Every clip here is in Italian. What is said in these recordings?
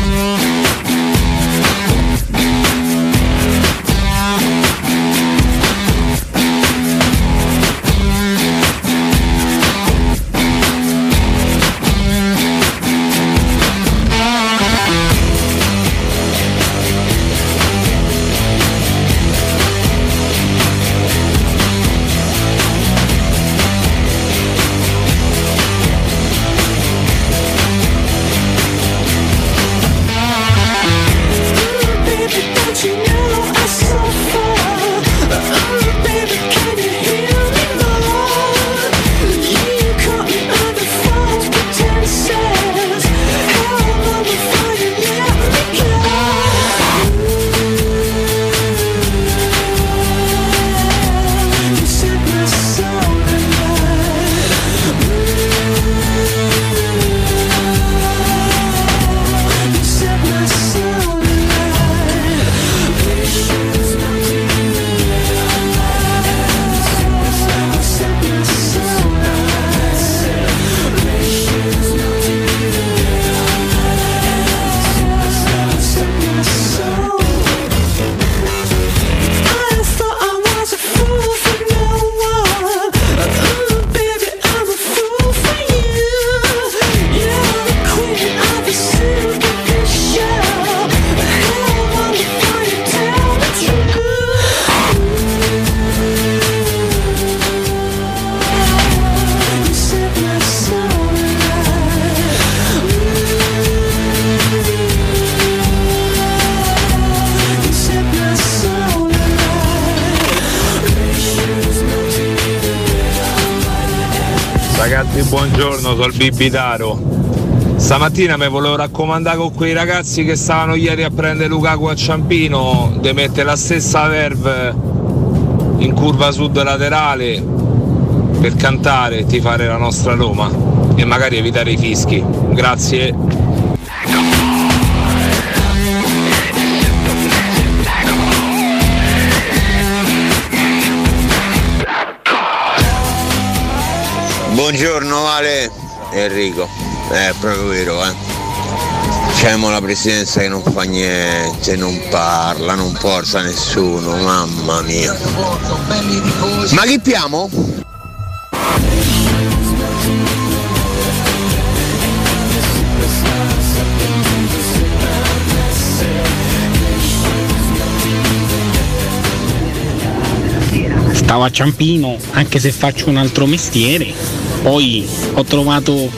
Ragazzi, Bibitaro. Stamattina mi volevo raccomandare con quei ragazzi che stavano ieri a prendere Lukaku a Ciampino di mettere la stessa verve in curva sud laterale per cantare ti fare la nostra Roma e magari evitare i fischi. Grazie. Buongiorno Vale Enrico, è proprio vero eh. C'è la presidenza che non fa niente, non parla, non porta nessuno, mamma mia. Ma chi piamo? Stavo a Ciampino, anche se faccio un altro mestiere. Poi ho trovato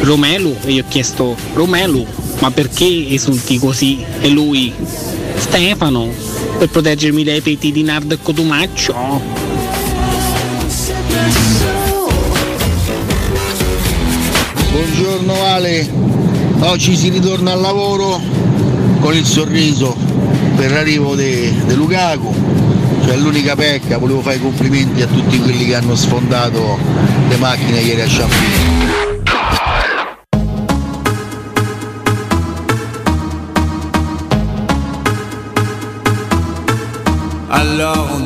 Romelu e gli ho chiesto Romelu, ma perché esulti così? E lui, Stefano, per proteggermi dai peti di Nardo e Cotumaccio. Buongiorno Ale, oggi si ritorna al lavoro con il sorriso per l'arrivo di Lukaku, cioè l'unica pecca, volevo fare i complimenti a tutti quelli che hanno sfondato le macchine ieri a Champigny. Alors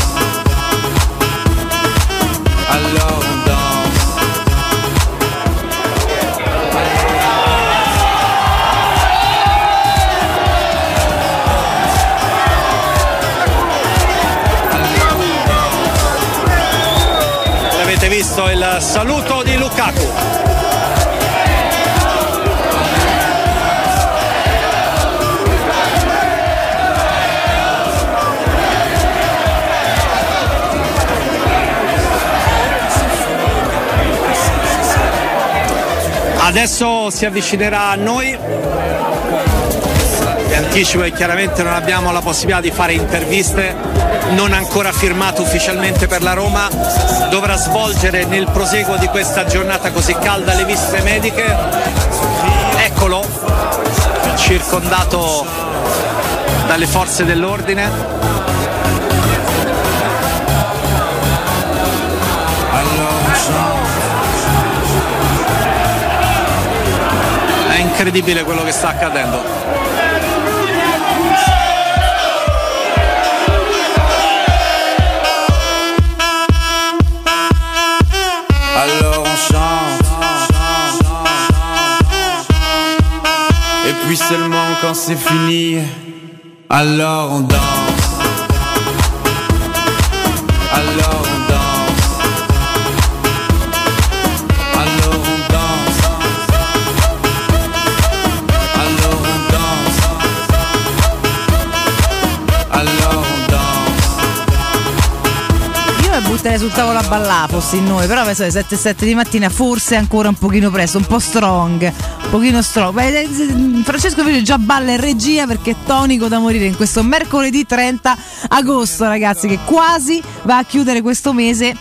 visto il saluto di Lukaku. Adesso si avvicinerà a noi. Vi anticipo che chiaramente non abbiamo la possibilità di fare interviste, non ancora firmato ufficialmente per la Roma. Dovrà svolgere nel proseguo di questa giornata così calda le visite mediche. Eccolo, circondato dalle forze dell'ordine. Incredibile quello che sta accadendo. Alors on chante. Et puis seulement quand c'est fini, alors on danse. Butterei sul tavolo a ballare fossi noi, però adesso alle 7 e 7 di mattina forse ancora un pochino presto, un po' strong, un pochino strong. Beh, eh, Francesco Video già balla in regia perché è tonico da morire in questo mercoledì 30 agosto, ragazzi, che quasi va a chiudere questo mese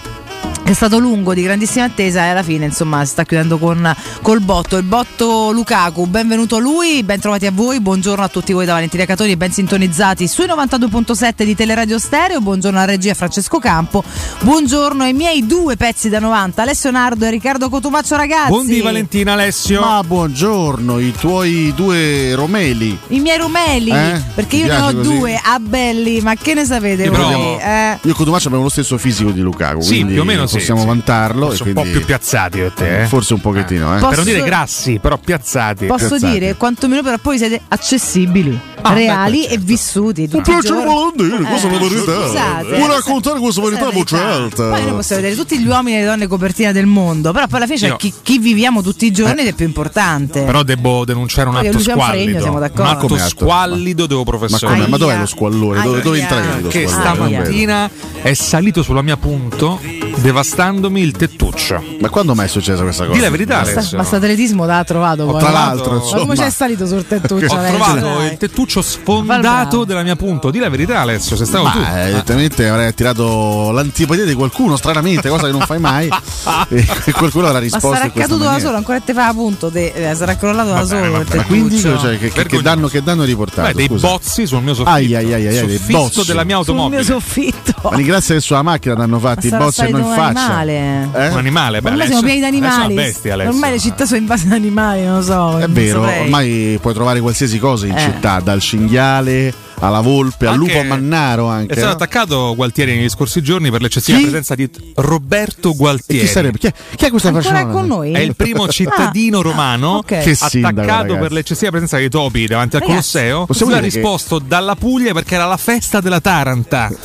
è stato lungo, di grandissima attesa e alla fine insomma si sta chiudendo con, col botto. Il botto Lukaku, benvenuto a lui, ben trovati a voi, buongiorno a tutti voi da Valentina Catoni, ben sintonizzati sui 92.7 di Teleradio Stereo, buongiorno alla regia Francesco Campo, buongiorno ai miei due pezzi da 90, Alessio Nardo e Riccardo Cotumaccio ragazzi. Buondì Valentina Alessio. Ma buongiorno, i tuoi due Romeli. I miei rumeli, Eh? perché io ne ho così? due a belli, ma che ne sapete Io voi? Eh, Io e Cotumaccio abbiamo lo stesso fisico di Lukaku, Sì, quindi più o meno sì, possiamo sì. vantarlo. Forse e un po' più piazzati io e te. eh. Forse un pochettino, eh. Posso- Per non dire grassi, però piazzati. Posso piazzati. dire, quantomeno per poi siete accessibili, Ah, reali beh, certo. e vissuti. Mi tutti i piace giorni. volentieri, questa è la Eh, verità. scusate, Vuoi eh, raccontare questa verità a voce alta? Poi noi possiamo vedere tutti gli uomini e le donne copertina del mondo, però poi alla fine c'è chi, chi viviamo tutti i giorni ed è più importante. Però devo denunciare un atto Fregno squallido. siamo Un d'accordo. atto squallido devo Ma, professore. Ma dov'è lo squallore? Dove, dove lo che stamattina è salito sulla mia punto devastandomi il tettuccio. Ma quando mai è successa questa cosa? Di la verità, Basta, Alessio. basta atletismo l'ha trovato poi. tra no? l'altro, Ma insomma. come c'è salito sul tettuccio? Ho trovato il tettuccio sfondato della mia punto. Di la verità, Alessio, sei stato tu. Ma evidentemente avrei attirato l'antipatia di qualcuno, stranamente, cosa che non fai mai. e qualcuno avrà Ma risposto sarà in questa caduto da solo, ancora te fa appunto, te, eh, sarà crollato da solo il vabbè. Ma quindi cioè, che, che- danno, che danno hai riportato? Beh, dei scusa? bozzi sul mio soffitto. Ai, ai, ai, ai, dei soffitto bozzi. della mia sul mio automobile. soffitto. Ma ringrazia che sulla macchina ti hanno fatti i sarà bozzi e noi un faccia. animale. Eh? Un animale, beh, Ormai siamo pieni di animali. bestia. Ormai le città sono invase da animali, non lo so. È vero, saprei. ormai puoi trovare qualsiasi cosa in Eh. città, dal cinghiale alla volpe, al lupo mannaro anche. È stato no? attaccato Gualtieri negli scorsi giorni per l'eccessiva Chi? presenza di Roberto E Gualtieri. chi sarebbe? Chi è, chi è questa Ancora persona? con noi? È il primo cittadino Ah, romano ok. Che sindaco, attaccato ragazzi. per l'eccessiva presenza dei topi davanti al Ragazzi, Colosseo. possiamo Lui ha che- risposto dalla Puglia perché era la festa della Taranta.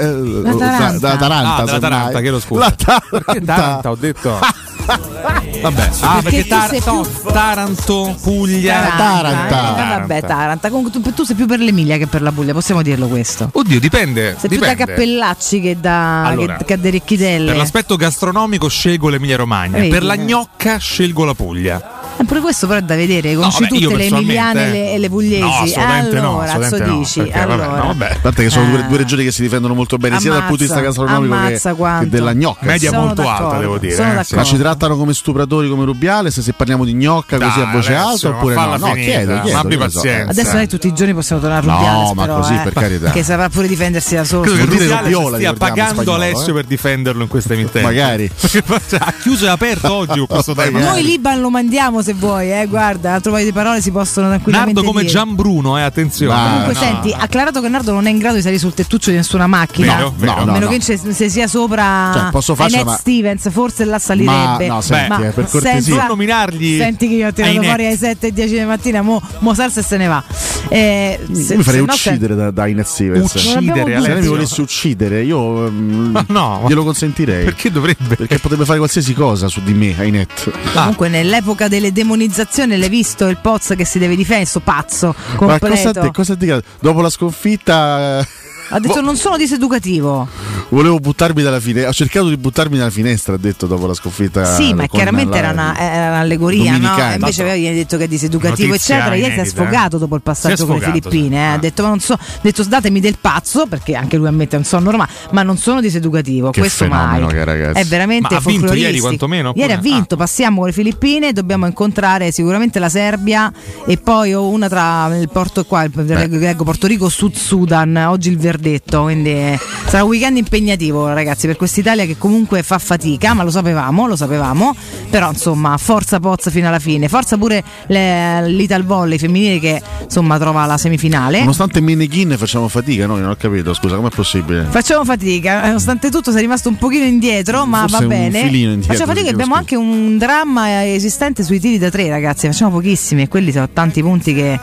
Eh, La Taranta. Da, da Taranta, ah, della. Taranta, chiedo scusa. La Taranta. Perché Taranta? Ho detto. Vabbè, ah, perché, tu Tar- sei no, Taranto, Puglia, Taranta. Eh, vabbè, Taranta. Comunque tu, tu sei più per l'Emilia che per la Puglia, possiamo dirlo questo. Oddio, dipende. Sei più da dipende. cappellacci che da Allora, che, che da Recchitelle. Per l'aspetto gastronomico scelgo l'Emilia Romagna, Vedi. per la gnocca scelgo la Puglia. Eh, pure questo però è da vedere, conosci vabbè, io tutte le emiliane e le, e le pugliesi. No, assolutamente no, allora, assolutamente azzo no, dici, perché, vabbè, allora. no, vabbè. A parte che sono due, Eh. due regioni che si difendono molto bene sia dal punto di vista Ammazza, gastronomico che, ammazza che della gnocca. Media Sono molto alta, devo dire. sono eh. Ma ci trattano come stupratori come Rubiales se parliamo di gnocca così Dai, a voce alta oppure no? No, chiedo, chiedo. abbi ne so. pazienza. Adesso noi tutti i giorni possiamo tornare a No, Rubiales, ma però, così, eh, per carità. Che saprà pure difendersi da solo. Credo che Rubiales stia pagando spagnolo, Alessio eh. per difenderlo in questa emittente. Magari. Ha chiuso e aperto oggi con questo tema. Noi l'Iban lo mandiamo se vuoi, eh, guarda, altro paio di parole si possono tranquillamente Nardo come dire. Gianbruno, eh, attenzione. Ma- Comunque, no, senti, acclarato che Nardo non è in grado di salire sul tettuccio di nessuna macchina. Vero, vero. No, a no, meno no. che se, sia sopra Cioè, posso farcela, Stevens, forse là salirebbe. No, senti, eh, per cortesia. senza- Non nominargli Senti che io ho tirato fuori alle 7 e 10 di mattina, mo, mo salsa e se ne va. Eh, se- Io mi farei se no, uccidere da, da Ines Stevens. Uccidere, Se lei mi volesse uccidere, io Ma no, ma- glielo consentirei. Perché dovrebbe? Perché potrebbe fare qualsiasi cosa su di me, Ainette. Comunque nell'epoca delle demonizzazioni l'hai visto il Poz che si deve difendere, sto pazzo Ma cosa, completo. te- cosa dica? Dopo la sconfitta, eh, Ha detto Boh. non sono diseducativo. volevo buttarmi dalla finestra. Ho cercato di buttarmi dalla finestra, ha detto dopo la sconfitta. sì, ma chiaramente la- era, una, era un'allegoria, no? Invece aveva viene detto che è diseducativo, Notizia eccetera. Ieri si è inedita, sfogato eh. dopo il passaggio con le Filippine. sì. eh. Ah. Ha detto, ma non so, ha detto datemi del pazzo, perché anche lui ammette un sonno normale, ma non sono diseducativo. Che questo mai. che è, ragazzi. È veramente Ma ha vinto ieri quantomeno, Ieri ha vinto, ah. passiamo con le Filippine, dobbiamo incontrare sicuramente la Serbia e poi o una tra il Porto qua, il- leggo Porto Rico, Sud Sudan, oggi il verdetto, quindi eh, sarà un weekend impegnativo ragazzi per quest'Italia che comunque fa fatica, ma lo sapevamo, lo sapevamo, però insomma forza Poz fino alla fine, forza pure le- l'Ital Volley femminile che insomma trova la semifinale. Nonostante Meneghin facciamo fatica, noi non ho capito, scusa, com'è possibile? Facciamo fatica, nonostante tutto sei rimasto un pochino indietro, ma Forse va bene. indietro, Facciamo fatica, ti chiedo abbiamo anche un dramma esistente sui tiri da tre, ragazzi. Facciamo pochissimi e quelli sono tanti punti che,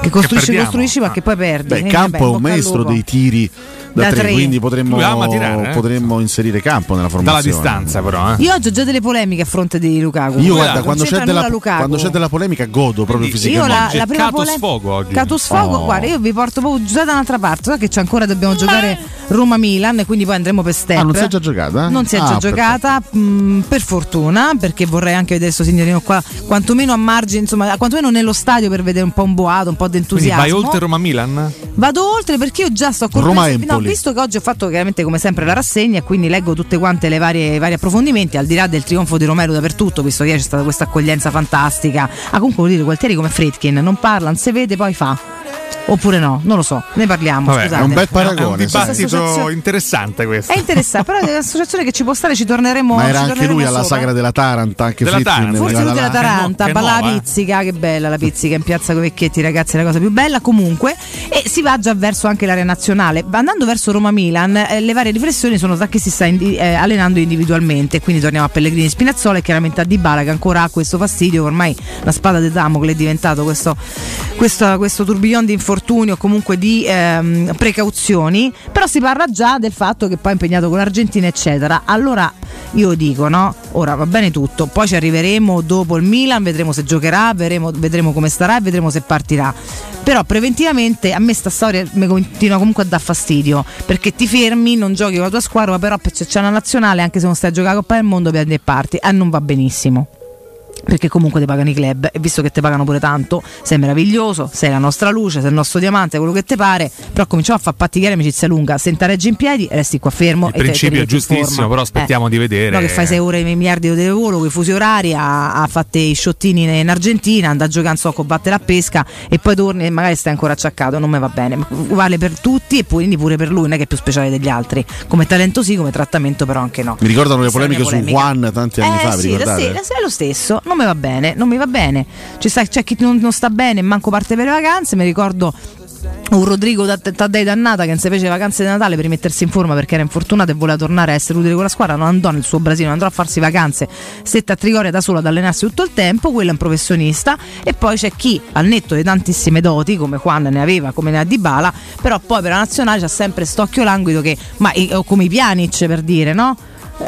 che costruisci, perdiamo. costruisci, ma che poi perdi. Beh, Campo vabbè, è un maestro dei tiri be da, Da tre, tre. quindi potremmo, ama tirare, eh? potremmo inserire Campo nella Dalla formazione. distanza, però. Eh. Io oggi ho già delle polemiche a fronte di Lukaku. Io Guarda, quando c'è, della, quando c'è della polemica godo proprio Quindi Io fisicamente. la, Oggi la è prima Cato polemica sfogo oggi. Cato sfogo, Oh. guarda, io vi porto proprio già da un'altra parte. So che c'è ancora dobbiamo giocare Roma-Milan e quindi poi andremo per step. Ah, non si è già giocata? Non si è Ah, già giocata, mh, per fortuna, perché vorrei anche vedere questo signorino qua, quantomeno a margine, insomma, quantomeno nello stadio per vedere un po' un boato, un po' di Quindi entusiasmo. vai oltre Roma-Milan? Vado oltre perché io già sto con Roma-Empoli. no, visto che oggi ho fatto chiaramente come sempre la rassegna e quindi leggo tutte quante le varie i vari approfondimenti, al di là del trionfo di Romero dappertutto, visto che ieri c'è stata questa accoglienza fantastica. Ah, comunque vuol dire Gualtieri come Fredkin, non parla, non si vede, poi fa. Oppure no, non lo so, ne parliamo. Vabbè, scusate. È un bel È un paragone. dibattito interessante questo. È interessante, però è un'associazione che ci può stare, ci torneremo Ma era ci anche lui alla sopra. sagra della Taranta, anche Della Taranta. Forse lui della. Taranta, Che che balla la eh. pizzica, che bella la pizzica in piazza Covecchietti, ragazzi, è la cosa più bella. Comunque, e si va già verso anche l'area nazionale. Andando verso Roma-Milan, eh, le varie riflessioni sono da chi si sta indi- eh, allenando individualmente. Quindi torniamo a Pellegrini Spinazzola e chiaramente a Dybala che ancora ha questo fastidio. Ormai la spada di Damocle è diventato questo, questo, questo tourbillon di infortuni o comunque di ehm, precauzioni. Però si parla già del fatto che poi è impegnato con l'Argentina, eccetera. Allora io dico, no? Ora va bene tutto, poi ci arriveremo dopo il Milan, vedremo se giocherà, vedremo, vedremo come starà e vedremo se partirà. Però preventivamente a me sta storia mi continua comunque a dar fastidio, perché ti fermi, non giochi con la tua squadra, però se c'è una nazionale, anche se non stai a giocare a Coppa del Mondo, prendi e parti, e non va benissimo perché comunque ti pagano i club e visto che ti pagano pure tanto sei meraviglioso, sei la nostra luce, sei il nostro diamante, quello che ti pare però cominciamo a fare patticchiare amicizia lunga se reggi in piedi resti qua fermo Il e principio è in giustissimo, però aspettiamo Eh. di vedere. No, che fai 6 ore e miliardi di volo con i fusi orari, ha, ha fatto i sciottini in, in Argentina, anda a giocare, so, combattere a pesca e poi torni e magari stai ancora acciaccato, non mi va bene. Ma Vale per tutti e quindi pure per lui, non è che è più speciale degli altri. Come talento sì, come trattamento però anche no. Mi ricordano le la polemiche mia su. Juan tanti anni Eh, fa, sì, la ricordate? stessa- è lo stesso, non mi va bene, non mi va bene. Sta- c'è chi non, non sta bene, manco parte per le vacanze, mi ricordo un Rodrigo Taddei dannata che non si fece le vacanze di Natale per rimettersi in forma perché era infortunato e voleva tornare a essere utile con la squadra, non andò nel suo Brasile, non andrà a farsi vacanze, stette a Trigoria da solo ad allenarsi tutto il tempo, quello è un professionista. E poi c'è chi al netto di tantissime doti come Juan ne aveva, come ne ha Dybala, però poi per la nazionale c'ha sempre st'occhio languido che, ma o come i Pjanic per dire, no?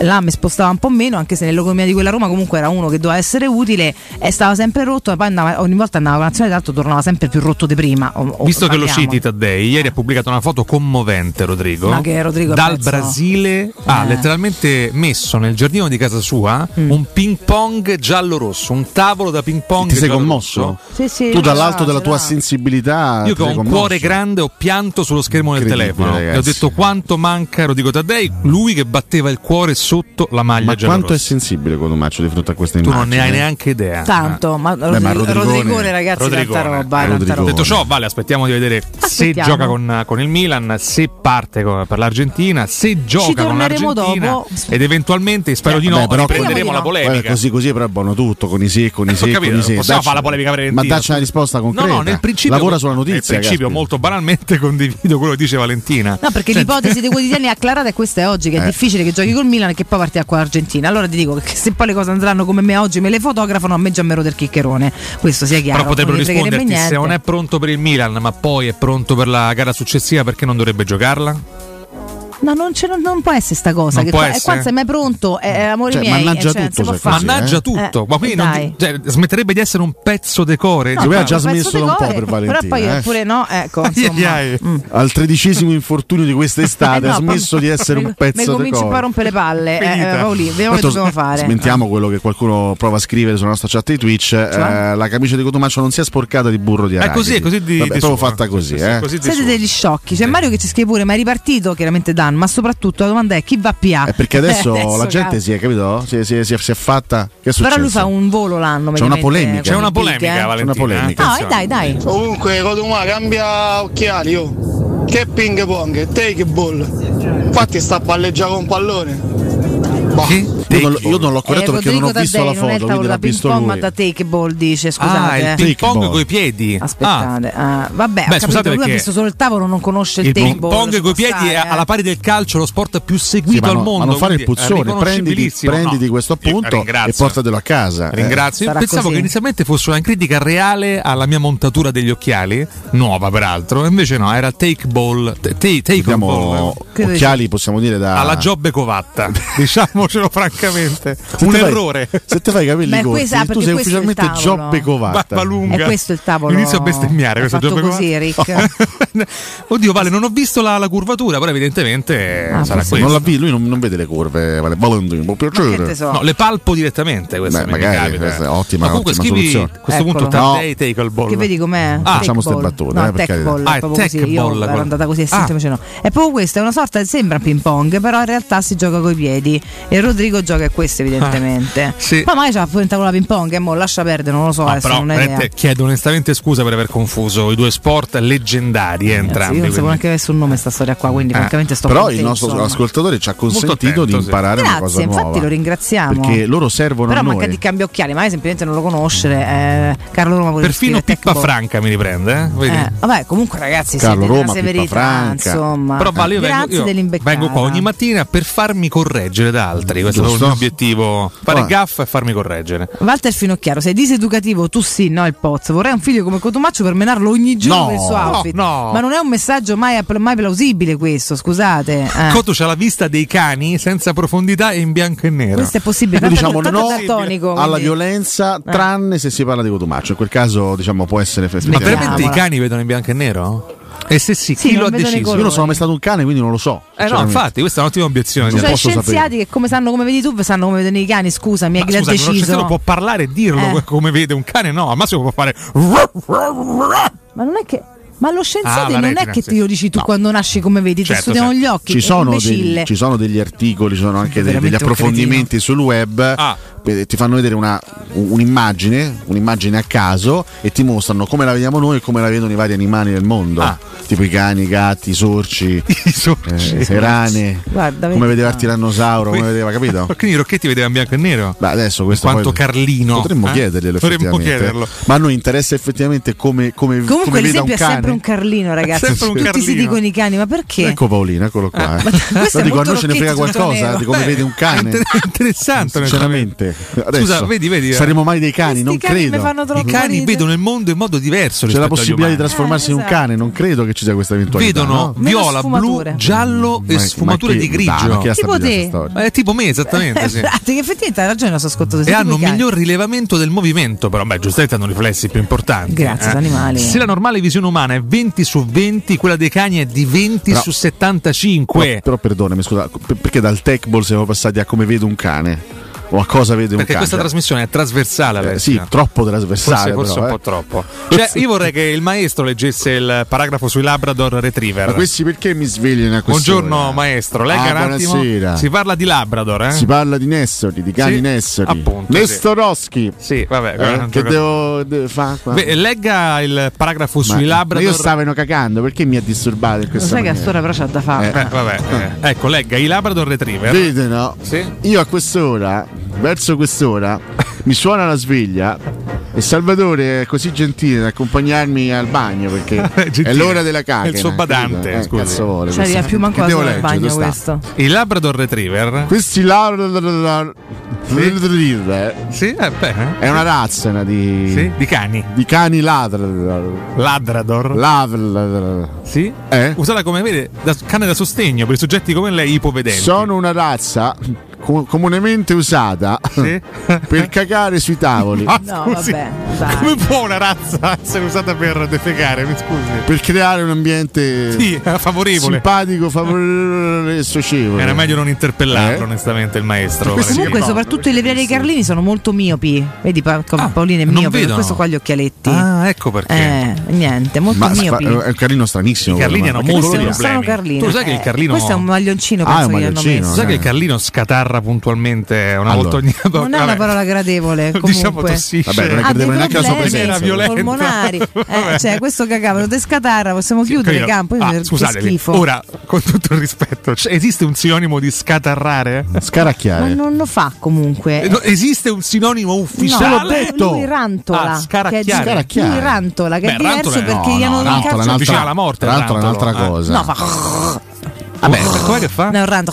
Là mi spostava un po' meno, anche se nell'economia di quella Roma comunque era uno che doveva essere utile e stava sempre rotto, e poi andava, ogni volta andava con l'azione d'altro tornava sempre più rotto di prima. O- o Visto che lo parliamo. citi Taddei, ieri ha pubblicato una foto commovente, Rodrigo. Ma che Rodrigo Dal pezzo. Brasile ha Eh. Mm. letteralmente messo nel giardino di casa sua un ping pong giallo-rosso, un tavolo da ping pong. Ti sei commosso? Sì, sì, tu dall'alto della tua sensibilità Io che ho un commosso. cuore grande ho pianto sullo schermo del telefono e ho ragazzi. detto quanto manca Rodrigo Taddei, lui che batteva il cuore sotto la maglia Ma quanto è sensibile Cotumaccio di fronte a questa Tu immagine? non ne hai neanche idea. Tanto, ma, Beh, ma Rodrigo- Rodrigone- Rodrigone, ragazzi, Rodrigone. tanta roba, Eh, tanta roba. Detto ciò, vale, aspettiamo di vedere se Aspettiamo. gioca con, con il Milan, se parte con- per l'Argentina, se gioca con torneremo l'Argentina dopo. ed eventualmente, spero di no, Vabbè, però riprenderemo con- la polemica. così così però è buono tutto, con i sì, con i Eh, capito, con i sì. possiamo fare la polemica preventiva. Ma dacci una risposta No, concreta. no, nel principio, Lavora sulla notizia. nel principio molto banalmente condivido quello che dice Valentina. No, perché l'ipotesi dei quotidiani acclarata è questa è oggi, che è Eh. difficile che giochi col Milan e che poi partirà con l'Argentina. Allora ti dico che se poi le cose andranno come me oggi me le fotografano, a me già me del chiccherone. Questo sia chiaro. Però potrebbero risponderti se non è pronto per il Milan, ma poi è pronto per la gara successiva perché non dovrebbe giocarla? No, non, c'è- non- non può essere sta cosa. Non che può qua, essere? qua sei mai pronto, eh, amore Cioè, miei. mannaggia cioè, tutto si è così, Mannaggia eh? tutto, Eh, ma quindi non cioè, smetterebbe di essere un pezzo decore. Secondo me ha già smesso da un po' per Valentina. Però poi eh. pure no, ecco, Ai, insomma. ai, ai. Mm. Al tredicesimo infortunio di quest'estate Eh no, ha smesso di essere mi- un pezzo Mi di cominci poi a rompere le palle. Finita. eh, Paoli, vediamo che dobbiamo fare. Smentiamo quello che qualcuno prova a scrivere sulla nostra chat di Twitch. eh, la camicia di Cotumaccio non sia sporcata di burro di È arachidi. così, è così di, Vabbè, fatta così, eh. Siete degli sciocchi. C'è Mario che ci scrive pure: ma è ripartito? Chiaramente Dan, ma soprattutto la domanda è chi va a PA? È perché adesso, la gente si è capito? Si è, si è- si è- si è fatta. Che è successo? Però lui fa un volo l'anno. C'è una polemica. C'è una polemica, eh. Valentina. C'è una polemica. No, eh, dai, dai. Comunque, Codumà cambia occhiali, oh. Che ping pong, take ball. Infatti sta a palleggiare con un pallone. Boh. Che? Io non, io non l'ho corretto Eh, perché non ho visto Taddei la non è il foto, tavolo quindi da l'ha ping visto pong, ma da take ball dice. Ah, Scusate. il eh. ping pong coi piedi. Ah. Aspettate, ah, vabbè, ho Beh, capito, scusate lui ha visto solo il tavolo, non conosce il, Il take ping ball. pong ci coi può piedi è eh. alla pari del calcio lo sport più Sì, seguito ma, al no- mondo. ma non fare il è puzzone, prenditi, prenditi No. questo appunto e portatelo a casa. eh. Ringrazio. Pensavo così. che inizialmente fosse una critica reale alla mia montatura degli occhiali, nuova peraltro, invece no, era take ball, take, ball. Occhiali, possiamo dire da. Alla Giobbe Covatta, diciamocelo francamente. Se Un fai- errore. se te fai i capelli Beh, corti, questa- tu sei ufficialmente. Giobbe Covatta. Lunga. È questo il tavolo. Inizio a bestemmiare questo Giobbe così. Rick. Oddio, Vale, non ho visto la, la curvatura, però evidentemente Ah, sarà questo. Non la vi- lui non, non vede le curve, vale. Valentino, può piacere. so? No, le palpo direttamente queste Beh, magari, questa è ottima- Ma comunque ottima scrivi soluzione. a questo punto Eccolo. Taddei take al ball. Che vedi com'è? Ah, facciamo ste battute, No, eh, tech ball, Ah, è è proprio tech così. Io ball, ero quello. andata così, è Ah. no. È proprio questo, è una sorta, sembra ping pong, però in realtà si gioca coi piedi. E Rodrigo gioca a questo, evidentemente. Ah, sì. Poi magari c'ha tavolo da ping pong, e mo lascia perdere, non lo so, No, adesso però non è idea. veramente chiedo onestamente scusa per aver confuso i due sport leggendari eh, entrambi. Io non sapevo neanche avesse un nome sta storia qua, quindi Eh. francamente sto Però contento, il nostro insomma. ascoltatore ci ha consentito attento, di sì. imparare una cosa Grazie, nuova. infatti lo ringraziamo. Perché loro servono Però a manca noi. di cambio occhiali, magari semplicemente non lo conoscere. eh, Carlo Roma Perfino Pippa tech ball. Franca mi riprende, eh? Vedi? Eh, vabbè, comunque ragazzi, Carlo siete Roma, della Pippa severità, Franca. insomma. Però vale, io vengo, Grazie io vengo qua ogni mattina per farmi correggere da altri. Questo è il Giusto. mio obiettivo. Fare Ah. gaffa e farmi correggere. Walter Finocchiaro, sei diseducativo, tu sì, no il Poz. Vorrei un figlio come Cotumaccio per menarlo ogni giorno No, del suo outfit. no. Ma non è un messaggio mai, mai plausibile questo, scusate. eh. Cotto c'ha la vista dei cani senza profondità e in bianco e nero. Questo è possibile, Noi tanto, diciamo tanto no è daltonico. alla quindi- violenza, tranne se si parla di Cotumaccio. In quel caso, diciamo, può essere Ma festeggiato. veramente i cani vedono in bianco e nero? E se sì, Sì, chi lo ha deciso? Io non sono mai stato un cane, quindi non lo so. Eh no, infatti, questa è un'ottima obiezione. Ci Non sono scienziati sapere. che come sanno come vedi tu, sanno come vedono i cani, scusami, Ma chi l'ha deciso. scienziato può parlare e dirlo Eh. come vede un cane, no, al massimo può fare. Ma non è che. Ma lo scienziato Ah, non retina, è che sì. te lo dici tu No. quando nasci come vedi, ti Certo, studiano certo. gli occhi. Ci sono, degli, ci sono degli articoli, ci sono anche dei- degli approfondimenti sul web. Ah. Eh, Ti fanno vedere una- un'immagine, un'immagine a caso e ti mostrano come la vediamo noi e come la vedono i vari animali del mondo. Ah. Tipo i cani, i gatti, i sorci, I sorci. eh, le rane. Guarda, come vedeva il tirannosauro, come vedeva, capito? Quindi Rocchetti vedeva in bianco e nero. Beh, adesso questo Quanto poi- Carlino. Potremmo eh? chiederglielo effettivamente. chiederlo. Ma a noi interessa effettivamente come, come, Comunque come veda un l'esempio è cane. sempre un Carlino, ragazzi. sempre un Tutti si Carlino. dicono i cani, ma perché? Ecco Paolino, eccolo qua. eh. questo Lo è dico, a noi ce ne frega qualcosa di come Beh, vede un cane. interessante, Sinceramente. Adesso Scusa, vedi, vedi, eh. saremo mai dei cani? Non credo. I cani vedono il mondo in modo diverso. C'è la possibilità di trasformarsi Eh, in un cane, non credo che ci sia questa eventualità. Vedono no? viola, blu, giallo e Ma- sfumature ma chi- di grigio. dai, ma Tipo te. Eh, tipo me, esattamente. sì. Infatti, che effettivamente hai ragione il nostro ascoltatore. E hanno un cani. miglior rilevamento del movimento, però beh, giustamente hanno riflessi più importanti. eh. Grazie, sono animali. Se la normale visione umana è 20 su 20, quella dei cani è di 20 Però- su 75. Però, però perdonami, scusa, per- perché dal tech ball siamo passati a come vedo un cane? O a cosa vede un Perché questa trasmissione è trasversale, Eh, sì, troppo trasversale. Forse, forse però, un eh. po' troppo. Cioè, io vorrei che il maestro leggesse il paragrafo sui Labrador Retriever. Ma questi perché mi svegliano a questa Buongiorno maestro, legga Ah, un attimo. buonasera. Si parla di Labrador, eh? Si parla di Nessori, di cani Sì, Nessori. appunto, sì. Nestorowski. Sì, vabbè. Eh, che devo, devo fare legga il paragrafo Ma- sui Labrador. io stavano cagando, perché mi ha disturbato in Lo questa sai che a maniera? st'ora però c'ha da fare. Eh, vabbè, eh. ecco, legga i Labrador Retriever. Vede no? Sì. Io a quest'ora, verso quest'ora, mi suona la sveglia e Salvatore è così gentile da accompagnarmi al bagno perché è l'ora della cacca. È il suo badante, Eh, scusi. cazzo vuole Cioè, questo? più manco al bagno questo. Il Labrador Retriever. Questi Labrador Retriever Sì, eh, beh, è una razza di, sì, di cani. di cani Labrador. Ladrador. Labrador. Sì. Eh? Usata come vede da cane da sostegno per i soggetti come lei ipovedenti. Sono una razza co- comunemente usata Sì. per cagare sui tavoli. Ah, No, scusi. vabbè, dai. Come può una razza essere usata per defecare? Mi scusi. per creare un ambiente Sì, favorevole. simpatico, favorevole e socievole. Era meglio non interpellarlo, Eh? onestamente, il maestro. Comunque, soprattutto i levieri carlini sono molto miopi. Vedi, pa- Ah, Paolino è miope, questo qua gli occhialetti. Ah, ecco perché. Eh, niente, molto Ma miopi. fa- è un carlino stranissimo. I carlini hanno ma molti problemi. Tu sai che il Eh, carlino- Questo è un maglioncino, Ah, penso che hanno messo. Sai che Eh. il Carlino scatarra puntualmente una Allora. volta ogni tanto? Non è una parola gradevole. Comunque. Diciamo tossisce. Vabbè, non è devo neanche la sua presenza. polmonari. Eh, cioè, questo cagavano di scatarra, possiamo chiudere il campo. ah, schifo. ora con tutto il rispetto, cioè, esiste un sinonimo di scatarrare? Ma Scaracchiare. non lo fa comunque. Eh, no, esiste un sinonimo ufficiale? No, detto. lui rantola. Ah, scaracchiare. che è Scaracchiare. Lui rantola, che Beh, è diverso rantola perché No, gli no, hanno rantola è incazzato. un'altra- Vicino alla morte, rantola è un'altra cosa. No, fa. Vabbè, com'è che fa? È un ranto.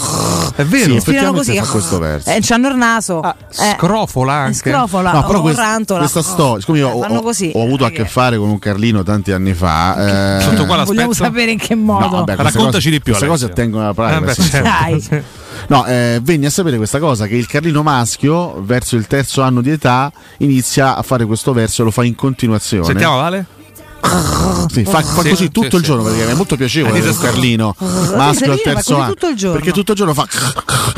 È vero. Sì, Respirano così. fa questo verso. Eh, c'hanno il naso. Ah, Eh, scrofola anche. Scrofola. No, però quest- rantola. questa storia, siccome io Eh, ho, ho- ho avuto a che fare con un Carlino tanti anni fa. eh, Sotto quale Vogliamo aspetto? sapere in che modo. No, vabbè, Raccontaci cose- di più, Queste cose Alessio. attengono alla Eh, beh, privacy. certo. Dai. Sì. No, eh, venni a sapere questa cosa che il Carlino maschio, verso il terzo anno di età, inizia a fare questo verso e lo fa in continuazione. Sentiamo, Vale? Sì, fa, fa Sì, così tutto sì, il sì. giorno perché è molto piacevole un. Carlino maschio al terzo anno. tutto il giorno. Perché tutto il giorno fa.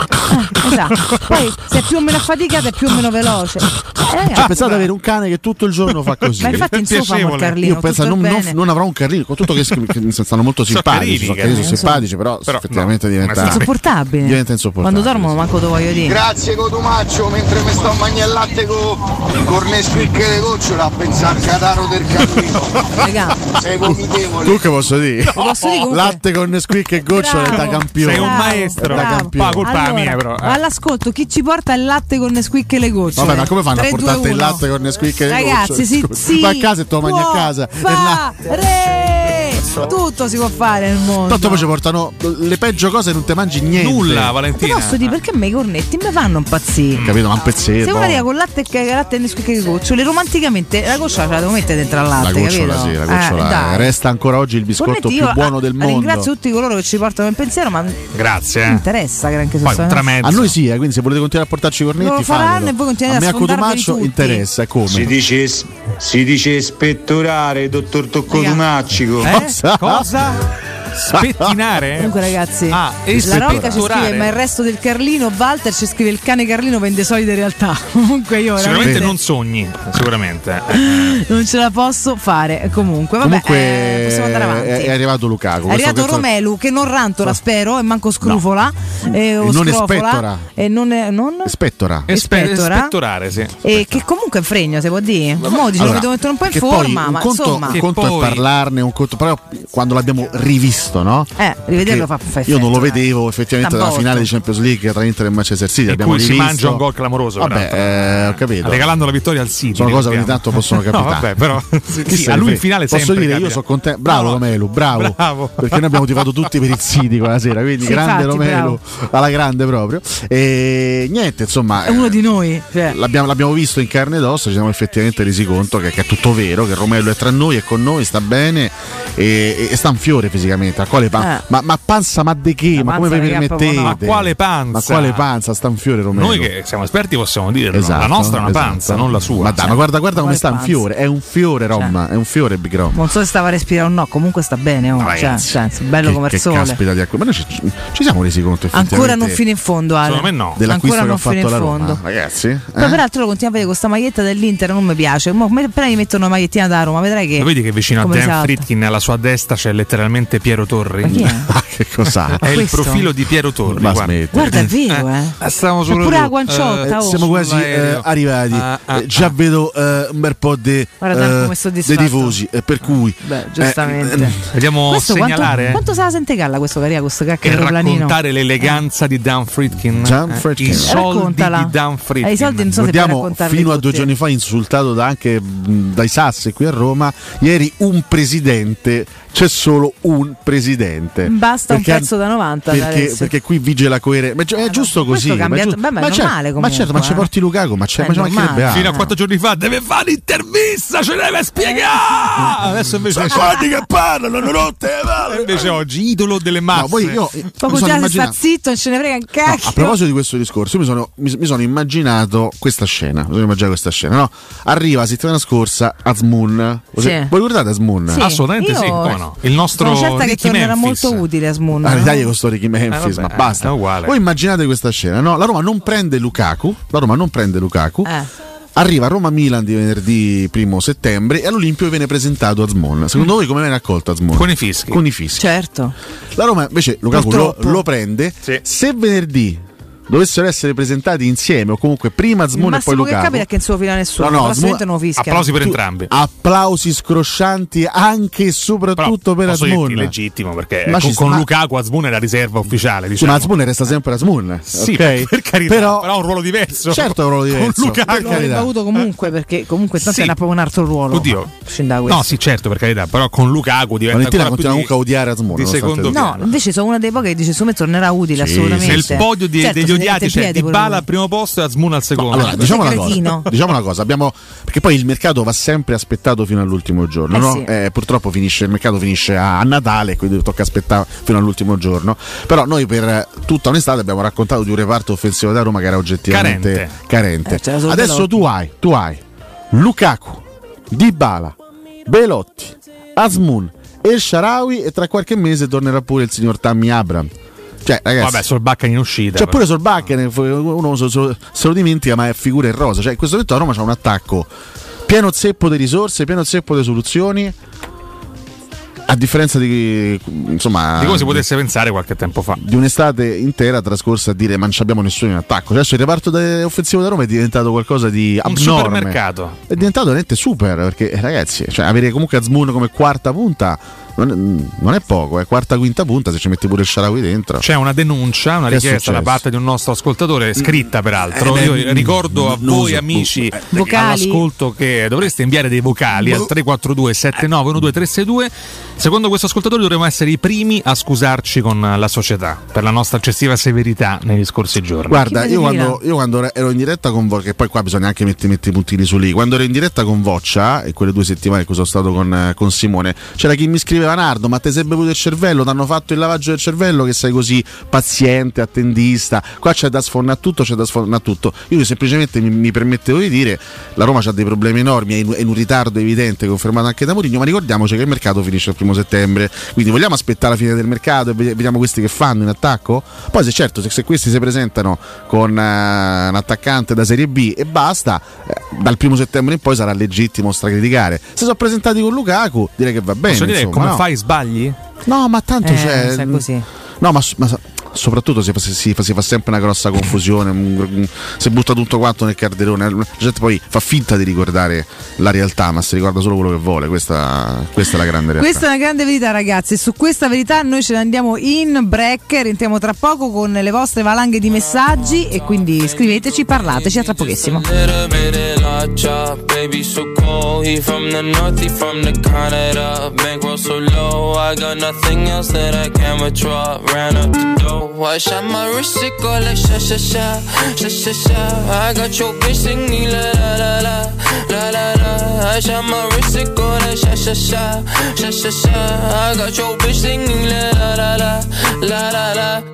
Esatto. Poi se è più o meno affaticato è più o meno veloce. Eh, ragazzi, pensate ad avere un cane che tutto il giorno fa così. Ma infatti in suo il Piacevole. Carlino. Io penso non, non, non avrò un carlino, con tutto che, che stanno molto simpatici, sono, carini, sono simpatici, però, Però, effettivamente no, diventa. Insopportabile. diventa insopportabile. Quando dormono manco te voglio dire. Grazie Cotumaccio, mentre mi sto a mangiare il latte con cornesco e le gocciole a pensare al cataro del Carlino. Raga, Sei vomitevole. Tu che posso dire? posso dire Latte con Nesquik e gocciole Bravo. da campione. Sei un maestro. Da campione. Pa, Allora, mia, però. eh. All'ascolto, chi ci porta il latte con Nesquik e le gocciole? Vabbè, ma come fanno 3, a portarti 2, il 1. latte con Nesquik e le Ragazzi, gocciole? si, Scusa. si Vai a casa e te lo mangi a casa. E là- Fare. Tutto si può fare nel mondo. Tanto poi ci portano le peggio cose e non te mangi niente. Nulla, Ti Valentina. posso dire perché a me i cornetti mi fanno impazzire. Capito? Ma un pezzetto. Se arriva con latte e latte e gocciole, romanticamente la goccia ce la devo mettere dentro al La latte, gocciola, capito? sì, la Eh, gocciola. dai. Resta ancora oggi il biscotto Cornetti, più buono ah, del mondo. Ringrazio tutti coloro che ci portano il pensiero, ma mi Grazie. eh. interessa granché Poi un sostanza- tramezzo. A noi sì, eh, quindi se volete continuare a portarci i cornetti, Lo faranno fatelo. e voi continuate a me a a sfondarveli Cotumaccio interessa, come? Si dice, si dice spettorare, dottor Toccotumaccico. Eh? Cosa? Spettinare? Comunque ragazzi, Ah, e la Rocca ci scrive ma il resto del Carlino, Walter ci scrive il cane Carlino vende solide realtà. Comunque io Sicuramente veramente non sogni, sicuramente. non ce la posso fare. Comunque, vabbè, Comunque eh, possiamo andare avanti. è, arrivato Lukaku. È arrivato Romelu che non rantola, spero, e manco scrufola. eh, o E non scrofola, espettora. E non, è- non- Spettora. Espe- Spettora. spettorare, sì. e che comunque è fregno, se può dire. Mo dice Allora, lo devo mettere un po' in che forma, poi un ma conto, insomma. un Che conto poi- è parlarne, un conto, però quando l'abbiamo visto, no? Eh, rivederlo fa, fa Io non lo effetto, eh. vedevo effettivamente dalla finale di. Champions League tra Inter e Manchester City. in abbiamo cui si mangia un gol clamoroso. Vabbè, eh, ho capito. Regalando la vittoria al City. Sono cose che ogni tanto possono capitare. No, vabbè, però sì, se a lui in finale Posso sempre dire, io capita. sono contento. Bravo. Romelu, bravo. Bravo. Perché noi abbiamo tifato tutti per il City quella sera, quindi Sì, grande infatti, Romelu, alla grande proprio. E niente, insomma. È uno di noi. Cioè. L'abbiamo, l'abbiamo visto in carne ed ossa, ci siamo effettivamente resi conto che, che è tutto vero, che Romelu è tra noi, è con noi, sta bene e, e sta un fiore fisicamente. A quale pa- Eh. ma, ma panza, ma di che? La Ma come panza vi permettete? Ma quale panza? Ma quale panza? Sta un fiore Romelu. Noi che siamo esperti possiamo dirlo. Esatto, la nostra è una esatto. panza, non la sua. Ma dai, ma guarda, guarda come sta un panza? fiore, è un fiore Rom, è un fiore Big Rom. Non so se stava a respirare o no, comunque sta bene. Oh. Ma Cioè, ragazzi, cioè, bello che, come che il sole. caspita di acqua. Ma noi ci, ci siamo resi conto Ancora non fino in fondo, Ale. Secondo me no. dell'acquisto Ancora non fino fatto in la Roma. fondo. Ragazzi, eh? Poi peraltro lo continuo a vedere questa maglietta dell'Inter, non mi piace. Mo, appena gli mettono una magliettina da Roma, vedrai che. Lo vedi che vicino a Dan. Fritkin alla sua destra c'è letteralmente Piero Torri? Ma chi è? Ah, che cos'ha? È il profilo di Piero Torri. Ma guarda. smetti. Guarda, è vero, eh. Eh, Stiamo C'è solo pure la guanciotta, Eh, oh. Siamo quasi eh, arrivati. Ah, ah, Eh, già ah. vedo eh, un bel po' di Guarda eh, come sto dei tifosi. eh, per cui, Beh, giustamente. eh, Vogliamo Questo quanto, segnalare quanto se la sente galla questo caria, questo cacchio e raccontare l'eleganza di Dan Fritkin. Dan Eh, Friedkin. I soldi Raccontala. di Dan Fritkin. Eh, i soldi non so se Ricordiamo raccontarli fino a due giorni fa insultato da anche dai Sassi qui a Roma. Ieri un presidente, c'è solo un presidente. Basta un Perché- pezzo da 90 Perché, perché qui vige la coerenza. Ma gi- è giusto così. cambia- ma, è beh, ma certo, ma certo, ci porti Lukaku, ma, c'è, ma ci mancherebbe altro. Fino a quattro giorni fa deve fare l'intervista, ce deve spiegare. Adesso invece Guardi che parlano, hanno rotte le palle. invece oggi idolo delle masse. No, poi io Poco sono già se sta zitto, non ce ne frega un No, cacchio. a proposito di questo discorso, io mi sono, mi, mi sono immaginato questa scena. Mi sono immaginato questa scena, no? Arriva la settimana scorsa Azmoon. Sì. Voi ricordate Azmoon? Sì. Assolutamente Io sì, no? Il nostro Sono certa che Ricky tornerà Memphis. molto utile a Smoon. Ah, no? l'Italia con sto Ricky Memphis, Eh, vabbè, ma basta. è uguale. Voi immaginate questa scena, no? La Roma non prende Lukaku, la Roma non prende Lukaku. Eh. Arriva a Roma-Milan di venerdì 1 settembre e all'Olimpio viene presentato Azmoon. Secondo voi come viene accolto Azmoon? Con i fischi. Con i fischi. Certo. La Roma invece Lukaku lo, lo prende. Sì. Se venerdì dovessero essere presentati insieme o comunque prima Azmoon e poi massimo che Lukaku. capita è che non se lo fila nessuno. No, no, però Smoon- non fischia. Applausi per Tu- entrambi. Applausi scroscianti anche e soprattutto per posso Azmoon. dirti legittimo perché Ma con, con ma- Lukaku Azmoun è la riserva ufficiale. Sì, Diciamo. ma Azmoon resta sempre Azmoon. Sì, ok? per carità, però, però, ha un ruolo diverso. Certo è un ruolo diverso. Con Lukaku. per Lo avrebbe avuto comunque perché comunque tanto Sì. era proprio un altro ruolo. Oddio. Scenda da questo. No, sì, certo, per carità, però con Lukaku diventa Valentina ancora più continua di, comunque a odiare tutto. No, invece sono una dei pochi che dice su me tornerà utile assolutamente. Nel podio di- Certo, degli mette c'è pure Dybala lui. al primo posto e Azmoun al secondo. Allora, Ma diciamo una, cosa, diciamo una cosa, abbiamo, perché poi il mercato va sempre aspettato fino all'ultimo giorno, Eh no? sì. Eh, purtroppo finisce, il mercato finisce a, a Natale, quindi tocca aspettare fino all'ultimo giorno. Però noi per tutta un'estate abbiamo raccontato di un reparto offensivo da Roma che era oggettivamente Carente. carente. Eh, Adesso tu hai, tu hai Lukaku, Dybala, Belotti, Asmun, El Sharawi e tra qualche mese tornerà pure il signor Tammy Abram. Cioè, ragazzi, Vabbè, Solbacca in uscita. c'è però. pure Solbakken, uno se, se- se lo dimentica, ma è figura in rosa. Cioè, in questo momento a Roma c'è un attacco pieno zeppo di risorse, pieno zeppo di soluzioni. A differenza di insomma Di come si potesse pensare qualche tempo fa. di un'estate intera trascorsa a dire ma non ci abbiamo nessuno in attacco. Adesso il reparto de- offensivo da Roma è diventato qualcosa di Un abnorme. supermercato. È diventato veramente super perché ragazzi, cioè, avere comunque Azmoun come quarta punta non è, non è poco, è quarta quinta punta se ci metti pure il Sharawi dentro. C'è una denuncia, una Che richiesta da parte di un nostro ascoltatore, scritta peraltro. Eh, Io beh, ricordo a voi so, amici eh, Vocali. all'ascolto che dovreste inviare dei vocali al 342 79 1232. Secondo questo ascoltatore dovremmo essere i primi a scusarci con la società per la nostra eccessiva severità negli scorsi giorni. Guarda, io quando, io quando ero in diretta con Voccia, che poi qua bisogna anche mettere, mettere i puntini su lì, quando ero in diretta con Voccia, e quelle due settimane che sono stato con, eh, con Simone, c'era chi mi scriveva Nardo, ma ti sei bevuto il cervello, ti hanno fatto il lavaggio del cervello che sei così paziente, attendista, qua c'è da sfornare tutto, c'è da sfornare tutto. Io semplicemente mi, mi permettevo di dire, la Roma ha dei problemi enormi, è in, è in un ritardo evidente, confermato anche da Mourinho, ma ricordiamoci che il mercato finisce il primo settembre, quindi vogliamo aspettare la fine del mercato e vedi- vediamo questi che fanno in attacco? Poi se certo, se, se questi si presentano con eh, un attaccante da Serie B e basta, eh, dal primo settembre in poi sarà legittimo stracriticare. Se sono presentati con Lukaku, direi che va bene. Posso dire insomma, come no? Fai sbagli? No, ma tanto Eh, c'è. così. No, ma, ma soprattutto si fa, si, fa, si fa, sempre una grossa confusione, si butta tutto quanto nel carderone, la gente poi fa finta di ricordare la realtà, ma si ricorda solo quello che vuole, questa, questa è la grande realtà. Questa è una grande verità ragazzi, su questa verità noi ce ne andiamo in break, rientriamo tra poco con le vostre valanghe di messaggi e quindi scriveteci, parlateci, a tra pochissimo. Ran up the door, I shot my wrist, it go like sha sha sha, sha sha sha. I got your bitch singing la la la la, la la la. I shot my wrist, it go like sha sha sha, sha sha sha. I got your bitch singing la la la la, la la la.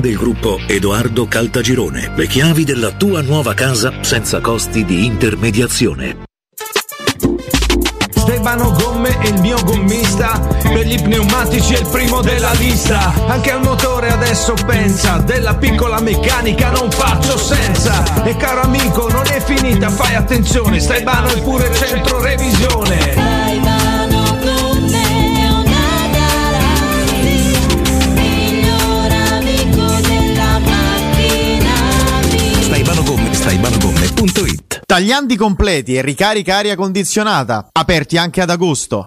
del gruppo Edoardo Caltagirone. Le chiavi della tua nuova casa senza costi di intermediazione. Stefano Gomme è il mio gommista Per gli pneumatici è il primo della lista Anche al motore adesso pensa Della piccola meccanica non faccio senza E caro amico non è finita fai attenzione Stefano è pure centro revisione staibanogomme.it Tagliandi completi e ricarica aria condizionata, aperti anche ad agosto.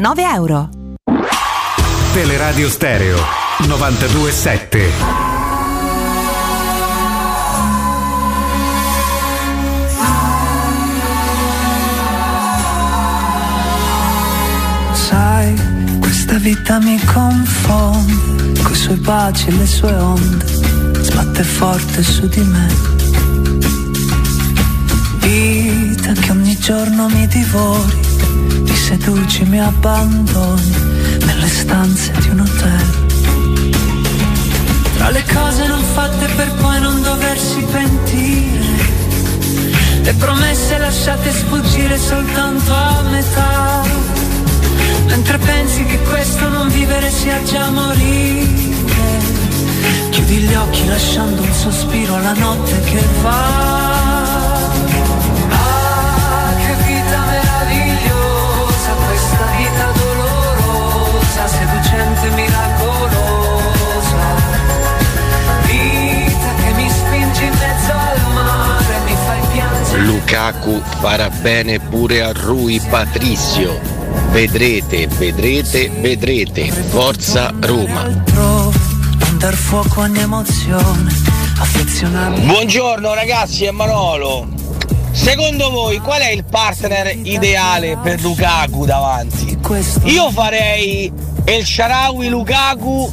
99 euro. Teleradio Stereo 927. sai, questa vita mi confonde, coi suoi baci e le sue onde, sbatte forte su di me. Vita che ogni giorno mi divori, mi seduci, mi abbandoni nelle stanze di un hotel. Tra le cose non fatte per poi non doversi pentire, le promesse lasciate sfuggire soltanto a metà. Mentre pensi che questo non vivere sia già morire, chiudi gli occhi lasciando un sospiro alla notte che va. Lukaku farà bene pure a Rui Patrizio. Vedrete, vedrete, vedrete. Forza Roma. Non dar fuoco a ogni emozione, affezionarmi. Buongiorno ragazzi, è Manolo. Secondo voi qual è il partner ideale per Lukaku davanti? Io farei El Sharawi Lukaku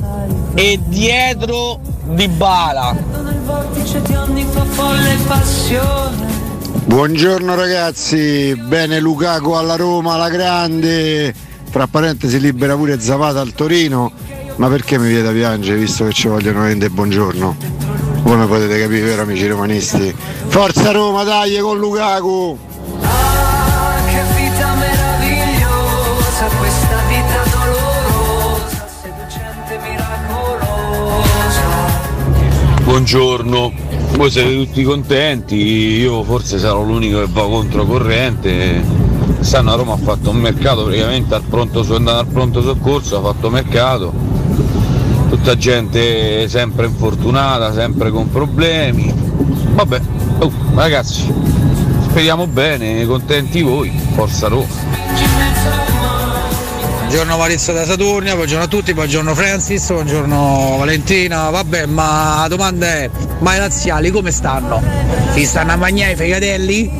e dietro Dybala. Nel vortice di ogni tua folle passione. Buongiorno ragazzi, bene Lukaku alla Roma, alla grande, tra parentesi libera pure Zapata al Torino, ma perché mi viene da piangere visto che ci vogliono vendere buongiorno? Come potete capire vero amici romanisti? Forza Roma, dai con Lukaku! Ah, che vita meravigliosa, questa vita dolorosa, seducente, miracolosa. Buongiorno, voi siete tutti contenti, io forse sarò l'unico che va controcorrente. Quest'anno a Roma ha fatto un mercato praticamente al pronto, al pronto soccorso, ha fatto mercato, tutta gente sempre infortunata, sempre con problemi. Vabbè, oh, ragazzi, speriamo bene, contenti voi, forza Roma. Buongiorno Maurizio da Saturnia, buongiorno a tutti, buongiorno Francis, buongiorno Valentina, vabbè ma la domanda è, ma i laziali come stanno? Si stanno a mangiare i fegatelli?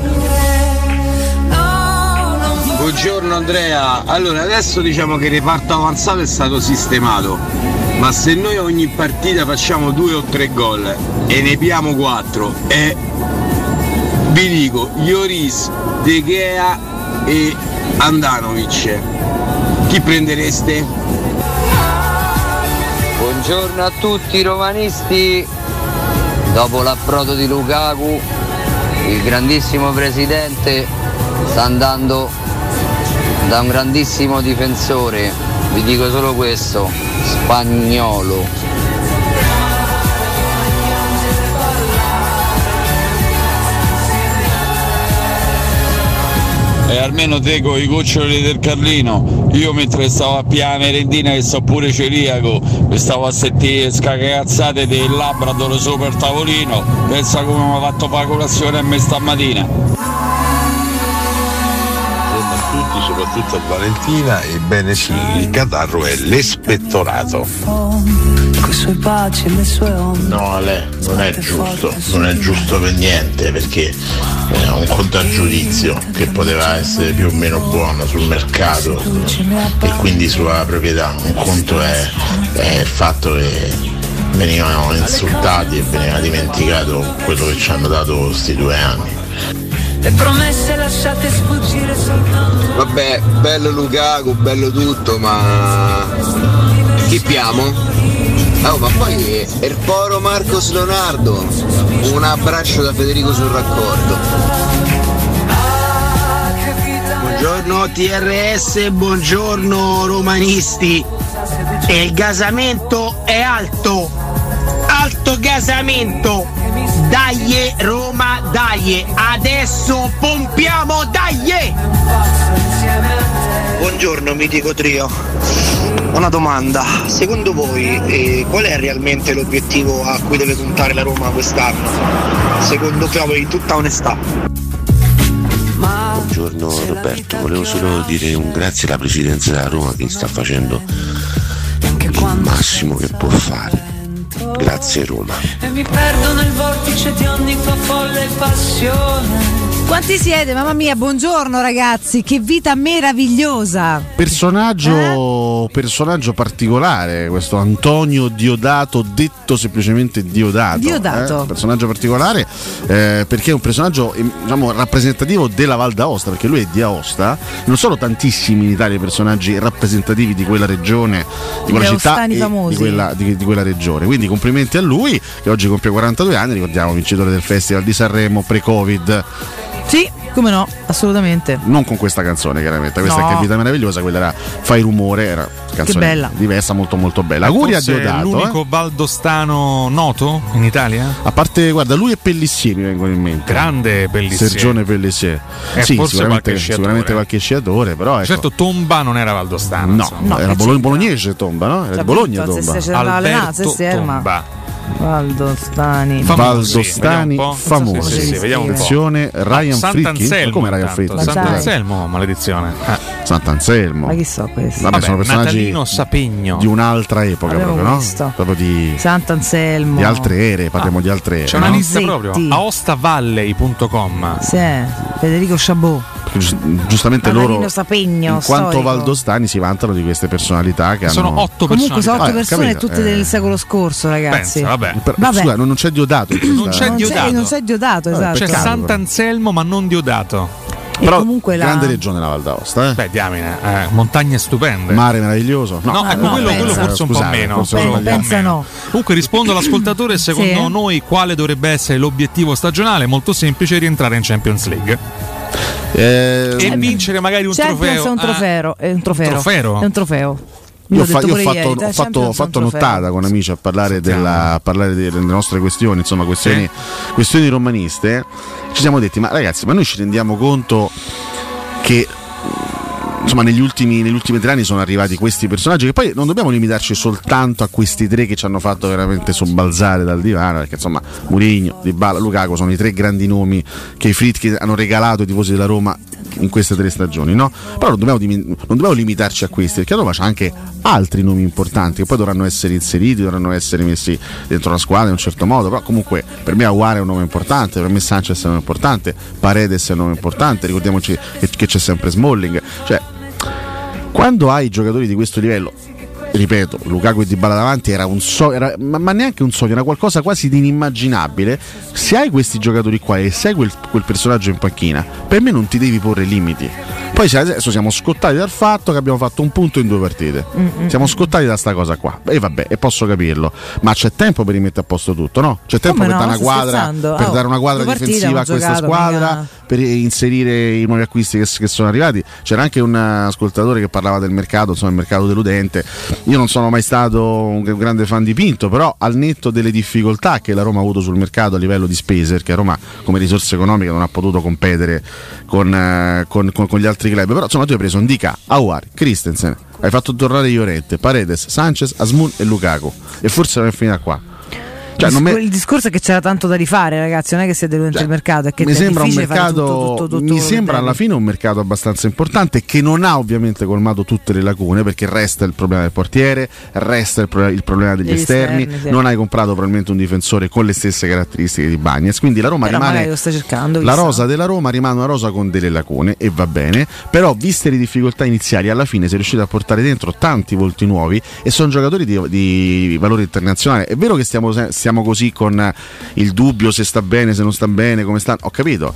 Buongiorno Andrea, allora adesso diciamo che il reparto avanzato è stato sistemato, ma se noi ogni partita facciamo due o tre gol e ne piamo quattro e vi dico Ioris, De Gea e Andanovic, chi prendereste? Buongiorno a tutti romanisti. Dopo l'approdo di Lukaku, il grandissimo presidente sta andando da un grandissimo difensore. Vi dico solo questo, spagnolo. E almeno te con i goccioli del Carlino, io mentre stavo a la merendina che so pure celiaco, e stavo a sentire scagazzate del Labrador sopra il tavolino, pensa come mi ha fatto fare colazione a me stamattina. Buongiorno a tutti, soprattutto a Valentina. Ebbene sì, il catarro è l'espettorato. Coi suoi baci e le sue onde. No Ale, non è giusto, non è giusto per niente perché è un conto a giudizio che poteva essere più o meno buono sul mercato e quindi sulla proprietà. Un conto è, è il fatto che venivano insultati e veniva dimenticato quello che ci hanno dato questi due anni. Le promesse lasciate sfuggire soltanto. Vabbè, bello Lukaku, bello tutto, ma chi piamo? Oh, ma poi Erporo Marcos Leonardo, un abbraccio da Federico sul raccordo. Buongiorno TRS, buongiorno romanisti. E il gasamento è alto. Alto gasamento. Dai Roma, dai. Adesso pompiamo, dai. Buongiorno mitico trio. Una domanda, secondo voi eh, qual è realmente l'obiettivo a cui deve puntare la Roma quest'anno? Secondo Piove in tutta onestà. Buongiorno Roberto, volevo solo dire un grazie alla presidenza della Roma che sta facendo il massimo che può fare. Grazie Roma. E mi perdo nel vortice di ogni tua folle passione. Quanti siete? Mamma mia, buongiorno ragazzi, che vita meravigliosa. Personaggio personaggio particolare, questo Antonio Diodato, detto semplicemente Diodato. Diodato. eh, personaggio particolare eh, perché è un personaggio eh, diciamo, rappresentativo della Val d'Aosta, perché lui è di Aosta. Non sono tantissimi in Italia i personaggi rappresentativi di quella regione, di quella Gli città di quella, di- di quella regione. Quindi complimenti a lui che oggi compie 42 anni, ricordiamo vincitore del Festival di Sanremo pre-Covid. Sì, come no, assolutamente. Non con questa canzone, chiaramente. Questa No. è Che Vita Meravigliosa, quella era Fai rumore, era una canzone bella. diversa, molto molto bella. Auguri a Diodato. l'unico eh. valdostano noto in Italia? A parte, guarda, lui e Pellissier mi vengono in mente. Grande Pellissier. Sergione Pellissier. Eh, sì, forse sicuramente qualche sciatore. sicuramente qualche sciatore, però ecco. Certo, Tomba non era valdostano. No, insomma. era Bologna, bolognese Tomba, no? Era di Bologna Tomba. Alberto. Tomba. Valdostani. Valdostani po'. famosi. Sì, sì, sì, vediamo un po'. Attenzione, Ryan Fricchi. Sant'Anselmo. Come Ryan. Fricchi? Sant'Anselmo, maledizione. Eh. Sant'Anselmo. Ma chi so questo? Vabbè, sono personaggi di un'altra epoca Abbiamo proprio, no? visto. Proprio di, Sant'Anselmo. di altre ere, parliamo di altre ere. C'è una no? lista Zetti. proprio. Aostavalley.com. Sì, Federico Chabot. Giustamente Natalino loro Sapegno, in quanto storico. valdostani si vantano di queste personalità che Sono hanno otto Comunque sono otto Eh, persone capito, tutte eh. del secolo scorso, ragazzi. Pensa, vabbè. Per- Vabbè. Scusa, non non c'è Diodato Non c'è Diodato. c'è, non c'è Diodato, esatto. C'è peccato, Sant'Anselmo, ma non Diodato. E Però comunque la- grande regione la Val d'Aosta, eh? Beh, diamine, eh, montagne stupende. Mare meraviglioso. No, No, Ah, ecco, no, quello, quello forse un po' Scusate, meno. forse po' pensa meno. no. Comunque rispondo all'ascoltatore, secondo Sì. noi quale dovrebbe essere l'obiettivo stagionale? Molto semplice, rientrare in Champions League Eh, e vincere magari un Champions trofeo. è un Ah, trofeo, è un trofeo. Trofeo? È un trofeo. Io, ho, fa- io ho fatto, ieri, ho dai, fatto- un fatto nottata con amici a parlare, della, a parlare delle nostre questioni, insomma, questioni, questioni romaniste. Ci siamo detti, ma ragazzi, ma noi ci rendiamo conto che insomma negli ultimi, negli ultimi tre anni sono arrivati questi personaggi che poi non dobbiamo limitarci soltanto a questi tre che ci hanno fatto veramente sobbalzare dal divano perché insomma Murigno, Dybala, Lukaku sono i tre grandi nomi che i Fritchi hanno regalato ai tifosi della Roma in queste tre stagioni no? però non dobbiamo, non dobbiamo limitarci a questi perché a Roma c'è anche altri nomi importanti che poi dovranno essere inseriti dovranno essere messi dentro la squadra in un certo modo però comunque per me Aguare è un nome importante per me Sanchez è un nome importante Paredes è un nome importante ricordiamoci che c'è sempre Smalling cioè quando hai giocatori di questo livello ripeto, Lukaku e Dybala davanti era un so- era- ma, ma neanche un sogno, era qualcosa quasi di inimmaginabile. Se hai questi giocatori qua e sei quel, quel personaggio in panchina, per me non ti devi porre limiti. Poi adesso siamo scottati dal fatto che abbiamo fatto un punto in due partite. Mm-mm. Siamo scottati da sta cosa qua. E vabbè, e posso capirlo. Ma c'è tempo per rimettere a posto tutto, no? C'è tempo Come per no? dare una quadra, per Oh, dare una quadra difensiva a questa giocato, squadra, mica- per inserire i nuovi acquisti che, che sono arrivati. C'era anche un eh, ascoltatore che parlava del mercato, insomma, il mercato deludente. Io non sono mai stato un grande fan di Pinto, però al netto delle difficoltà che la Roma ha avuto sul mercato a livello di spese, perché Roma come risorse economiche non ha potuto competere con, eh, con- con- con gli altri club, però insomma tu hai preso Ndika, Awar, Christensen, hai fatto tornare Llorente, Paredes, Sanchez, Asmun e Lukaku e forse non è finita qua. Cioè, non me- Il discorso è che c'era tanto da rifare, ragazzi. Non è che sia deludente il mercato, è che mi sembra un mercato tutto, tutto, tutto mi sembra alla fine un mercato abbastanza importante che non ha ovviamente colmato tutte le lacune perché resta il problema del portiere resta il, pro- il problema degli Degli esterni, esterni, sì. non hai comprato probabilmente un difensore con le stesse caratteristiche di Bagnez quindi la Roma Però rimane lo stai cercando. la rosa della Roma rimane una rosa con delle lacune e va bene, però viste le difficoltà iniziali alla fine si è riuscito a portare dentro tanti volti nuovi e sono giocatori di, di valore internazionale. È vero che stiamo, se- stiamo così con il dubbio se sta bene, se non sta bene, come sta, ho capito,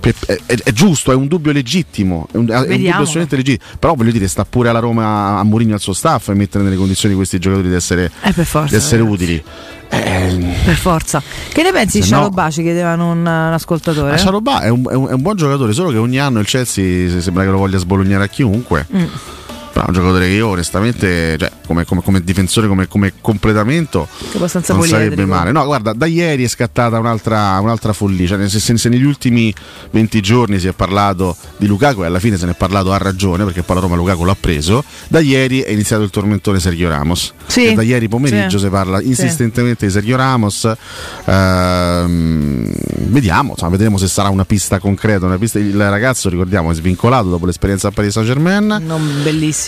è, è- è giusto, è un dubbio legittimo, è un, è un dubbio assolutamente legittimo, però voglio dire sta pure alla Roma a Mourinho al suo staff e mettere nelle condizioni questi giocatori di essere, Eh, per forza, di essere utili. Eh, Per forza. Che ne pensi di Se no- Scialobaci? Chiedevano un, un ascoltatore. Ma Cialobà è un, è, un, buon giocatore, solo che ogni anno il Chelsea se- sembra che lo voglia sbolognare a chiunque. Mm. Però è un giocatore che io onestamente, cioè, come, come- come difensore, come, come completamento, non sarebbe poliedrico. male. No, guarda, da ieri è scattata un'altra, un'altra follia. Cioè, se, se- se negli ultimi 20 giorni si è parlato di Lukaku e alla fine se ne è parlato a ragione, perché poi la Roma Lukaku l'ha preso, da ieri è iniziato il tormentone Sergio Ramos. Sì. E da ieri pomeriggio Sì. si parla Sì. insistentemente di Sergio Ramos. Ehm, vediamo, insomma, vedremo se sarà una pista concreta. Una pista, il ragazzo, ricordiamo, è svincolato dopo l'esperienza a Paris Saint Germain. Non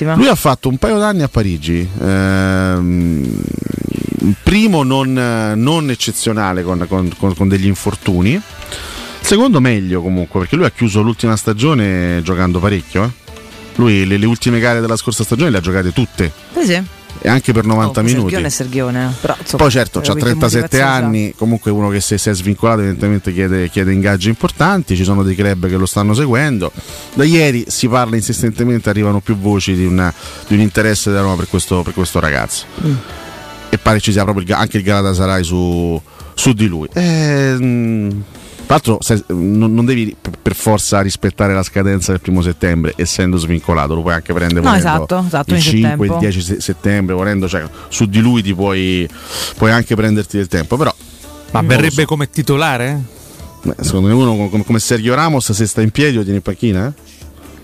bellissima. Lui ha fatto un paio d'anni a Parigi. ehm, primo non, eh, non eccezionale con, con- con- degli infortuni. Secondo meglio comunque, perché lui ha chiuso l'ultima stagione giocando parecchio. eh. Lui le, le ultime gare della scorsa stagione le ha giocate tutte Sì, sì. E anche per 90 Oh, minuti. Serghione è Serghione. Però, insomma, Poi certo, ha capire che 37 motivazione anni, comunque uno che se si è svincolato evidentemente chiede, chiede ingaggi importanti, ci sono dei club che lo stanno seguendo. Da ieri si parla insistentemente, arrivano più voci di, una- di un interesse della Roma per questo, per questo ragazzo. Mm. E pare ci sia proprio il anche il Galatasaray su, su di lui. Eh, mm, tra l'altro se- non, non devi per- forza rispettare la scadenza del primo settembre, essendo svincolato, lo puoi anche prendere No, volendo esatto, esatto, il in 5, tempo. il 10 se- settembre, volendo, cioè, su di lui ti puoi, puoi anche prenderti del tempo, però Ma verrebbe so. come titolare? Beh, secondo me uno come, come Sergio Ramos se sta in piedi o tiene in panchina? Eh?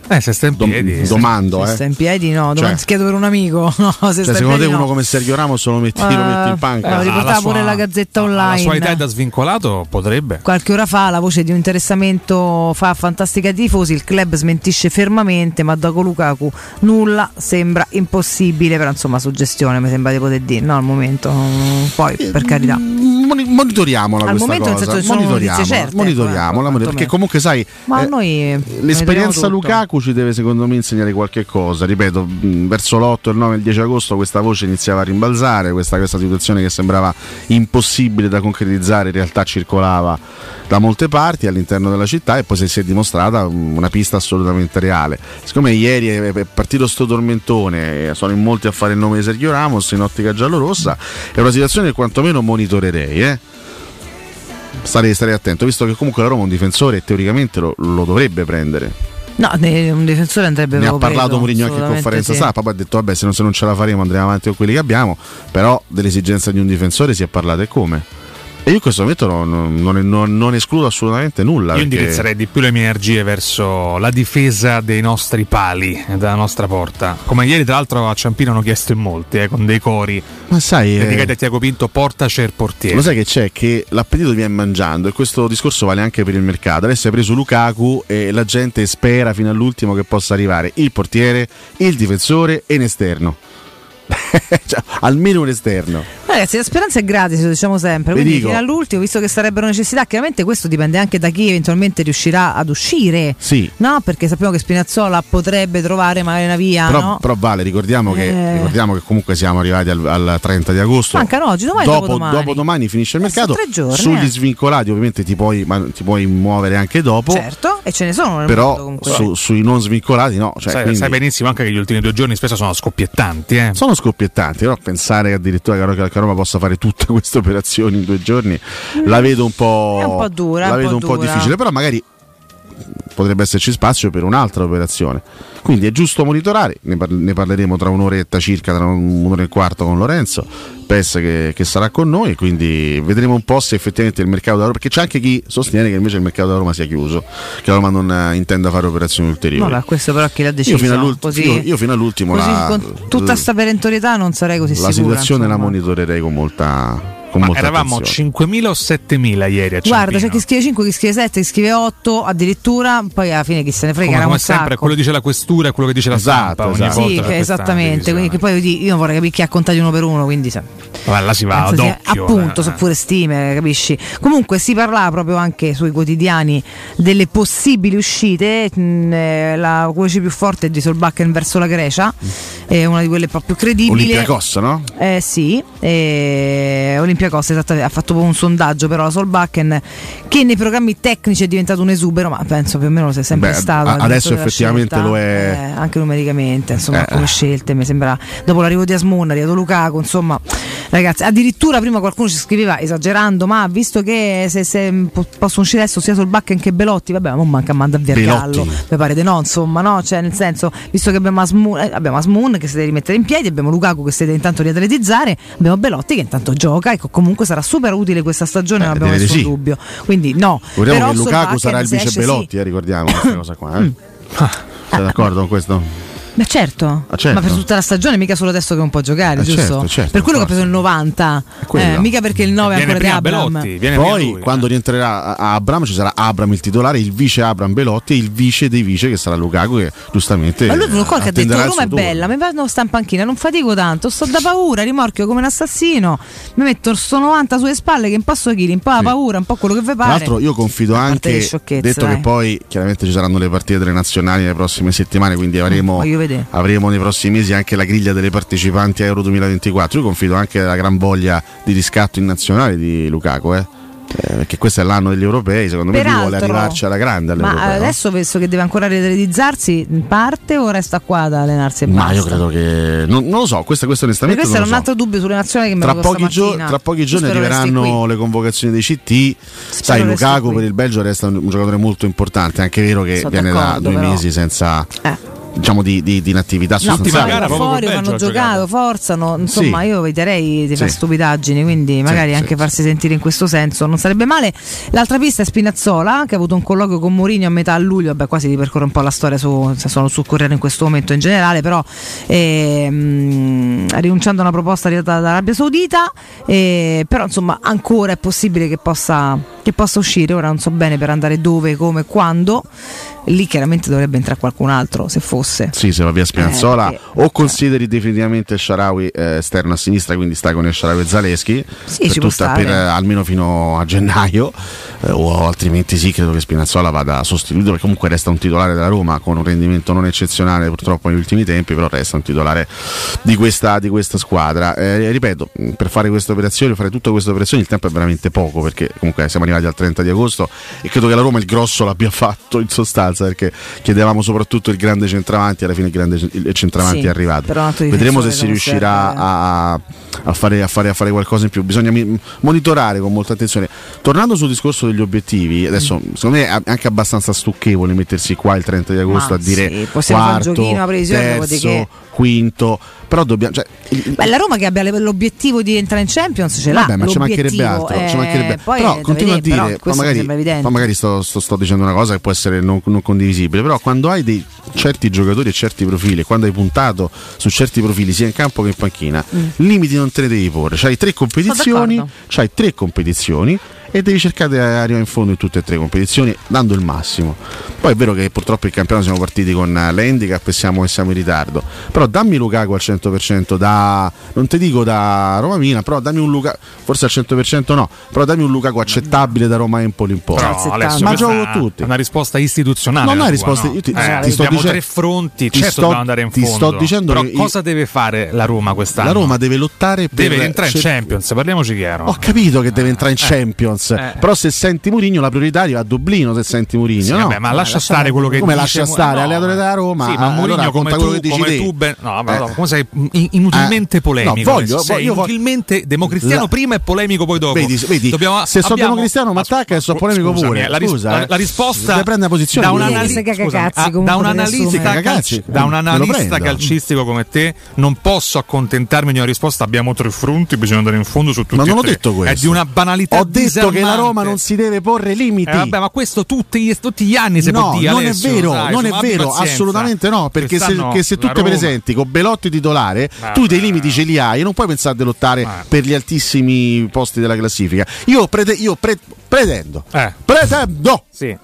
Eh, se sta in piedi. domando, Se eh. sta in piedi, no, Cioè- domani chiedo per un amico. No, se Cioè, sta in secondo te piedi, uno no. come Sergio Ramos lo metti, lo Eh, metti in panca? eh, lo riportava sua- pure la gazzetta online. La sua età da svincolato potrebbe. Qualche ora fa la voce di un interessamento fa fantastica ai tifosi, il club smentisce fermamente, ma dopo Lukaku nulla sembra impossibile, però insomma suggestione mi sembra di poter dire, no al momento, poi per carità. Moni- monitoriamola Al momento, nel cosa. senso monitoriamola, certe, monitoriamola, ecco, perché comunque sai Ma eh, noi L'esperienza tutto. Lukaku ci deve secondo me insegnare qualche cosa, ripeto, mh, verso l'8, il 9 e il 10 agosto questa voce iniziava a rimbalzare, questa, questa situazione che sembrava impossibile da concretizzare in realtà circolava da molte parti all'interno della città e poi si è dimostrata mh, una pista assolutamente reale. Siccome ieri è partito sto tormentone, e sono in molti a fare il nome di Sergio Ramos in ottica giallorossa, è una situazione che quantomeno monitorerei. Eh? Starei, starei attento, visto che comunque la Roma è un difensore e teoricamente lo, lo dovrebbe prendere. No, un difensore andrebbe Ne ha parlato Mourinho anche in conferenza sì. stampa, poi ha detto vabbè se non, se non ce la faremo andremo avanti con quelli che abbiamo, però dell'esigenza di un difensore si è parlato e come. E io in questo momento non, non- non- non escludo assolutamente nulla. Io perché- indirizzerei di più le mie energie verso la difesa dei nostri pali e della nostra porta. Come ieri, tra l'altro, a Ciampino hanno chiesto in molti, eh, con dei cori Ma sai, eh, dedicati a Tiago Pinto, porta cer portiere. Lo sai che c'è? Che l'appetito viene mangiando e questo discorso vale anche per il mercato. Adesso hai preso Lukaku e la gente spera fino all'ultimo che possa arrivare il portiere, il difensore e un esterno. Cioè, almeno un esterno. Ragazzi, la speranza è gratis, lo diciamo sempre. Quindi fino all'ultimo, visto che sarebbero necessità, chiaramente questo dipende anche da chi eventualmente riuscirà ad uscire. Sì. No, perché sappiamo che Spinazzola potrebbe trovare magari una via. Però, no? però Vale, ricordiamo che, Eh. ricordiamo che comunque siamo arrivati al, al 30 di agosto. Mancano oggi, domani dopo, dopodomani. dopodomani finisce il Eh, mercato. tre giorni, Sugli eh. svincolati, ovviamente, ti puoi, ma- ti puoi muovere anche dopo. Certo, e ce ne sono Però su- sui non svincolati, no. Cioè, sai, quindi- sai benissimo anche che gli ultimi due giorni spesso sono scoppiettanti. Eh. Sono scoppiettanti, però pensare che addirittura che che Roma possa fare tutte queste operazioni in due giorni la vedo un po', un po' dura, la un vedo po' un po' difficile, però magari potrebbe esserci spazio per un'altra operazione. Quindi è giusto monitorare, ne, par- ne parleremo tra un'oretta circa, tra un- un'ora e un quarto con Lorenzo, PES che, che sarà con noi, quindi vedremo un po' se effettivamente il mercato da Roma, perché c'è anche chi sostiene che invece il mercato da Roma sia chiuso, che la Roma non eh, intenda fare operazioni ulteriori. Vabbè, questo però chi l'ha deciso. io, fino all'ult- così, io- io fino all'ultimo così la, con tutta sta perentorietà non sarei così la sicura. situazione la insomma. monitorerei con molta, Ma molta eravamo attenzione. 5.000 o 7.000 ieri a Guarda, c'è Ciampino. chi scrive 5, chi scrive 7, chi scrive 8, addirittura, poi alla fine chi se ne frega. Come, come sempre, sacco. quello dice la questura e quello che dice la stampa. ogni esatto. volta Sì, che esattamente. Quindi che poi io vorrei capire chi ha contato uno per uno, quindi. Vabbè, là si va ad appunto, eh. sono pure stime, capisci? Comunque si parlava proprio anche sui quotidiani delle possibili uscite. mh, eh, la voce più forte è di Solbakken verso la Grecia, è una di quelle più credibili. Olympiacos, no? Eh sì, eh, Olympiacos esattamente, ha fatto un sondaggio però la Solbakken che nei programmi tecnici è diventato un esubero, ma penso più o meno lo sia sempre Beh, stato. a- adesso effettivamente scelta, lo è. eh, anche numericamente, insomma, Eh. come scelte mi sembra dopo l'arrivo di Asmun, è arrivato Lukaku, insomma, ragazzi, addirittura prima qualcuno ci scriveva esagerando, ma visto che se, se po- possono uscire adesso sia Solbakken che Belotti, vabbè, ma non manca a mandare via gallo, mi pare di no, insomma, no, cioè nel senso, visto che abbiamo Asmun, eh, abbiamo Asmun che si deve rimettere in piedi, abbiamo Lukaku che si deve intanto riatletizzare, abbiamo Belotti che intanto gioca, ecco, comunque sarà super utile questa stagione, non abbiamo nessun sì. dubbio. Quindi no, Ricordiamo però che Lukaku sarà il vice Belotti, sì. eh, ricordiamo questa cosa qua. Eh? Sei d'accordo con questo? Beh certo. Ah, certo. ma per tutta la stagione mica solo adesso che non può giocare, Eh, giusto? certo, certo, per quello che ha preso il 90, quello. eh, mica perché il 9 è ancora di Abram. Poi quando rientrerà a- Abram ci sarà Abram il titolare, il vice Abram Belotti e il vice dei vice che sarà Lukaku che giustamente Ma lui qua che ha detto Roma è bella, mi vado sta in panchina, non fatico tanto, sto da paura, rimorchio come un assassino, mi metto sto 90 sulle spalle che un po' so chili, un po' la paura, un po' quello che vi Tra pare. l'altro io confido anche, detto dai. che poi chiaramente ci saranno le partite delle nazionali nelle prossime settimane, quindi avremo, voglio vedere. avremo nei prossimi mesi anche la griglia delle partecipanti a Euro 2024. Io confido anche nella gran voglia di riscatto in nazionale di Lukaku, eh. Eh, perché questo è l'anno degli europei, secondo me lui vuole Peraltro, arrivarci alla grande Ma adesso penso che deve ancora realizzarsi, parte o resta qua ad allenarsi Ma basta? io credo che. Non, non lo so, questo, questo onestamente. questo non era un so. altro dubbio sulle nazionali che mi Tra pochi, gio- tra pochi giorni Spero arriveranno le convocazioni dei CT. Sai, resti Lukaku qui. per il Belgio resta un, un giocatore molto importante. È anche vero che Sono viene da due però. mesi senza Eh. Diciamo di, di, di inattività No, sostanziale. poi fuori hanno giocato, forzano, insomma Sì. io eviterei di fare Sì. stupidaggini, quindi magari sì, anche farsi sentire in questo senso non sarebbe male. L'altra pista è Spinazzola che ha avuto un colloquio con Mourinho a metà luglio, vabbè quasi ripercorre un po' la storia su, se sono sul Corriere in questo momento in generale, però ehm, rinunciando a una proposta arrivata dall'Arabia Saudita, eh, però insomma ancora è possibile che possa, che possa uscire, ora non so bene per andare dove, come, quando, lì chiaramente dovrebbe entrare qualcun altro se fosse. Sì, se va via Spinazzola Eh, o consideri definitivamente Sharawi eh, esterno a sinistra, quindi stai con il Sharawi e Zaleschi Sì, per tutta- per, almeno fino a gennaio, eh, o altrimenti sì, credo che Spinazzola vada sostituito perché comunque resta un titolare della Roma con un rendimento non eccezionale purtroppo negli ultimi tempi, però resta un titolare di questa, di questa squadra. Eh, ripeto, per fare queste operazioni, fare tutte queste operazioni il tempo è veramente poco perché comunque siamo arrivati al 30 di agosto e credo che la Roma il grosso l'abbia fatto in sostanza perché chiedevamo soprattutto il grande centravanti, alla fine il grande il centravanti Sì, è arrivato. Vedremo se si riuscirà a, a fare, a, fare, a fare qualcosa in più. Bisogna monitorare con molta attenzione. Tornando sul discorso degli obiettivi, adesso secondo me è anche abbastanza stucchevole mettersi qua il 30 di agosto Ma a dire sì, possiamo fare un quarto, giochino, una previsione, terzo, quinto, però dobbiamo... Cioè, Beh, la Roma che abbia l'obiettivo di entrare in Champions ce l'ha. Vabbè, ma ci mancherebbe altro. ci eh, mancherebbe- però da continuo a però dire, mi magari, sembra evidente. ma magari sto, sto- sto dicendo una cosa che può essere non, non condivisibile, però quando hai dei certi giocatori e certi profili, quando hai puntato su certi profili sia in campo che in panchina, limiti non te ne devi porre. C'hai tre competizioni, c'hai tre competizioni e devi cercare di arrivare in fondo in tutte e tre le competizioni dando il massimo. Poi è vero che purtroppo il campionato siamo partiti con eh, l'handicap e siamo, e siamo in ritardo. Però dammi Lukaku al 100% da non ti dico da Roma Mina, però dammi un Lukaku forse al 100% no, però dammi un Lukaku accettabile da Roma Empoli in poi. Alessio, ma gioco con una- tutti. È una risposta istituzionale. Non è tua, risposta- no? io ti- Eh, ti sto dicendo- tre fronti, ti certo sto- andare in ti fondo. sto dicendo Però che- cosa deve fare la Roma quest'anno? La Roma deve lottare per deve entrare in cer- Champions, parliamoci chiaro. Ho capito che deve entrare in Champions, eh. però se senti Mourinho la priorità arriva a Dublino se senti Mourinho, Sì, no? vabbè, ma lascia stare quello che Come dice lascia stare, no, allenatore della Roma? Sì, ma ah, Mourinho allora come conta tu, quello che dici come te. tu ben- no, vabbè, Eh. no, come sei in- inutilmente Eh, polemico. no, voglio- sei voglio- inutilmente democristiano La- prima e polemico poi dopo. Vedi, vedi, Dobbiamo- se sono abbiamo- democristiano mi attacca e sono polemico Scusami, pure. La, ris- Scusa, la- eh. la risposta da un, analista, calcistico come te non posso accontentarmi di una risposta. Abbiamo tre fronti, bisogna andare in fondo su tutti Ma non ho detto questo. È di una banalità Ho detto che la. Roma non si deve porre limiti. Eh, vabbè, ma questo tutti, tutti gli anni si no, può dire. non è Alessio, vero, dai, non è vero, pazienza. assolutamente no, perché se, Quest'anno che se tu Roma- presenti con Belotti titolare, Vabbè. tu dei limiti ce li hai, non puoi pensare di lottare per gli altissimi posti della classifica. Io, prete- io pre- pretendo, Eh. pretendo, Sì. eh,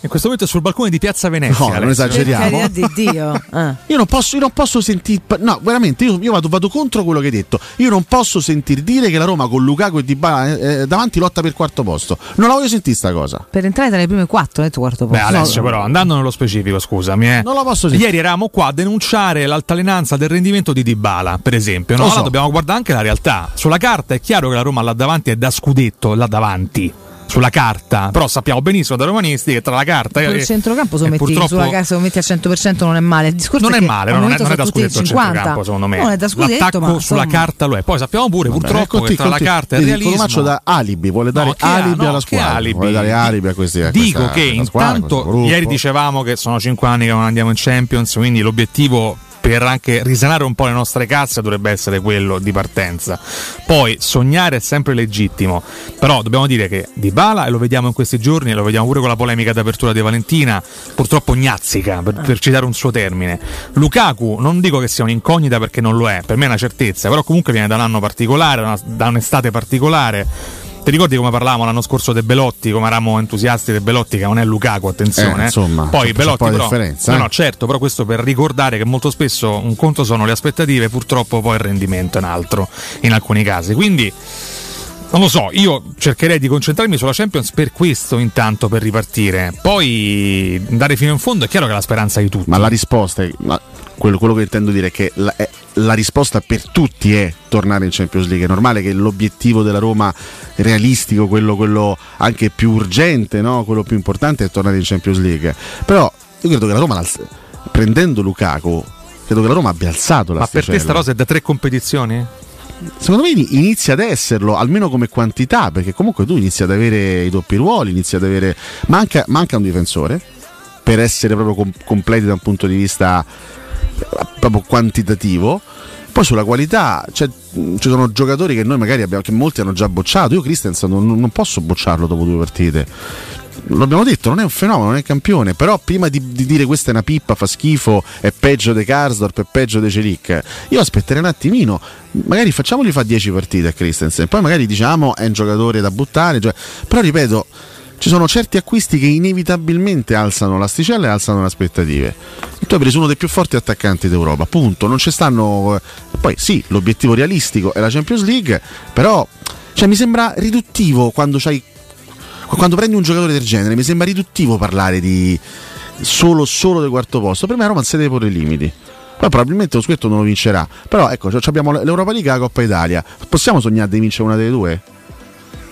In questo momento è sul balcone di Piazza Venezia. No, non Alessio. esageriamo. Per carità di Dio. Eh. Io non posso, io non posso sentir. No, veramente, io, io vado, vado contro quello che hai detto. Io non posso sentir dire che la Roma con Lukaku e Dybala eh, davanti lotta per quarto posto. Non la voglio sentire sta cosa. Per entrare tra le prime quattro, hai detto quarto Beh, posto. Alessio, però, andando nello specifico, scusami, eh. Non la posso sentire. Ieri eravamo qua a denunciare l'altalenanza del rendimento di Dybala, per esempio. No? So. Dobbiamo guardare anche la realtà. Sulla carta è chiaro che la Roma là davanti è da scudetto, là davanti. Sulla carta, però sappiamo benissimo da romanisti che tra la carta e il centrocampo se lo metti purtroppo- sulla casa, se lo metti al 100% non è male. Il discorso non è è male, al non è, non è da scudetto il 50. centrocampo, secondo me. Non è da scudetto, L'attacco ma sulla insomma. carta lo è. Poi sappiamo pure, purtroppo, che tra la carta e il realismo. Colomaccio da alibi, vuole dare No, alibi no, alla squadra. alibi? Vuole dare alibi a questi a Dico questa- che squadra, intanto ieri dicevamo che sono 5 anni che non andiamo in Champions, quindi l'obiettivo per anche risanare un po' le nostre casse dovrebbe essere quello di partenza. Poi sognare è sempre legittimo, però dobbiamo dire che Di Bala, e lo vediamo in questi giorni, e lo vediamo pure con la polemica d'apertura di Valentina, purtroppo gnazzica, per, per citare un suo termine. Lukaku non dico che sia un'incognita perché non lo è, per me è una certezza, però comunque viene da un anno particolare, da un'estate particolare. Ti ricordi come parlavamo l'anno scorso De Belotti, come eravamo entusiasti De Belotti, che non è Lukaku, attenzione. Eh, insomma, Poi Belotti po' però, differenza, no, eh. no, certo, però questo per ricordare che molto spesso un conto sono le aspettative, purtroppo poi il rendimento è un altro in alcuni casi. Quindi non lo so, io cercherei di concentrarmi sulla Champions per questo intanto per ripartire. Poi andare fino in fondo è chiaro che è la speranza di tutti. Ma la risposta è. Quello, quello che intendo dire è che la, è- la risposta per tutti è tornare in Champions League. È normale che l'obiettivo della Roma realistico, quello, quello anche più urgente, no? quello più importante è tornare in Champions League. Però io credo che la Roma, prendendo Lukaku, credo che la Roma abbia alzato la Ma per te sta rosa è da tre competizioni? Secondo me ini- inizia ad esserlo, almeno come quantità, perché comunque tu inizi ad avere i doppi ruoli, inizi ad avere. Manca, manca un difensore per essere proprio com- completi da un punto di vista proprio quantitativo. Poi sulla qualità cioè, mh, ci sono giocatori che noi magari abbiamo, che molti hanno già bocciato. Io Christensen non, non posso bocciarlo dopo due partite. L'abbiamo detto, non è un fenomeno, non è campione, però prima di, di dire questa è una pippa, fa schifo, è peggio di Karsdorp, è peggio di Celic, io aspetterei un attimino, magari facciamogli fa 10 partite a Christensen, poi magari diciamo è un giocatore da buttare, cioè- però ripeto, ci sono certi acquisti che inevitabilmente alzano l'asticella e alzano le aspettative. E tu hai preso uno dei più forti attaccanti d'Europa, punto, non ci stanno... eh, Poi sì, l'obiettivo realistico è la Champions League, però cioè, mi sembra riduttivo quando quando prendi un giocatore del genere mi sembra riduttivo parlare di solo, solo del quarto posto. Per me Roma si deve porre i limiti. Poi probabilmente lo scudetto non lo vincerà. Però ecco, abbiamo l'Europa League e la Coppa Italia. Possiamo sognare di vincere una delle due?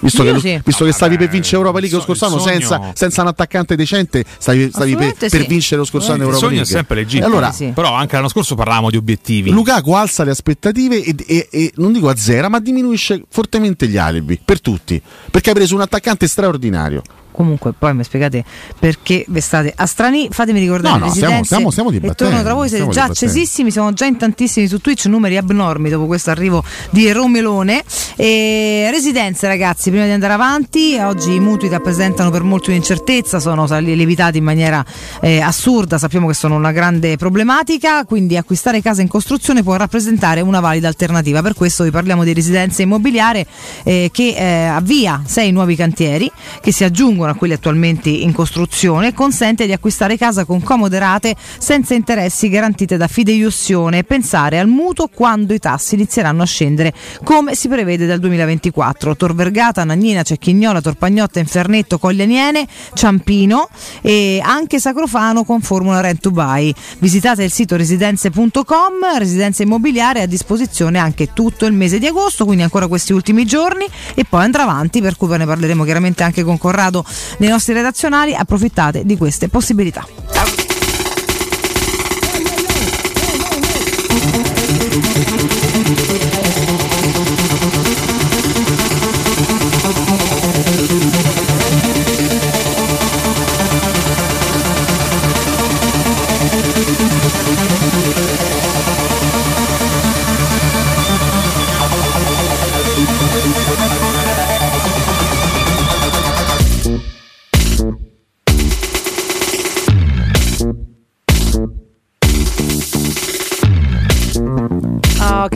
Visto, Io che, sì. visto che stavi per vincere Europa League lo so- scorso il anno sogno- senza, senza un attaccante decente, stavi, stavi per, Assolutamente per sì. vincere lo scorso anno il Europa sogno è League. sempre legittimo. Allora, Sì. Però anche l'anno scorso parlavamo di obiettivi. Lukaku alza le aspettative e, e- e non dico a zero, ma diminuisce fortemente gli alibi per tutti. Perché hai preso un attaccante straordinario. Comunque, poi mi spiegate perché ve state a strani. Fatemi ricordare No, no, le stiamo- stiamo- stiamo e torno tra voi, siete già accesissimi, siamo già in tantissimi su Twitch, numeri abnormi dopo questo arrivo di Romelone. E residenze, ragazzi, prima di andare avanti, oggi i mutui rappresentano per molti un'incertezza, sono lievitati in maniera eh, assurda, sappiamo che sono una grande problematica, quindi acquistare casa in costruzione può rappresentare una valida alternativa. Per questo vi parliamo di residenze immobiliari eh, che eh, avvia sei nuovi cantieri che si aggiungono a quelli attualmente in costruzione consente di acquistare casa con comode rate senza interessi garantite da fideiussione e pensare al mutuo quando i tassi inizieranno a scendere come si prevede dal 2024. Tor Vergata, Nagnina, Cecchignola, Torpagnotta, Infernetto, Coglianiene, Ciampino e anche Sacrofano con formula Rent to Buy. Visitate il sito residenze.com, residenze immobiliare a disposizione anche tutto il mese di agosto, quindi ancora questi ultimi giorni e poi andrà avanti, per cui ve ne parleremo chiaramente anche con Corrado nei nostri redazionali. Approfittate di queste possibilità. Oh,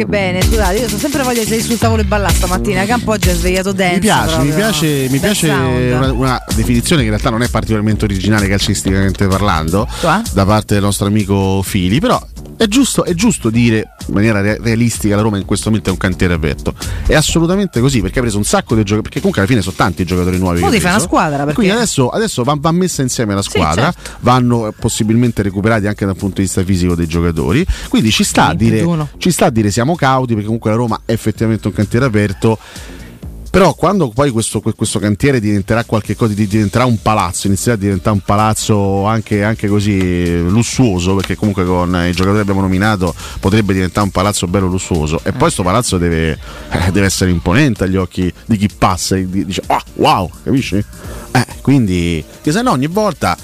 che bene, scusate, io sono sempre voglia di salire sul tavolo e ballare stamattina. Campo oggi è svegliato dance. Mi piace, mi proprio. piace, mi piace una, una definizione che in realtà non è particolarmente originale calcisticamente parlando Cioè? da parte del nostro amico Fili, però è giusto, è giusto dire in maniera re- realistica la Roma in questo momento è un cantiere aperto. È assolutamente così perché ha preso un sacco di giocatori, perché comunque alla fine sono tanti i giocatori nuovi. Ha fare preso. una squadra, perché- Quindi adesso, adesso va, va messa insieme la squadra, certo. vanno eh, possibilmente recuperati anche dal punto di vista fisico dei giocatori. Quindi ci sta, a dire, ci sta a dire siamo cauti perché comunque la Roma è effettivamente un cantiere aperto. Però quando poi questo, questo cantiere diventerà qualcosa, diventerà un palazzo, inizierà a diventare un palazzo anche, anche così lussuoso, perché comunque con i giocatori che abbiamo nominato potrebbe diventare un palazzo bello lussuoso. E poi questo palazzo deve, eh, deve essere imponente agli occhi di chi passa e di- dice "Ah, wow, capisci? Eh, quindi, che se no ogni volta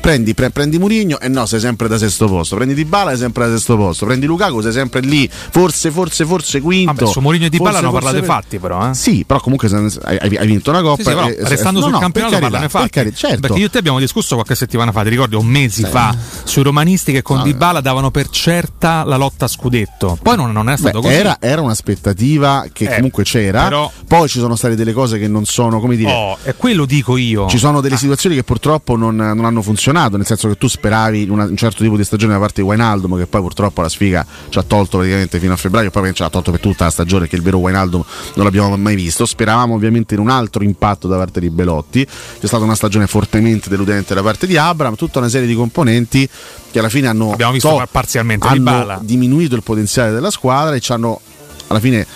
Prendi, pre- prendi Murigno e no, sei sempre da sesto posto. Prendi Dybala, sei sempre da sesto posto. Prendi Lukaku, sei sempre lì. Forse, forse, forse quinto. Vabbè, su Mourinho e Dybala Forse, hanno parlato pre- fatti, però. Eh. Sì, però comunque hai, hai vinto una coppa. Sì, sì, però, e- restando no, sul no, campionato per parlane carità, fatti. per carità, certo. Perché io e te abbiamo discusso qualche settimana fa, ti ricordi, un mesi fa, sui romanisti che con No, Dybala davano per certa la lotta a scudetto. Poi non, non è stato Beh, così. era, era un'aspettativa che Eh, comunque c'era, però- poi ci sono state delle cose che non sono, come dire, Oh, e quello dico io. ci sono delle situazioni che purtroppo non, non hanno funzionato, nel senso che tu speravi una- un certo tipo di stagione da parte di Wijnaldum, che poi purtroppo la sfiga ci ha tolto praticamente fino a febbraio, poi ci ha tolto per tutta la stagione, che il vero Wijnaldum non l'abbiamo mai visto. Speravamo ovviamente in un altro impatto da parte di Belotti, c'è stata una stagione fortemente deludente da parte di Abram, tutta una serie di componenti che alla fine hanno, to- parzialmente hanno diminuito il potenziale della squadra e ci hanno alla fine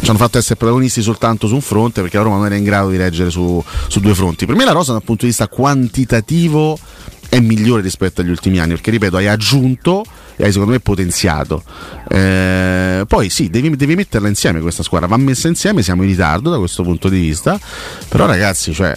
ci hanno fatto essere protagonisti soltanto su un fronte perché la Roma non era in grado di reggere su, su due fronti. Per me la rosa dal punto di vista quantitativo è migliore rispetto agli ultimi anni perché ripeto hai aggiunto e hai secondo me potenziato. Eh, poi sì devi, devi metterla insieme questa squadra. Va messa insieme siamo in ritardo da questo punto di vista. Però ragazzi cioè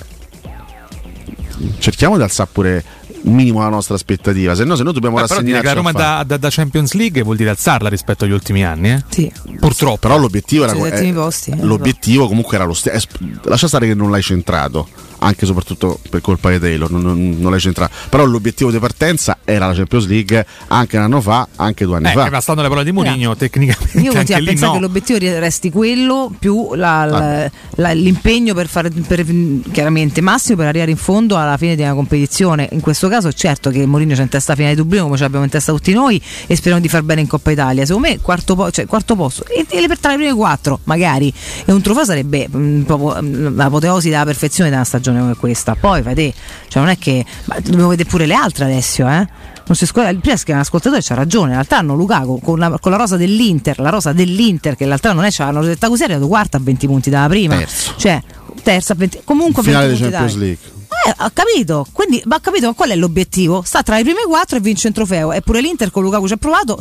cerchiamo di alzare pure minimo la nostra aspettativa se no se no dobbiamo dire rassegnarci la Roma da, da- da Champions League vuol dire alzarla rispetto agli ultimi anni, eh? Sì. Purtroppo. Però l'obiettivo era Sui eh, posti, eh, l'obiettivo comunque era lo stesso. Lascia stare che non l'hai centrato, anche e soprattutto per colpa di Taylor, non, non- non l'hai centrato. Però l'obiettivo di partenza era la Champions League anche un anno fa, anche due anni Eh, fa. bastando le parole di Mourinho, tecnicamente Io continuo a pensare no. che l'obiettivo resti quello più la- la- la- l'impegno per fare per- chiaramente massimo per arrivare in fondo alla fine di una competizione. In questo caso, certo che Mourinho c'è in testa fine di Dublino, come ce l'abbiamo in testa tutti noi, e speriamo di far bene in Coppa Italia. Secondo me, quarto, po- cioè, quarto posto e, e per tra le prime quattro, magari. E un trofeo sarebbe mh, proprio mh, l'apoteosi della perfezione di una stagione come questa. Poi, fai te, cioè, non è che ma dobbiamo vedere pure le altre adesso, eh. Non si scorda, prima che un ascoltatore c'ha ragione, in realtà hanno Lukaku con la, con la rosa dell'Inter, la rosa dell'Inter che l'altra non è, c'hanno detta così, è arrivato quarta a 20 punti dalla prima. Terzo. Cioè, terza a 20, comunque 20 Finale di punti Champions dai. League. Eh, ho capito, quindi ma ho capito qual è l'obiettivo? Sta tra le prime quattro e vince un trofeo. Eppure l'Inter con Lukaku ci ha provato.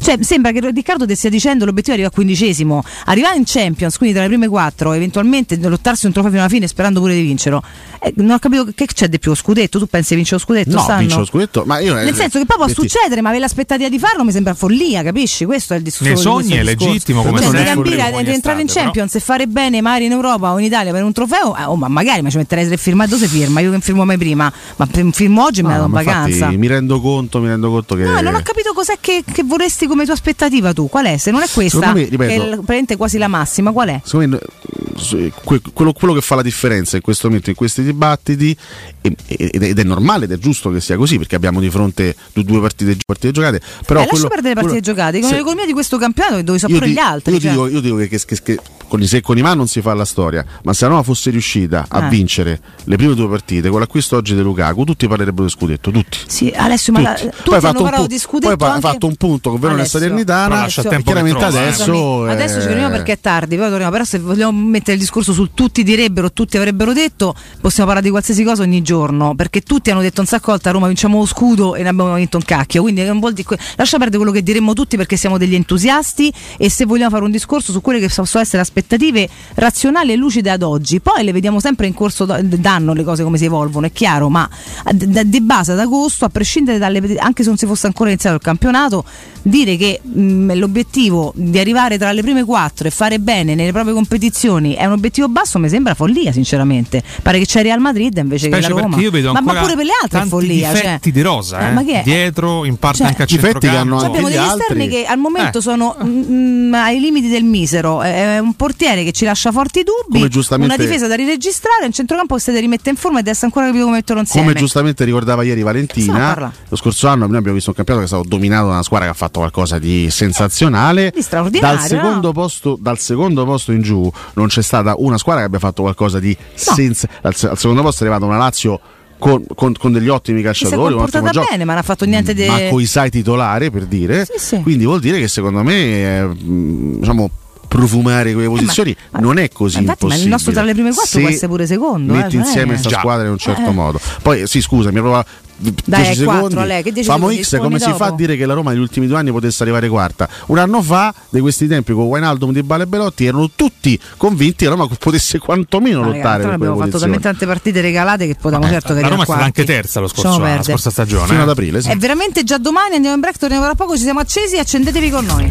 Cioè, sembra che Riccardo ti stia dicendo l'obiettivo è arrivare al quindicesimo. Arrivare in Champions, quindi tra le prime quattro, eventualmente lottarsi un trofeo fino alla fine sperando pure di vincerlo. Eh, non ho capito che c'è di più, lo scudetto? Tu pensi vince lo scudetto? No, stanno? vince lo scudetto, ma io Nel senso che poi può metti- succedere, ma avere l'aspettativa di farlo mi sembra follia, capisci? Questo è il discorso. Nei di sogni è discorso. legittimo, come cioè, di ambire ad entrare in estate, però. Champions e fare bene magari in Europa o in Italia per un trofeo, eh, oh, ma magari ma ci metterei tre firme, dove si firma? Io che non firmo mai prima, ma film oggi mi No, ha dato in ma infatti vacanza. mi rendo conto, mi rendo conto che No, non ho capito cos'è che, che vorresti come tua aspettativa tu. Qual è? Se non è questa, me, ripeto- che è quasi la massima, qual è? Secondo me, quello, quello che fa la differenza in questo momento, in questi dibattiti, e- ed è, normale ed è giusto che sia così, perché abbiamo di fronte due partite, partite giocate. Però eh, lascia quello- perdere le partite quello- giocate, con se- l'economia di questo campionato dove di- gli altri. Io cioè. dico, io dico che, che- che- che con i se con i man non si fa la storia, ma se la Roma fosse riuscita a Eh. vincere le prime due partite con l'acquisto oggi di Lukaku, tutti parlerebbero di scudetto, tutti. Sì, Alessio, ma la, Tutti. tutti Poi fatto un parlato pu- di scudetto poi ha anche- fatto un punto con Verona e Salernitana, Però lascia tempo che chiaramente trova, eh. adesso Scusami, adesso ci fermiamo eh, perché è tardi, poi torniamo. però se vogliamo mettere il discorso sul tutti direbbero, tutti avrebbero detto, possiamo parlare di qualsiasi cosa ogni giorno, perché tutti hanno detto un sacco a Roma vinciamo lo scudo e ne abbiamo vinto un cacchio, quindi non vuol dire lascia perdere quello che diremmo tutti perché siamo degli entusiasti e se vogliamo fare un discorso su quelle che possono essere aspettative razionali e lucide ad oggi, poi le vediamo sempre in corso da- d'anno le cose come si evolvono, è chiaro, ma di base ad agosto, a prescindere dalle anche se non si fosse ancora iniziato il campionato, dire che mh, l'obiettivo di arrivare tra le prime quattro e fare bene nelle proprie competizioni è un obiettivo basso mi sembra follia sinceramente pare che c'è Real Madrid invece Specie che la Roma io vedo ma, ma pure per le altre è follia cioè. difetti di rosa, Eh, eh. ma che è? dietro, in parte Cioè, anche a difetti che hanno centrocampo. anche abbiamo gli degli altri- esterni che al momento Eh. sono mm, mm, ai limiti del misero. È un portiere che ci lascia forti dubbi. Una difesa da riregistrare. Un centrocampo che si deve rimettere in forma ed essere ancora capito come metterlo insieme. Come giustamente ricordava ieri Valentina, lo scorso anno noi abbiamo visto un campionato che è stato dominato da una squadra che ha fatto qualcosa di sensazionale. Di straordinario, Dal secondo, no? posto, dal secondo posto in giù non c'è stata una squadra che abbia fatto qualcosa di senza. Al, al secondo posto è arrivata una Lazio con, con- con degli ottimi calciatori, ottimo comportata gioco. bene, ma non ha fatto niente di. Ma con i sai titolare per dire, Sì, sì. quindi vuol dire che secondo me eh, diciamo profumare quelle posizioni ma- non è così infatti, ma il nostro tra le prime quattro Se può essere pure secondo, eh, Metti è insieme questa squadra in un certo Eh. modo. Poi sì, scusami, proprio Dai, 10 è quattro, secondi. Ale, che 10 Famo secondi X come si rispondi fa a dopo? dire che la Roma negli ultimi due anni potesse arrivare quarta. Un anno fa, di questi tempi, con Wijnaldum, Di Bale e Belotti, erano tutti convinti che la Roma potesse quantomeno Ma lottare ragazzi, abbiamo fatto posizioni. talmente tante partite regalate che potevamo certo che La Roma è stata anche terza lo scorso, la scorsa stagione. Fino eh. ad aprile, sì. È veramente già domani, andiamo in break, torniamo tra poco, ci siamo accesi, accendetevi con noi.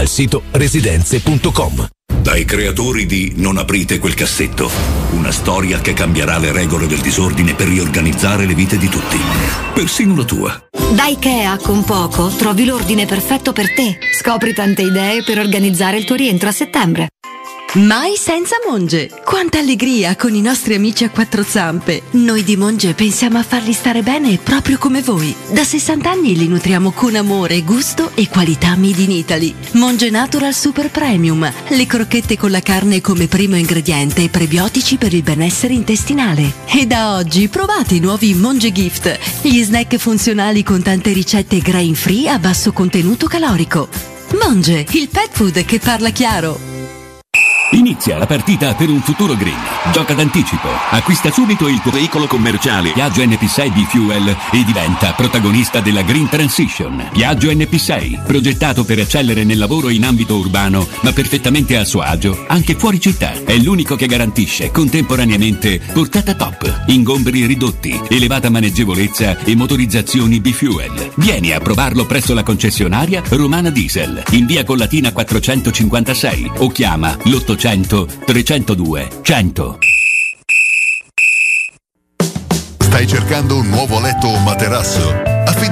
il sito residenze.com. Dai creatori di Non aprite quel cassetto, una storia che cambierà le regole del disordine per riorganizzare le vite di tutti, persino la tua. Da Ikea con poco trovi l'ordine perfetto per te. Scopri tante idee per organizzare il tuo rientro a settembre. Mai senza Monge! Quanta allegria con i nostri amici a quattro zampe! Noi di Monge pensiamo a farli stare bene proprio come voi. Da 60 anni li nutriamo con amore, gusto e qualità made in Italy. Monge Natural Super Premium, le crocchette con la carne come primo ingrediente e prebiotici per il benessere intestinale. E da oggi provate i nuovi Monge Gift, gli snack funzionali con tante ricette grain free a basso contenuto calorico. Monge, il pet food che parla chiaro. Inizia la partita per un futuro green. Gioca d'anticipo. Acquista subito il tuo veicolo commerciale Piaggio NP6 di Fuel e diventa protagonista della Green Transition. Piaggio NP6, progettato per eccellere nel lavoro in ambito urbano, ma perfettamente a suo agio anche fuori città. È l'unico che garantisce contemporaneamente portata top, ingombri ridotti, elevata maneggevolezza e motorizzazioni B-Fuel. Vieni a provarlo presso la concessionaria Romana Diesel, in via Collatina 456 o chiama l'800 302 100. Stai cercando un nuovo letto o materasso?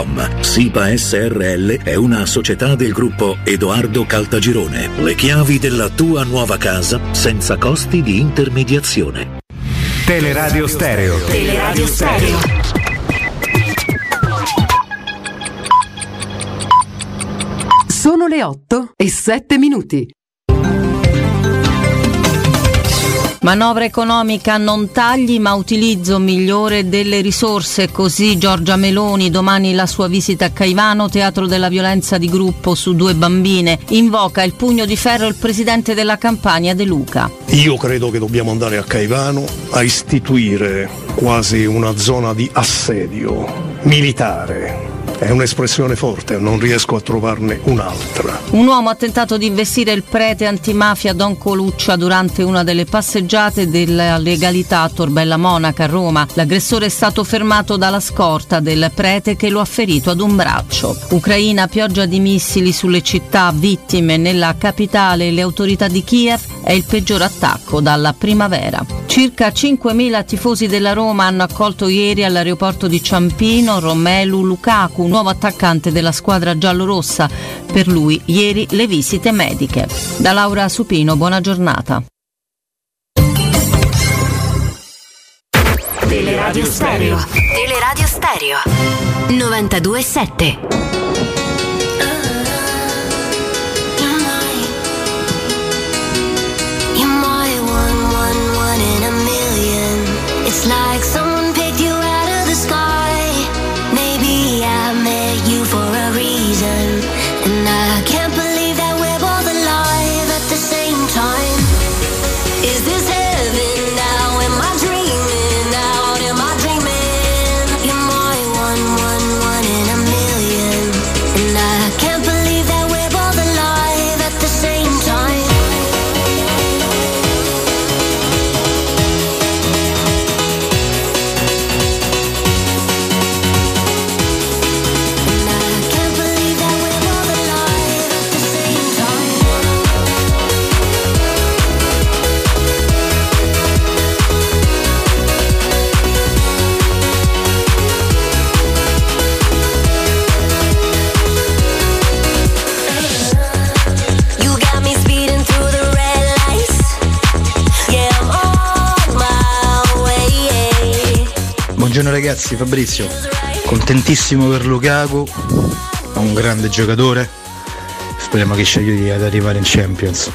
sipa.com. SIPA SRL è una società del gruppo Edoardo Caltagirone. Le chiavi della tua nuova casa senza costi di intermediazione. Teleradio Stereo. Teleradio Stereo. Sono le 8 e 7 minuti. Manovra economica non tagli ma utilizzo migliore delle risorse, così Giorgia Meloni domani la sua visita a Caivano, teatro della violenza di gruppo su due bambine, invoca il pugno di ferro il presidente della campagna De Luca. Io credo che dobbiamo andare a Caivano a istituire quasi una zona di assedio militare. È un'espressione forte, non riesco a trovarne un'altra. Un uomo ha tentato di investire il prete antimafia Don Coluccia durante una delle passeggiate della legalità a Torbella Monaca a Roma. L'aggressore è stato fermato dalla scorta del prete che lo ha ferito ad un braccio. Ucraina, pioggia di missili sulle città, vittime nella capitale. Le autorità di Kiev è il peggior attacco dalla primavera. Circa 5.000 tifosi della Roma hanno accolto ieri all'aeroporto di Ciampino Romelu Lukaku, nuovo attaccante della squadra giallorossa. Per lui ieri le visite mediche. Da Laura Supino, buona giornata. Teleradio Stereo. Teleradio Stereo 92.7 ragazzi, Fabrizio. Contentissimo per Lukaku, è un grande giocatore. Speriamo che ci aiuti ad arrivare in Champions.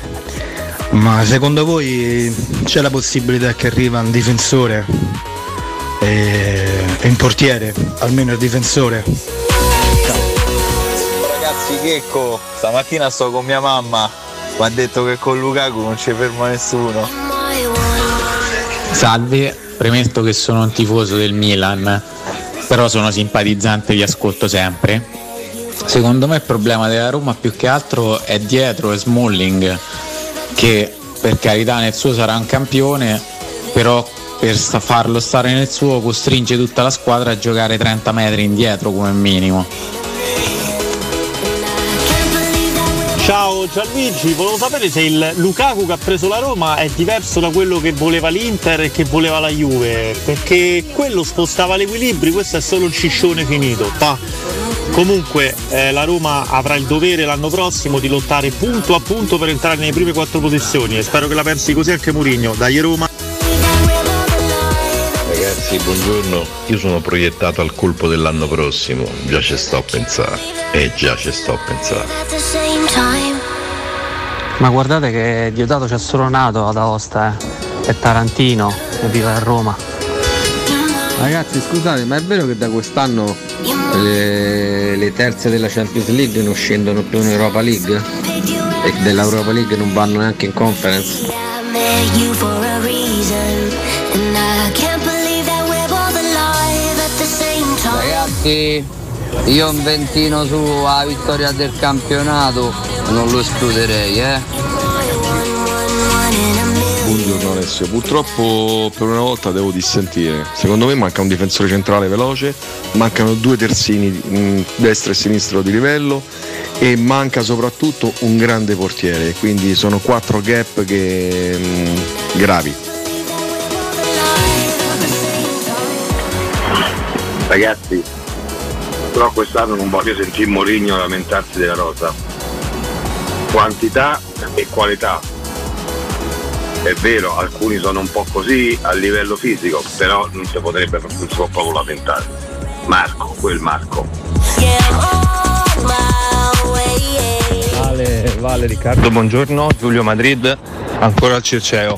Ma secondo voi c'è la possibilità che arriva un difensore e, e un portiere, almeno il difensore? Ragazzi, Checco, stamattina sto con mia mamma, mi ha detto che con Lukaku non ci ferma nessuno. Salve, premetto che sono un tifoso del Milan, però sono simpatizzante vi ascolto sempre. Secondo me il problema della Roma più che altro è dietro e Smalling, che per carità nel suo sarà un campione, però per farlo stare nel suo costringe tutta la squadra a giocare 30 metri indietro come minimo. Ciao Gianluigi, volevo sapere se il Lukaku che ha preso la Roma è diverso da quello che voleva l'Inter e che voleva la Juve, perché quello spostava l'equilibrio, questo è solo un ciscione finito. Pa. Comunque eh, la Roma avrà il dovere l'anno prossimo di lottare punto a punto per entrare nelle prime quattro posizioni e spero che la pensi così anche Mourinho. Dai Roma! Ragazzi, buongiorno. Io sono proiettato al colpo dell'anno prossimo. Già ci sto a pensare. Eh già ci sto a pensare. Ma guardate che Diodato c'è solo nato ad Aosta, eh. È Tarantino e vive a Roma. Ragazzi scusate, ma è vero che da quest'anno le, le terze della Champions League non scendono più in Europa League? E dell'Europa League non vanno neanche in conference? Ragazzi, io un ventino sulla vittoria del campionato non lo escluderei, eh. Buongiorno Alessio, purtroppo per una volta devo dissentire. Secondo me manca un difensore centrale veloce, mancano due terzini mh, destra e sinistro di livello e manca soprattutto un grande portiere, quindi sono quattro gap che, mh, gravi. Ragazzi, Però quest'anno non voglio sentire Mourinho lamentarsi della rosa. Quantità e qualità. È vero, alcuni sono un po' così a livello fisico, però non si potrebbe non si può proprio lamentare. Marco, quel Marco. Vale, vale Riccardo, buongiorno, Giulio Madrid, ancora al Circeo.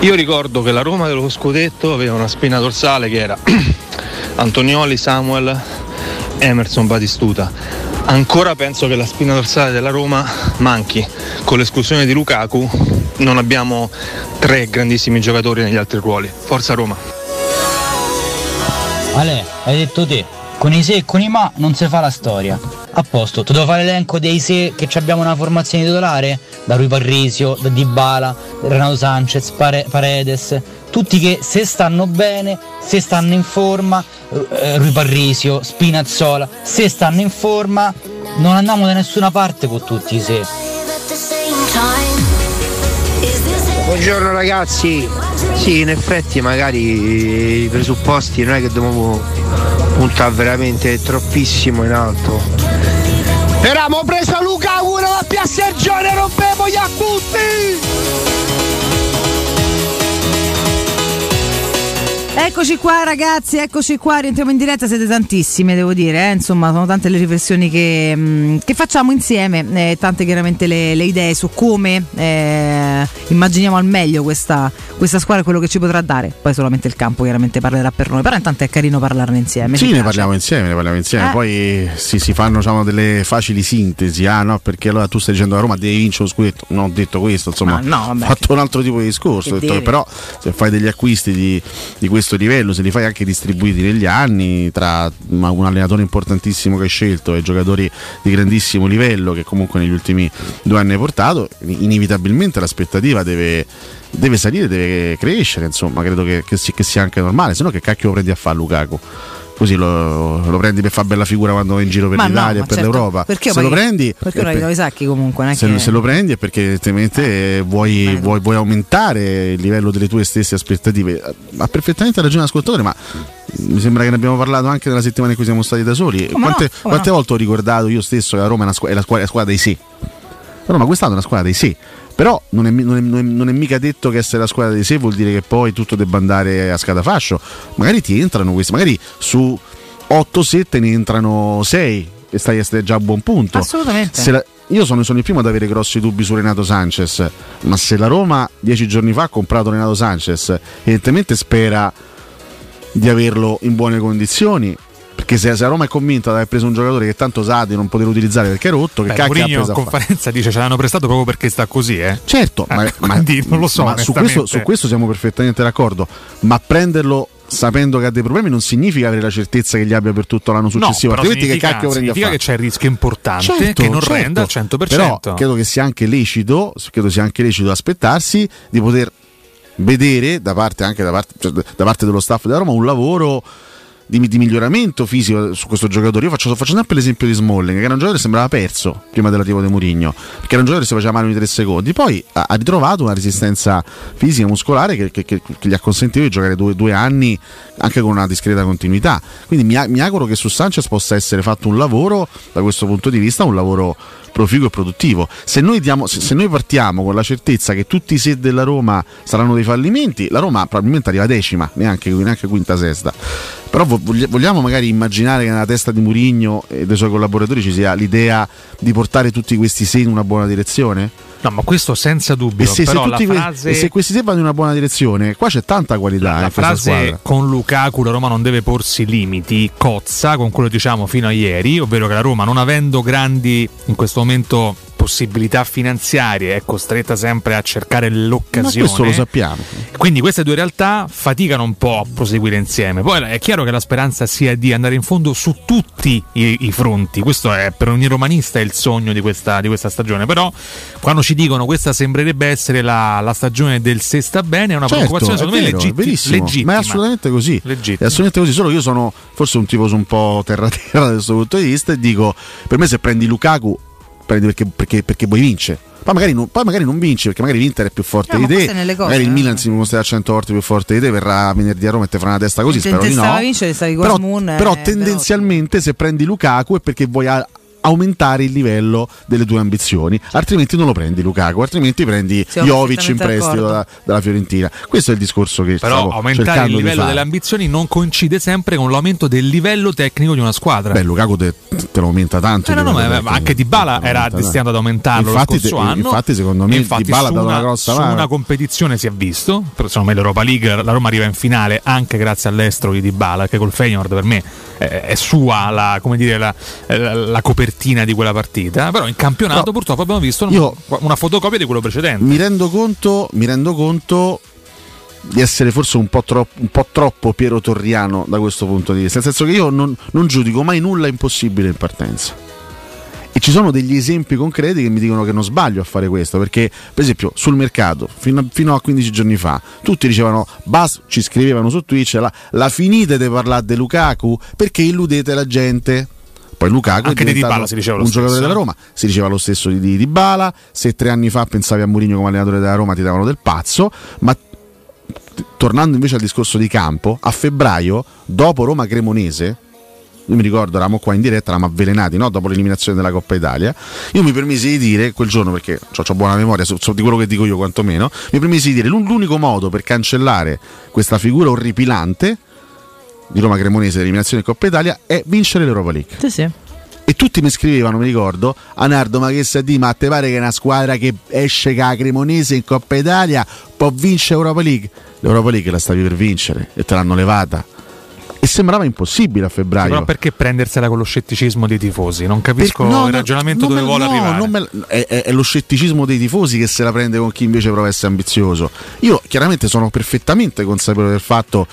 Io ricordo che la Roma dello scudetto aveva una spina dorsale che era Antonioli, Samuel, Emerson, Batistuta. Ancora penso che la spina dorsale della Roma manchi. Con l'esclusione di Lukaku non abbiamo tre grandissimi giocatori negli altri ruoli. Forza Roma. Ale, hai detto te, con i se e con i ma non si fa la storia. A posto, ti devo fare l'elenco dei se che abbiamo una formazione titolare? Da Rui Parrisio, da Dybala, Renato Sanchez, Pare- Paredes, tutti che se stanno bene, se stanno in forma, eh, Rui Parrisio, Spinazzola, se stanno in forma, non andiamo da nessuna parte con tutti i se. Buongiorno ragazzi, sì in effetti magari i presupposti non è che dobbiamo puntare veramente troppissimo in alto. Eravamo preso Luca una la più a Sergione, rompevo gli appunti! Eccoci qua ragazzi, eccoci qua, rientriamo in diretta, siete tantissime devo dire, eh? insomma sono tante le riflessioni che, mh, che facciamo insieme, eh, tante chiaramente le, le idee su come eh, immaginiamo al meglio questa, questa squadra, quello che ci potrà dare, poi solamente il campo chiaramente parlerà per noi, però intanto è carino parlarne insieme. Sì, ne piace. parliamo insieme, ne parliamo insieme. Eh. Poi si, si fanno diciamo, delle facili sintesi, ah no, perché allora tu stai dicendo la Roma deve vincere lo scudetto. Non ho detto questo, insomma, Ma no, vabbè, ho fatto un altro tipo di discorso. che detto che devi. però se fai degli acquisti di, di questo livello, se li fai anche distribuiti negli anni tra un allenatore importantissimo che hai scelto e giocatori di grandissimo livello che comunque negli ultimi due anni hai portato, inevitabilmente l'aspettativa deve, deve salire, deve crescere, insomma, credo che, che si- che sia anche normale, se no che cacchio prendi a fare Lukaku? Così lo, lo prendi per fare bella figura quando vai in giro per Ma no, l'Italia e per certo, l'Europa. Perché se poi- lo prendi Perché hai per- i sacchi comunque, se, che- se lo prendi è perché evidentemente vuoi, vuoi- vuoi aumentare il livello delle tue stesse aspettative. Ha perfettamente ragione l'ascoltatore, ma mi sembra che ne abbiamo parlato anche nella settimana in cui siamo stati da soli. Come quante no, quante no. volte ho ricordato io stesso che la Roma è, squa- è la, squadra, è la squadra dei sì. La Roma quest'anno è una squadra dei sì. Però non è, non è- non è- mica detto che essere la squadra dei sì vuol dire che poi tutto debba andare a scatafascio. Magari ti entrano questi, magari su 8-7 ne entrano 6 e stai, stai già a buon punto. Assolutamente. La- io sono, sono il primo ad avere grossi dubbi su Renato Sanchez, ma se la Roma dieci giorni fa ha comprato Renato Sanchez, evidentemente spera di averlo in buone condizioni. Perché se, se la Roma è convinta di aver preso un giocatore che tanto sa di non poter utilizzare perché è rotto, che Beh, cacchio ha Mourinho preso in conferenza dice ce l'hanno prestato proprio perché sta così, eh. Certo, ma, ma- quindi non lo so, ma su, questo, su questo siamo perfettamente d'accordo. Ma prenderlo sapendo che ha dei problemi non significa avere la certezza che gli abbia per tutto l'anno successivo. no, altrimenti che significa, cacchio prendi a significa che c'è il rischio importante Certo, che non certo. renda al 100%. Però credo che sia anche lecito, credo sia anche lecito aspettarsi di poter vedere da parte anche da parte, cioè, da parte dello staff della Roma un lavoro di, di miglioramento fisico su questo giocatore. Io faccio, faccio sempre l'esempio di Smalling, che era un giocatore che sembrava perso prima dell'arrivo di Mourinho, perché era un giocatore che si faceva male ogni tre secondi. Poi ha, ha ritrovato una resistenza fisica, muscolare che, che- che- che gli ha consentito di giocare due, due anni anche con una discreta continuità. Quindi mi, mi auguro che su Sanchez possa essere fatto un lavoro, da questo punto di vista, un lavoro proficuo e produttivo. Se noi, diamo- se- se noi partiamo con la certezza che tutti i set della Roma saranno dei fallimenti, la Roma probabilmente arriva decima, neanche, neanche quinta, sesta. Però vo- vogli- vogliamo magari immaginare che nella testa di Murigno e dei suoi collaboratori ci sia l'idea di portare tutti questi sei in una buona direzione? No, ma questo senza dubbio. E se, se la frase, e se questi sei vanno in una buona direzione, qua c'è tanta qualità la in questa frase con Lukaku la Roma non deve porsi limiti, cozza con quello che diciamo fino a ieri, ovvero che la Roma non avendo grandi in questo momento possibilità finanziarie è costretta sempre a cercare Ma l'occasione. questo lo sappiamo. Quindi queste due realtà faticano un po' a proseguire insieme. Poi è chiaro che la speranza sia di andare in fondo su tutti i, i fronti. Questo è per ogni romanista il sogno di questa, di questa stagione. Però quando ci dicono questa sembrerebbe essere la, la stagione del se sta bene, è una Certo, preoccupazione secondo me vero, legitti- è legittima. ma è assolutamente così. Legittima. È assolutamente così, solo io sono forse un tifoso un po' terra terra da questo punto di vista e dico, per me se prendi Lukaku perché, perché, perché vuoi vincere. Poi magari, non, poi magari non vinci perché magari l'Inter è più forte No, ma di te. cose, magari il eh. Milan si dimostra 100 volte più forte di te, verrà venerdì a Roma e te farà una testa così. Spero di no. vincere, Però, Guasmun, eh, però però- tendenzialmente se prendi Lukaku è perché vuoi aumentare il livello delle tue ambizioni, altrimenti non lo prendi Lukaku, altrimenti prendi Siamo Jovic in prestito da- dalla Fiorentina. Questo è il discorso che Però stavo aumentare il livello delle ambizioni non coincide sempre con l'aumento del livello tecnico di una squadra. Beh, Lukaku te, te lo aumenta tanto. Eh, no, no, ma- ma tecnico. anche Di Bala era destinato ad aumentarlo Infatti, lo scorso te- anno. Infatti, secondo me, Infatti Di Bala ha su dato una grossa su mano. una competizione si è visto. Me l'Europa League, la Roma arriva in finale anche grazie all'estero di Di Bala, che col Feyenoord per me è, è sua la, come dire, la, la- la copertina di quella partita. Però in campionato purtroppo abbiamo visto io- una fotocopia di quello precedente. Mi rendo conto, mi rendo conto di essere forse un po, troppo, un po' troppo Piero Torriano da questo punto di vista, nel senso che io non, non giudico mai nulla impossibile in partenza. E ci sono degli esempi concreti che mi dicono che non sbaglio a fare questo, perché per esempio sul mercato, fino a, fino a 15 giorni fa, tutti dicevano, basta, ci scrivevano su Twitch, la, la finite di parlare di Lukaku perché illudete la gente. Poi Lukaku Anche è di Dybala si diceva lo un giocatore stesso, della eh. Roma, si diceva lo stesso di, di Dybala, se tre anni fa pensavi a Mourinho come allenatore della Roma ti davano del pazzo, ma tornando invece al discorso di campo, a febbraio, dopo Roma Cremonese, io mi ricordo, eravamo qua in diretta, eravamo avvelenati no? dopo l'eliminazione della Coppa Italia. Io mi permisi di dire quel giorno, perché ho buona memoria so, so di quello che dico io quantomeno, mi permisi di dire l'un- l'unico modo per cancellare questa figura orripilante di Roma Cremonese dell'eliminazione di Coppa Italia è vincere l'Europa League. Sì, sì. E tutti mi scrivevano, mi ricordo, Anardo, ma che sa di, ma te pare che una squadra che esce ca Cremonese in Coppa Italia può vincere Europa League? L'Europa League la stavi per vincere e te l'hanno levata. E sembrava impossibile a febbraio. Però perché prendersela con lo scetticismo dei tifosi? Non capisco Per- no, il ragionamento non dove me- vuole no, arrivare. non me- è, è- è lo scetticismo dei tifosi che se la prende con chi invece prova a essere ambizioso. Io chiaramente sono perfettamente consapevole del fatto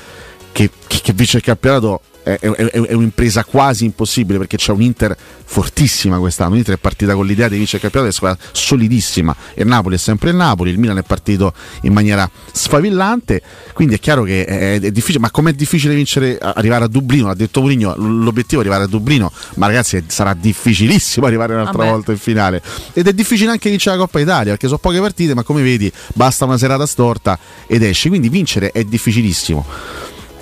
che, che, che vincere il campionato è, è- è- un'impresa quasi impossibile perché c'è un Inter fortissima quest'anno. L'Inter è partita con l'idea di vincere il campionato, è squadra solidissima. Il Napoli è sempre il Napoli, il Milan è partito in maniera sfavillante. Quindi è chiaro che è, è difficile, ma com'è difficile vincere, arrivare a Dublino? L'ha detto Mourinho, l'obiettivo è arrivare a Dublino, ma ragazzi sarà difficilissimo arrivare un'altra Vabbè. volta in finale. Ed è difficile anche vincere la Coppa Italia, perché sono poche partite, ma come vedi basta una serata storta ed esci. Quindi vincere è difficilissimo.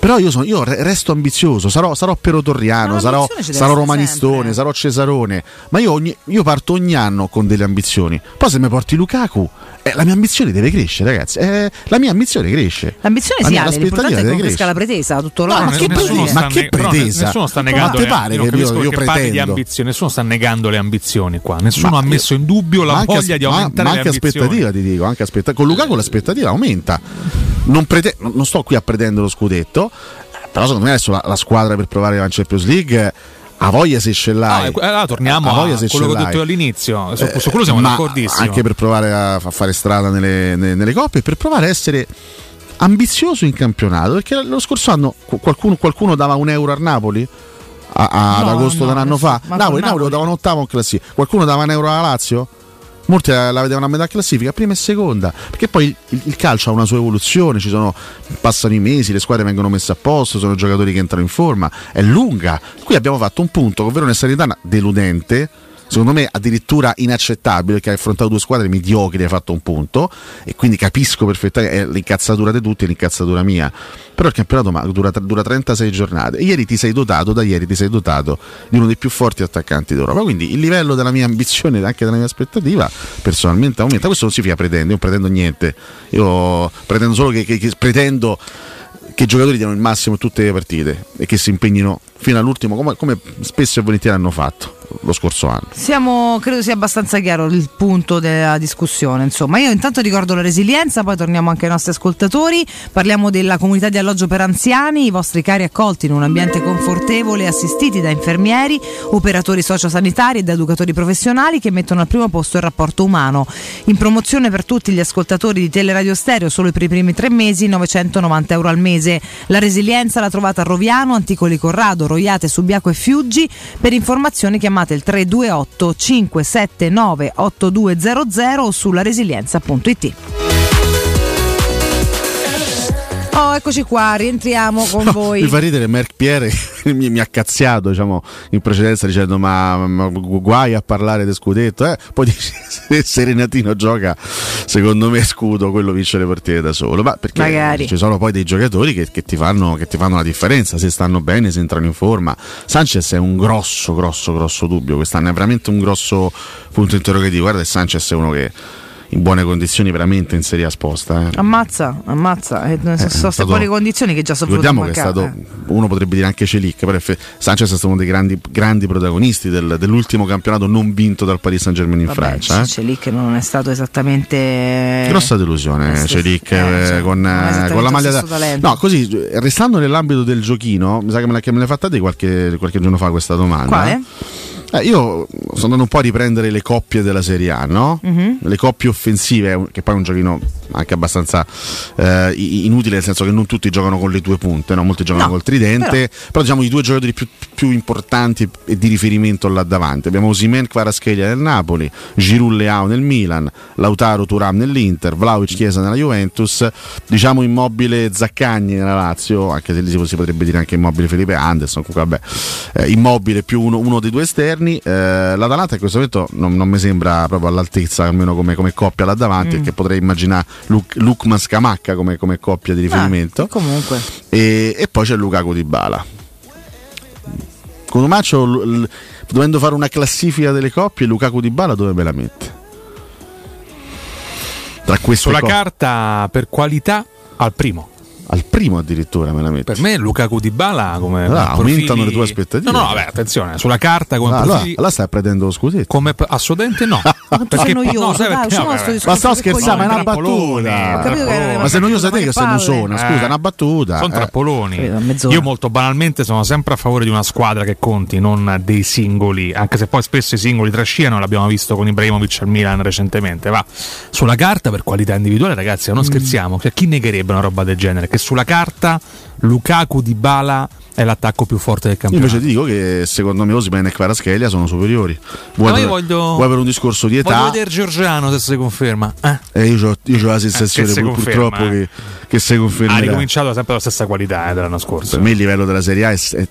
Però io, sono, io re- resto ambizioso, sarò, sarò Piero Torriano, Ma sarò, sarò Romanistone, sempre. sarò Cesarone, ma io, ogni- io parto ogni anno con delle ambizioni. Poi se mi porti Lukaku, eh, la mia ambizione deve crescere, ragazzi. Eh, la mia ambizione cresce. L'ambizione La si mia- ha, l'importante è che cresca la pretesa, tutto là. No, ma che pretesa? Ma che pretesa? Nessuno sta Ma negando, te le, pare io io- io che parli di ambizioni, nessuno sta negando le ambizioni qua, nessuno Ma- ha messo in dubbio la Ma voglia as- di ma- aumentare ma le anche aspettativa ti dico anche aspetta- con Lukaku l'aspettativa aumenta non, prete- non- sto qui a pretendere lo scudetto però secondo me adesso la, la squadra per provare la Champions League ha voglia se ce Ah, l'hai que- allora torniamo a voglia se quello che ho detto all'inizio, su, Eh, su quello siamo d'accordissimo. anche per provare a, a fare strada nelle, nelle- nelle coppe e per provare a essere ambizioso in campionato perché lo scorso anno qu- qualcuno, qualcuno dava un euro al Napoli? A- a- ad No, agosto no, di un anno fa? Napoli, con Napoli lo davano ottavo in classifica. Qualcuno dava un euro alla Lazio? Molti la la vedevano a metà classifica, prima e seconda, perché poi il, il calcio ha una sua evoluzione, sono, passano i mesi, le squadre vengono messe a posto, sono giocatori che entrano in forma, è lunga. Qui abbiamo fatto un punto con Verona e Sanitana deludente, secondo me addirittura inaccettabile, perché hai affrontato due squadre mediocri, hai fatto un punto, e quindi capisco perfettamente, l'incazzatura di tutti, è l'incazzatura mia. Però il campionato dura, dura 36 giornate. E ieri ti sei dotato, da ieri ti sei dotato di uno dei più forti attaccanti d'Europa. Quindi il livello della mia ambizione e anche della mia aspettativa personalmente aumenta. Questo non significa pretendo, io non pretendo niente. Io pretendo solo che, che- che- pretendo che i giocatori diano il massimo in tutte le partite e che si impegnino fino all'ultimo, come, come spesso e volentieri hanno fatto lo scorso anno. Siamo, credo sia abbastanza chiaro il punto della discussione. Insomma, io intanto ricordo la resilienza, poi torniamo anche ai nostri ascoltatori. Parliamo della comunità di alloggio per anziani, i vostri cari accolti in un ambiente confortevole, assistiti da infermieri, operatori sociosanitari ed educatori professionali che mettono al primo posto il rapporto umano. In promozione per tutti gli ascoltatori di Teleradio Stereo, solo per i primi tre mesi, 990 euro al mese. La resilienza la trovate a Roviano, Anticoli Corrado, Roiate, Subiaco e Fiuggi. Per informazioni chiamate il 328 579 8200 o sulla resilienza.it. Oh, eccoci qua, rientriamo con voi. Mi fa ridere Merck Pierre mi, mi ha cazziato diciamo, in precedenza dicendo ma, ma guai a parlare di scudetto. Eh? Poi dice se Serenatino gioca, secondo me scudo, quello vince le partite da solo. Ma perché Magari. ci sono poi dei giocatori che, che ti fanno, che ti fanno la differenza, se stanno bene, se entrano in forma. Sanchez è un grosso, grosso, grosso dubbio quest'anno, è veramente un grosso punto interrogativo. Guarda, Sanchez è uno che in buone condizioni veramente in Serie A sposta. Eh. Ammazza, ammazza. Eh, sono queste stato- buone condizioni che già sono Ricordiamo venute che è stato, mancare, uno potrebbe dire anche Celic, però effe- Sanchez è stato uno dei grandi, grandi protagonisti del- dell'ultimo campionato non vinto dal Paris Saint Germain in Vabbè, Francia. eh. che non è stato esattamente. Grossa delusione, eh, Celic eh, eh, cioè, con, eh, con la maglia da... No, così, eh, restando nell'ambito del giochino, mi sa che me, la, che me l'hai fatta te qualche, qualche giorno fa questa domanda. Quale? Eh, io sono andato un po' a riprendere le coppie della Serie A, no? Mhm. Le coppie offensive, che poi è un giochino anche abbastanza eh, inutile, nel senso che non tutti giocano con le due punte, no? molti giocano No, col tridente, però. diciamo i due giocatori più, più importanti e di riferimento là davanti. Abbiamo Osimen Kvaratskhelia nel Napoli, Giroud Leao nel Milan, Lautaro Turam nell'Inter, Vlaovic Chiesa nella Juventus, diciamo immobile Zaccagni nella Lazio, anche se lì si si potrebbe dire anche immobile Felipe Anderson, comunque vabbè, eh, immobile più uno, uno dei due esterni. Eh, L'Atalanta in questo momento non, non mi sembra proprio all'altezza, almeno come, come coppia là davanti, Mm. perché potrei immaginare Lukman Scamacca come, come coppia di riferimento. Ah, comunque. E, e poi c'è Lukaku di Bala. Con Umaccio, l- l- dovendo fare una classifica delle coppie, Lukaku di Bala dove me la mette? Tra queste Sulla co- carta per qualità al primo. Al primo addirittura me la metti. Per me Lukaku di Bala come Allora, come profili- aumentano le tue aspettative. No, no, vabbè, attenzione, sulla carta come Ah, allora, profili- allora stai prendendo lo scudetto. come assolutamente no. Quanto sei noioso, no, sai dai, perché? No, da sto vabbè. discorso Ma sto che scherzando, ma è una trappoloni, battuta. Ho capito che era Ma sei noiosa te che sei palle. musona, scusa, Eh. una battuta. Sono eh. trappoloni. Io molto banalmente sono sempre a favore di una squadra che conti, non dei singoli, anche se poi spesso i singoli trascinano, l'abbiamo visto con Ibrahimovic al Milan recentemente. Va sulla carta per qualità individuale, ragazzi, Mm. non scherziamo. Cioè, chi negherebbe una roba del genere? Che sulla carta Lukaku di Bala è l'attacco più forte del Io campionato. invece ti dico che secondo me Osimen e Kvaratskhelia sono superiori. Vuoi, Ma io per, voglio- vuoi per un discorso di Voglio età? vedere Giorgiano se si conferma. Eh? E io ho, io ho la sensazione Eh, che pur- conferma, purtroppo eh. che, che si Ha confermerà. ricominciato sempre la stessa qualità eh, dell'anno scorso. Per me il livello della Serie A è- è-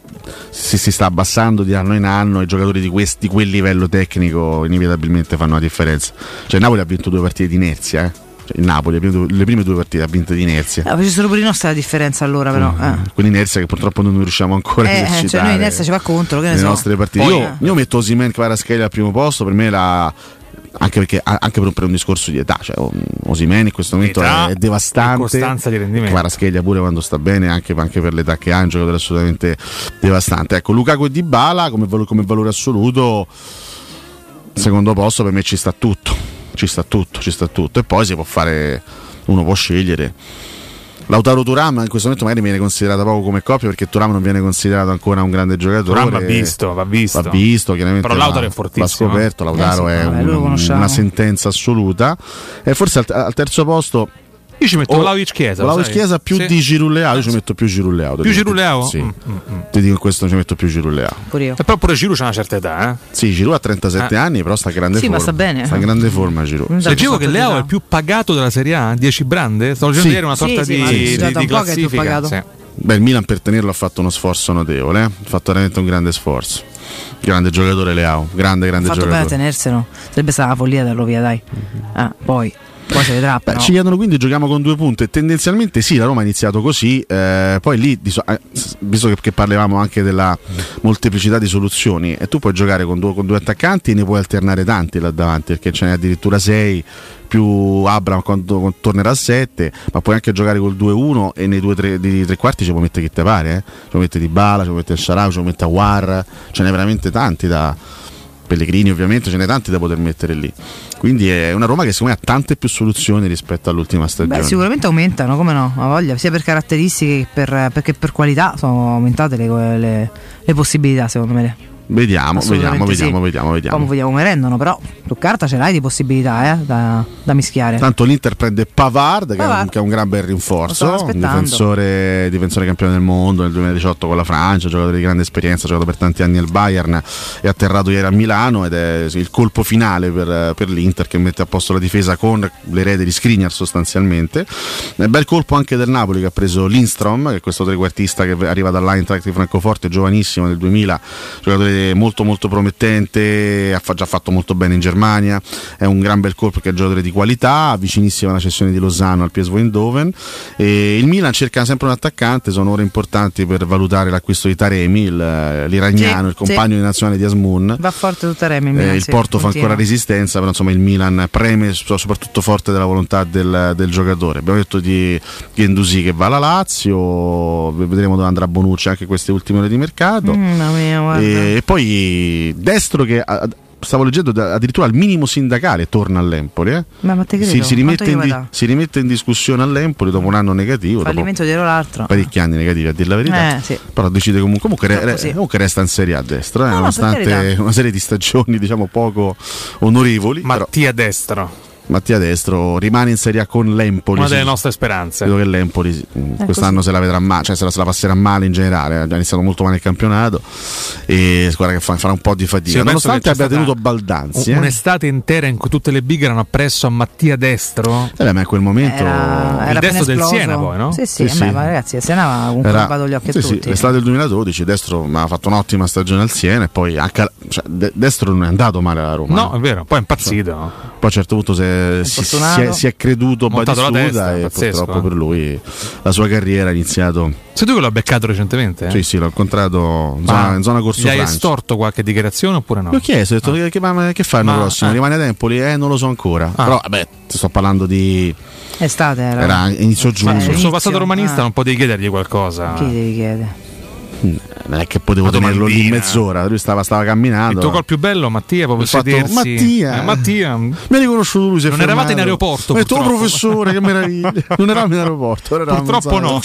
si, si sta abbassando di anno in anno. I giocatori di, questi- di quel livello tecnico inevitabilmente fanno la differenza. Cioè, Napoli ha vinto due partite di inerzia. Eh? Cioè, il Napoli le prime, due, le prime due partite ha vinte di inerzia. Ah, ci sono pure i nostri la differenza allora, però. Eh. Quell'inerzia che purtroppo non riusciamo ancora a Eh, eh, esercitare. cioè noi inerzia ci va contro, che ne le so. nostre partite. Poi- io, io metto Osimen Kvaratskhelia al primo posto, per me la anche, perché, anche per, un, per un discorso di età, cioè, Osimen in questo momento Età è devastante. costanza di rendimento. Kvaratskhelia pure quando sta bene, anche, anche per l'età che ha, è un giocatore assolutamente devastante. Ecco, Lukaku e Dybala come, come valore assoluto, secondo posto per me ci sta tutto, ci sta tutto, ci sta tutto. E poi si può fare, uno può scegliere. Lautaro Turam in questo momento magari viene considerata poco come coppia perché Turam non viene considerato ancora un grande giocatore. Turam va visto, va visto. Va visto, chiaramente. Però Lautaro va- è fortissimo, Va scoperto, eh. Lautaro Eh sì, è un- una sentenza assoluta. E forse al, al terzo posto Io ci metto Vlaovic Chiesa. Vlahovic sai? Chiesa più Sì. di Giroud Leao, io ci metto più Giroud Leao. Più Giroud Leao? Sì. Mm, mm, mm. Ti dico in questo ci metto più Giroud Leao. Pure io. E però pure Giroud c'ha una certa età, eh. Sì, Giroud ha 37 Eh. anni, però sta grande Sì, forma. ma sta bene. Sta in grande forma Giroud. Leggevo che Leao è il più pagato della Serie A, 10 brande? Stavo leggendo Sì. ieri una sorta Sì, sì, di, sì, di- di più classifica. pagato. Sì. Beh, il Milan per tenerlo ha fatto uno sforzo notevole, eh? ha fatto veramente un grande sforzo. Grande giocatore Leao, grande, grande fatto bene a giocatore. tenerselo. Sarebbe stata una follia darlo via, dai. Ah, poi. Poi si vedrà. Beh. Ci chiedono quindi giochiamo con due punte. Tendenzialmente sì, la Roma ha iniziato così, eh, poi lì, eh, visto che, parlavamo anche della molteplicità di soluzioni, e tu puoi giocare con due, con due attaccanti e ne puoi alternare tanti là davanti, perché ce n'è addirittura sei più Abram quando, tornerà a 7, ma puoi anche giocare col 2-1 e nei due tre, di tre quarti ci puoi mettere chi te pare, eh? ci puoi mettere Di Bala, ci puoi mettere Sharau, ci puoi mettere War, ce n'è veramente tanti da Pellegrini ovviamente, ce n'è tanti da poter mettere lì. Quindi è una Roma che secondo me ha tante più soluzioni rispetto all'ultima stagione. Beh, sicuramente aumentano, come no? Ha voglia, sia per caratteristiche che per, perché per qualità sono aumentate le, le- le possibilità, secondo me. Vediamo, vediamo, sì. vediamo, vediamo, vediamo. Come vediamo come rendono, però su carta ce l'hai di possibilità eh, da, da mischiare. Tanto l'Inter prende Pavard, che, È, un, Pavard. che è un gran bel rinforzo, un difensore, difensore campione del mondo nel 2018 con la Francia, giocatore di grande esperienza, ha giocato per tanti anni al Bayern, è atterrato ieri a Milano ed è il colpo finale per, per l'Inter che mette a posto la difesa con l'erede di Skriniar sostanzialmente. È bel colpo anche del Napoli che ha preso Lindstrom, che è questo trequartista che arriva dall'Eintracht di Francoforte, giovanissimo del 2000, giocatore molto molto promettente, ha fa- già fatto molto bene in Germania, è un gran bel colpo che è un giocatore di qualità, vicinissimo alla cessione di Lozano al PSV Eindhoven. E il Milan cerca sempre un attaccante, sono ore importanti per valutare l'acquisto di Taremi, il- l'iraniano, Sì, il compagno di nazionale di Asmun. Va forte tutta Remi. il Eh, Milan, il sì, Porto fa continua. ancora resistenza, però insomma il Milan preme so- soprattutto forte della volontà del, del giocatore. Abbiamo detto di Gendusi che va alla Lazio, vedremo dove andrà Bonucci anche queste ultime ore di mercato. Mamma mia. E poi Destro che a- stavo leggendo da- addirittura al minimo sindacale torna all'Empoli. eh. Ma, ma te credo, Si, si rimette di- si rimette in discussione all'Empoli dopo un anno negativo, dopo Fallimento dietro l'altro. parecchi anni negativi a dire la verità. Eh, sì. Però decide comunque, comunque, re- sì. comunque resta in Serie A destra, eh, No, nonostante una serie di stagioni diciamo poco onorevoli. però Mattia Destro, Mattia Destro rimane in Serie A con l'Empoli. una sì. delle nostre speranze. Credo che l'Empoli sì, mh, quest'anno se la vedrà male, cioè se la, se la passerà male in generale, ha già iniziato molto male il campionato e guarda che fa- farà un po' di Sì, fatica. penso Nonostante abbia tenuto Baldanzi. un- eh. Un'estate intera in cui tutte le big erano appresso a Mattia Destro. Eh beh, ma in quel momento Era, il era appena destro del. Siena poi, no? Sì, sì, Sì, beh, sì. ma ragazzi, il Siena aveva comunque Era- rubato gli occhi sì, a sì, tutti. l'estate del 2012 Destro ma ha fatto un'ottima stagione al Siena e poi anche cioè, De- Destro non è andato male alla Roma. No, eh. è vero, poi è impazzito. Poi a un certo punto si è, si- si Infortunato. è- si è creduto Batistuta testa, e pazzesco, purtroppo eh. per lui la sua carriera ha iniziato. Sei tu che l'ho beccato recentemente? eh? Sì, sì, l'ho incontrato in zona, in zona Corso Gli hai estorto qualche dichiarazione oppure no? Gli ho chiesto, ho detto, che, che- ma che fai l'anno prossimo? ah. Rimane ad Empoli? Eh, non lo so ancora. Ah. Però, vabbè, ti sto parlando di. Estate era. Era inizio giugno. Sul suo passato romanista ah. non potevi chiedergli qualcosa. Chi devi chiedere? Non è che potevo tenerlo lì mezz'ora. Lui stava, stava camminando. Il tuo gol più bello, Mattia, proprio fatto, sedersi. Mattia. Eh, Mattia. Mi ha riconosciuto lui. si è Non eravate fermato. in aeroporto, oh purtroppo." professore, che meraviglia. Non eravamo in aeroporto. eravamo Purtroppo no.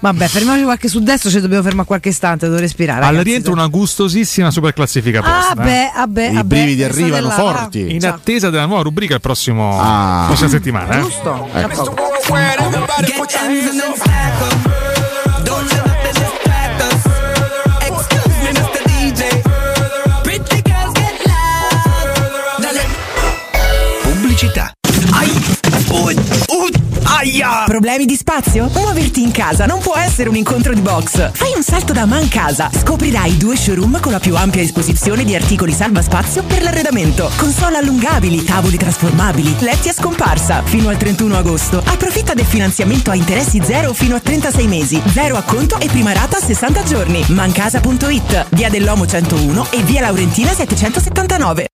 Vabbè, fermiamoci qualche su destro, ci dobbiamo fermare qualche istante, devo respirare. Al ragazzi. rientro una gustosissima super classifica Ah, posta. eh. beh, ah, beh, I ah, brividi arrivano della- forti. In attesa della nuova rubrica il prossimo Ah. prossima settimana. eh. Giusto? Ecco. Pubblicità. Ai! Oh, oh, aia! Problemi di spazio? Muoverti in casa non può essere un incontro di box. Fai un salto da Man Casa. Scoprirai due showroom con la più ampia esposizione di articoli salva spazio per l'arredamento. Console allungabili, tavoli trasformabili, letti a scomparsa. Fino al 31 agosto. Approfitta del finanziamento a interessi zero fino a 36 mesi. Zero acconto e prima rata a 60 giorni. Mancasa.it. Via dell'Omo 101 e via Laurentina 779.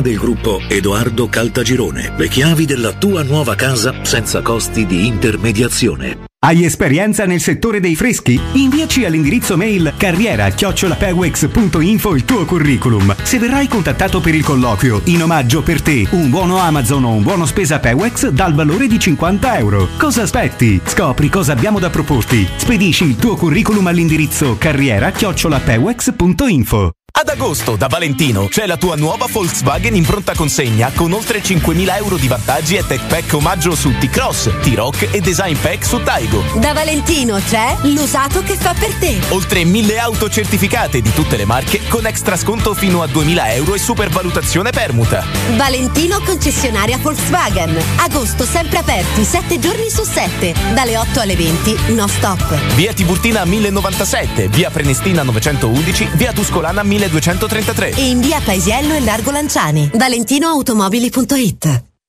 del gruppo Edoardo Caltagirone. Le chiavi della tua nuova casa senza costi di intermediazione. Hai esperienza nel settore dei freschi? Inviaci all'indirizzo mail carriera chiocciolapewex.info il tuo curriculum. Se verrai contattato per il colloquio, in omaggio per te un buono Amazon o un buono spesa Pewex dal valore di 50 euro. Cosa aspetti? Scopri cosa abbiamo da proporti. Spedisci il tuo curriculum all'indirizzo carriera chiocciolapewex.info. Ad agosto da Valentino c'è la tua nuova Volkswagen in pronta consegna con oltre 5.000 euro di vantaggi e tech pack omaggio su T-Cross, T-Rock e design pack su Taigo. Da Valentino c'è l'usato che fa per te. Oltre 1.000 auto certificate di tutte le marche con extra sconto fino a 2.000 euro e supervalutazione permuta. Valentino concessionaria Volkswagen. Agosto sempre aperti, 7 giorni su 7. Dalle 8 alle 20, no stop. Via Tiburtina 1097, via Prenestina 911, via Tuscolana 1233. E in via Paesiello e Largo Lanciani. ValentinoAutomobili.it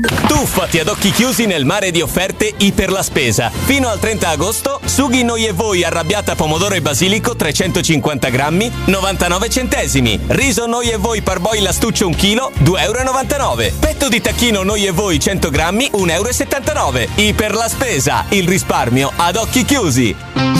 Tuffati ad occhi chiusi nel mare di offerte Iper la Spesa. Fino al 30 agosto, sughi noi e voi arrabbiata pomodoro e basilico 350 grammi, 99 centesimi. Riso noi e voi parboil astuccio 1 kg, 2,99 euro. Petto di tacchino noi e voi 100 grammi, 1,79 euro. Iper la Spesa, il risparmio ad occhi chiusi.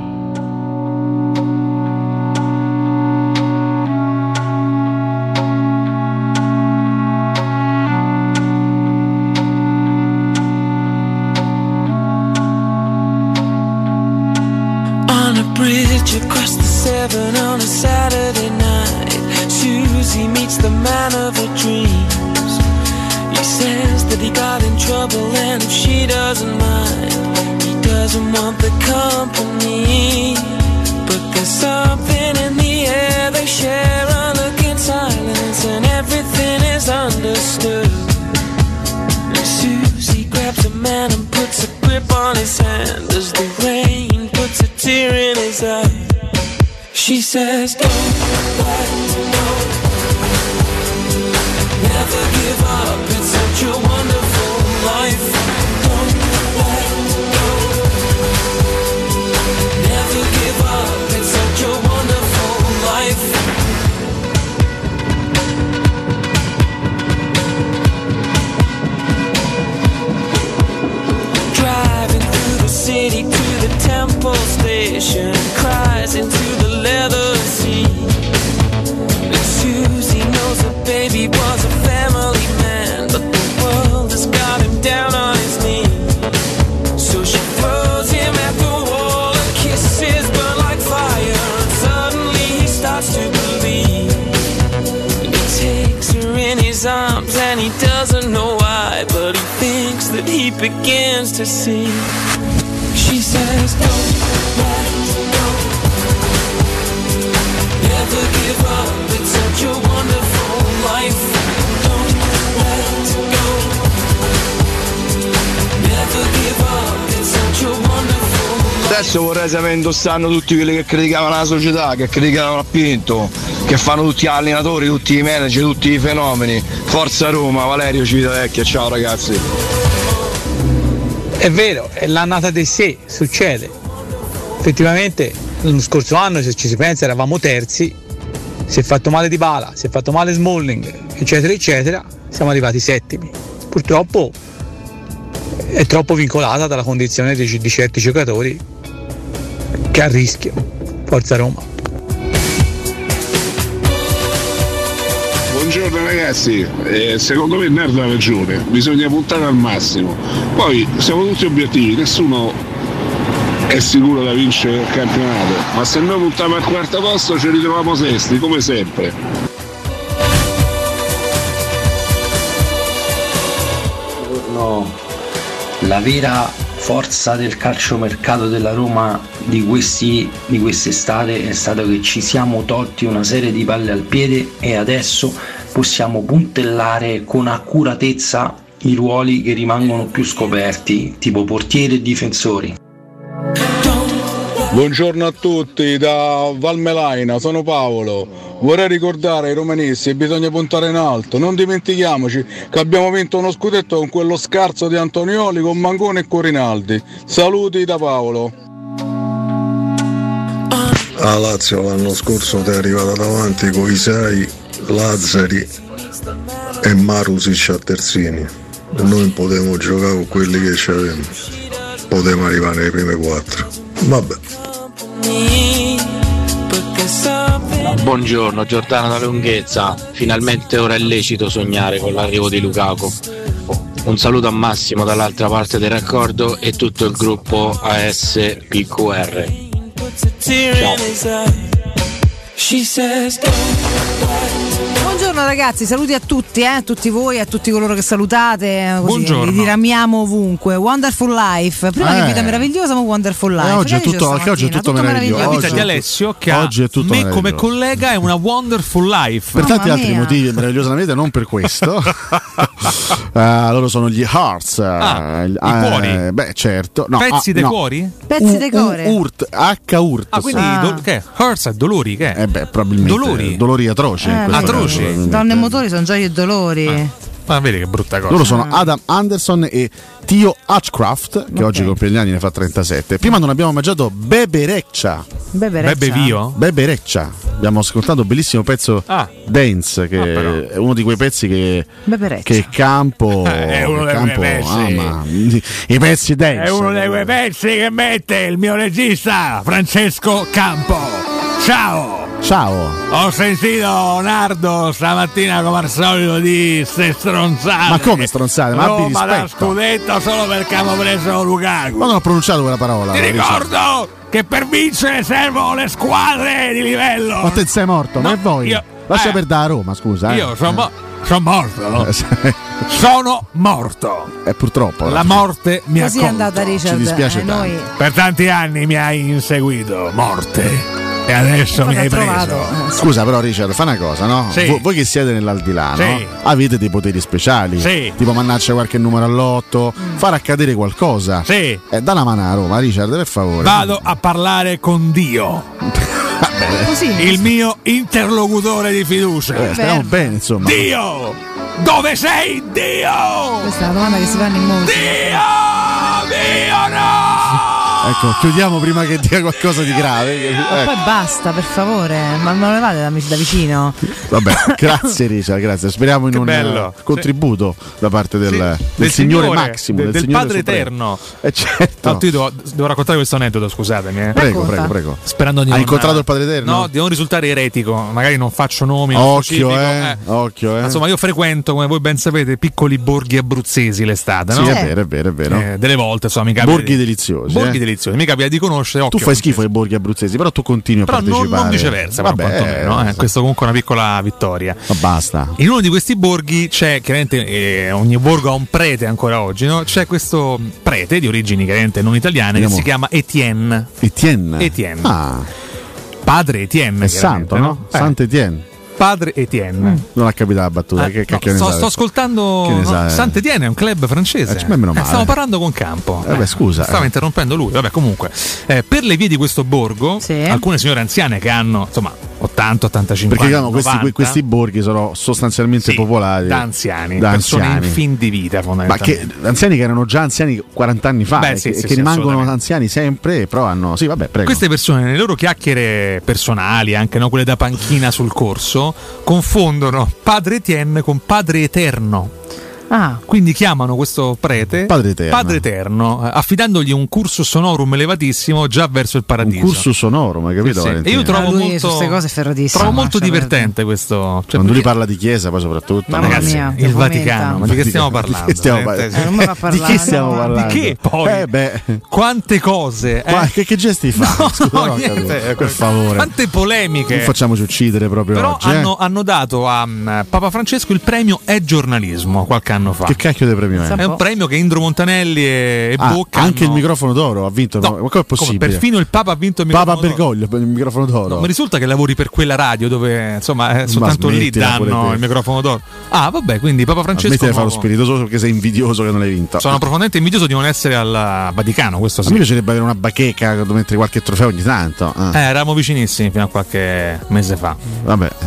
bridge across the Severn on a Saturday night, Susie meets the man of her dreams. He says that he got in trouble, and if she doesn't mind, he doesn't want the company. But there's something in the air they share a look in silence, and everything is understood. And Susie grabs the man and grip on his hand as the rain puts a tear in his eye. She says, Don't let go. Never give up. It's such a wonderful life. Driving through the city to the temple station, cries into the leather seat. And Susie knows her baby was a family man, but the world has got him down on his knees. So she throws him at the wall, and kisses burn like fire. And suddenly he starts to believe. And he takes her in his arms, and he doesn't know begins to see. She says, Don't let go. Never give up. It's such a wonderful life. Don't let go. Never give up. Adesso vorrei sapere dove stanno tutti quelli che criticavano la società, che criticavano a Pinto, che fanno tutti gli allenatori, tutti i manager, tutti i fenomeni. Forza Roma, Valerio Civitavecchia, ciao ragazzi. È vero, è l'annata di sé, succede. Effettivamente l'anno scorso anno, se ci si pensa, eravamo terzi, si è fatto male di Bala, si è fatto male Smalling, eccetera, eccetera, siamo arrivati settimi. Purtroppo è troppo vincolata dalla condizione di, di certi giocatori che a rischio. Forza Roma. Buongiorno ragazzi, Eh, secondo me Nerd ha ragione, bisogna puntare al massimo. Poi siamo tutti obiettivi, nessuno è sicuro da vincere il campionato, ma se noi puntiamo al quarto posto ci ritroviamo sesti, come sempre. No, la vera forza del calciomercato della Roma di, questi, di quest'estate è stato che ci siamo tolti una serie di palle al piede e adesso possiamo puntellare con accuratezza i ruoli che rimangono più scoperti, tipo portieri e difensori. Buongiorno a tutti da Valmelaina, sono Paolo. Vorrei ricordare ai romanisti che bisogna puntare in alto. Non dimentichiamoci che abbiamo vinto uno scudetto con quello scarso di Antonioli, con Mangone e con Rinaldi. Saluti da Paolo. A Lazio l'anno scorso ti è arrivata davanti con i sei Lazzari e Marusic a terzini. E noi non potevamo giocare con quelli che c'avevamo. Potevamo arrivare nelle prime quattro. Vabbè. Buongiorno Giordano da lunghezza, finalmente ora è lecito sognare con l'arrivo di Lukaku. Un saluto a Massimo dall'altra parte del raccordo e tutto il gruppo ASPQR. Ciao. words Buongiorno ragazzi, saluti a tutti, eh, a tutti voi, a tutti coloro che salutate. eh, Così, Buongiorno. Li diramiamo ovunque. Wonderful Life. Prima Eh. che vita meravigliosa, ma Wonderful Life. Eh, oggi è tutto- oggi è tutto meraviglioso. La vita Oggi- di Alessio che ha oggi è tutto me come collega è una wonderful life. Per tanti altri motivi è meravigliosa la vita, non per questo. Eh, loro sono gli Hearts. Ah, il- i cuori? beh, certo. No, Pezzi ah, dei no. cuori? Pezzi dei cuore. Urt, H Urt. Ah, quindi do- che? Hearts è dolori che è? Eh beh, probabilmente Dolori. dolori atroci. in Donne e motori sono gioie e dolori. Ma vedi che brutta cosa. Loro sono Adam Anderson e Tio Hutchcraft, che oggi compie gli anni, ne fa 37. Prima non abbiamo mangiato Bebe Reccia. Bebe Reccia. Bebe Reccia. Abbiamo ascoltato un bellissimo pezzo Ah. dance, che è uno di quei pezzi che, che campo, È uno dei campo pezzi. ama. I pezzi dance. È uno dei quei pezzi che mette il mio regista Francesco Campo. Ciao! Ciao. Ho sentito Nardo stamattina come al solito di ste stronzate. Ma come stronzate? Ma abbi Roma da rispetto. scudetto solo perché abbiamo preso Lukaku. Ma non ho pronunciato quella parola. Ti ricordo che per vincere servono le squadre di livello. Ma te sei morto, ma e voi? io- Lascia eh. perdere a Roma, scusa. eh. Io sono mo- son morto. no? Eh. Sono morto. Eh, purtroppo. La morte mi ha Così è andata Richard. Ci dispiace eh, noi Per tanti anni mi hai inseguito, morte. E adesso mi hai ha trovato? preso. Scusa, però, Richard, fa una cosa, no? Sì. Vo- voi che siete nell'aldilà, no? Sì. Avete dei poteri speciali. Sì. Tipo mannaccia qualche numero all'otto, Mm. far accadere qualcosa. Sì. Eh, da una mano a Roma, Richard, per favore. Vado a parlare con Dio. Così. Il mio interlocutore di fiducia. Eh, speriamo bene, insomma. Dio! Dove sei, Dio? Questa è una domanda che si fanno in molti. Dio! No! Ecco, chiudiamo prima che dica qualcosa di grave. Ma Ecco. poi basta, per favore, ma non levate da, da vicino. Vabbè, grazie Richard, grazie. Speriamo in Che un bello. eh, contributo da parte del, del Del signore, Signore, Massimo, del- del, signore Padre Supremo. Eterno. Eh, certo. Io devo, devo raccontare questo aneddoto, scusatemi. eh. Prego, prego, prego. Sperando di Hai non incontrato il Padre Eterno? No, di non risultare eretico. Magari non faccio nomi. Occhio, specifico, eh. Occhio, eh. Insomma, io frequento, come voi ben sapete, piccoli borghi abruzzesi l'estate, Sì, no? è vero, è vero, è vero. Eh, delle volte, insomma, mi capita Borghi deliziosi. Borghi eh. Deliziosi. Mi capita di conoscere. Tu occhio, fai schifo ai borghi abruzzesi, però tu continui a Però non, partecipare. non viceversa, però, Vabbè, quantomeno, eh. Questo comunque è una piccola vittoria. Ma basta. In uno di questi borghi c'è, chiaramente eh, ogni borgo ha un prete ancora oggi, no? C'è questo prete di origini chiaramente non italiane Vediamo. che si chiama Etienne. Etienne. Etienne. Ah, Padre Etienne. è santo, no? Eh, Sant'Etienne. Padre Etienne. Non ha capito la battuta. Eh, che no, cacchio ne sto, sto ascoltando no, sa, eh? Sant'Etienne è un club francese. Eh, meno male. stiamo parlando con Campo. Eh, beh, scusa, Stava eh. interrompendo lui. Vabbè, comunque, eh, per le vie di questo borgo, alcune signore anziane che hanno insomma 80, 85 Perché anni. diciamo, questi, 90, questi borghi sono sostanzialmente popolati da anziani, da persone anziani. in fin di vita, Ma fondamentalmente. che anziani che erano già anziani 40 anni fa Beh, e sì, che, sì, che sì, rimangono anziani sempre, però hanno. Sì, vabbè, prego. Queste persone, nelle loro chiacchiere personali, anche no, quelle da panchina sul corso, confondono Padre Etienne con Padre Eterno. Ah. Quindi chiamano questo prete Padre Eterno. Padre Eterno, eh, affidandogli un cursus sonorum elevatissimo già verso il paradiso. Un cursus sonorum, hai capito? Sì, sì. E io trovo Ah, lui molto, trovo molto divertente questo. cioè, Quando lui parla di chiesa, poi soprattutto. No? Ragazzi, mia, il Vaticano, ma di che stiamo Di parlando? stiamo Eh, parlando? Eh, fa Di che stiamo no. parlando? Di che poi? Eh beh, Quante cose, eh? qua- che, che gesti fa? No, Scusa, ho niente. per favore. Quante polemiche. Non facciamoci uccidere proprio Però oggi. eh. hanno, hanno dato a mm, Papa Francesco il premio È giornalismo qualche anno fa. Che cacchio di premio è? È un premio che Indro Montanelli e, e Ah, Bocca. anche il hanno- microfono d'oro ha vinto. No, ma come è possibile? perfino il Papa ha vinto il Papa microfono d'oro. Bergoglio, il microfono d'oro. No, mi risulta che lavori per quella radio dove insomma eh, soltanto lì danno il microfono d'oro. Ah, vabbè, quindi Papa Francesco. Smetti di fare lo spiritoso perché sei invidioso che non l'hai vinto. Sono profondamente invidioso di non essere al Vaticano, questo A sì. me piacerebbe avere una bacheca dove mettere qualche trofeo ogni tanto. Ah, Eh, eravamo vicinissimi fino a qualche mese fa. Vabbè, eh,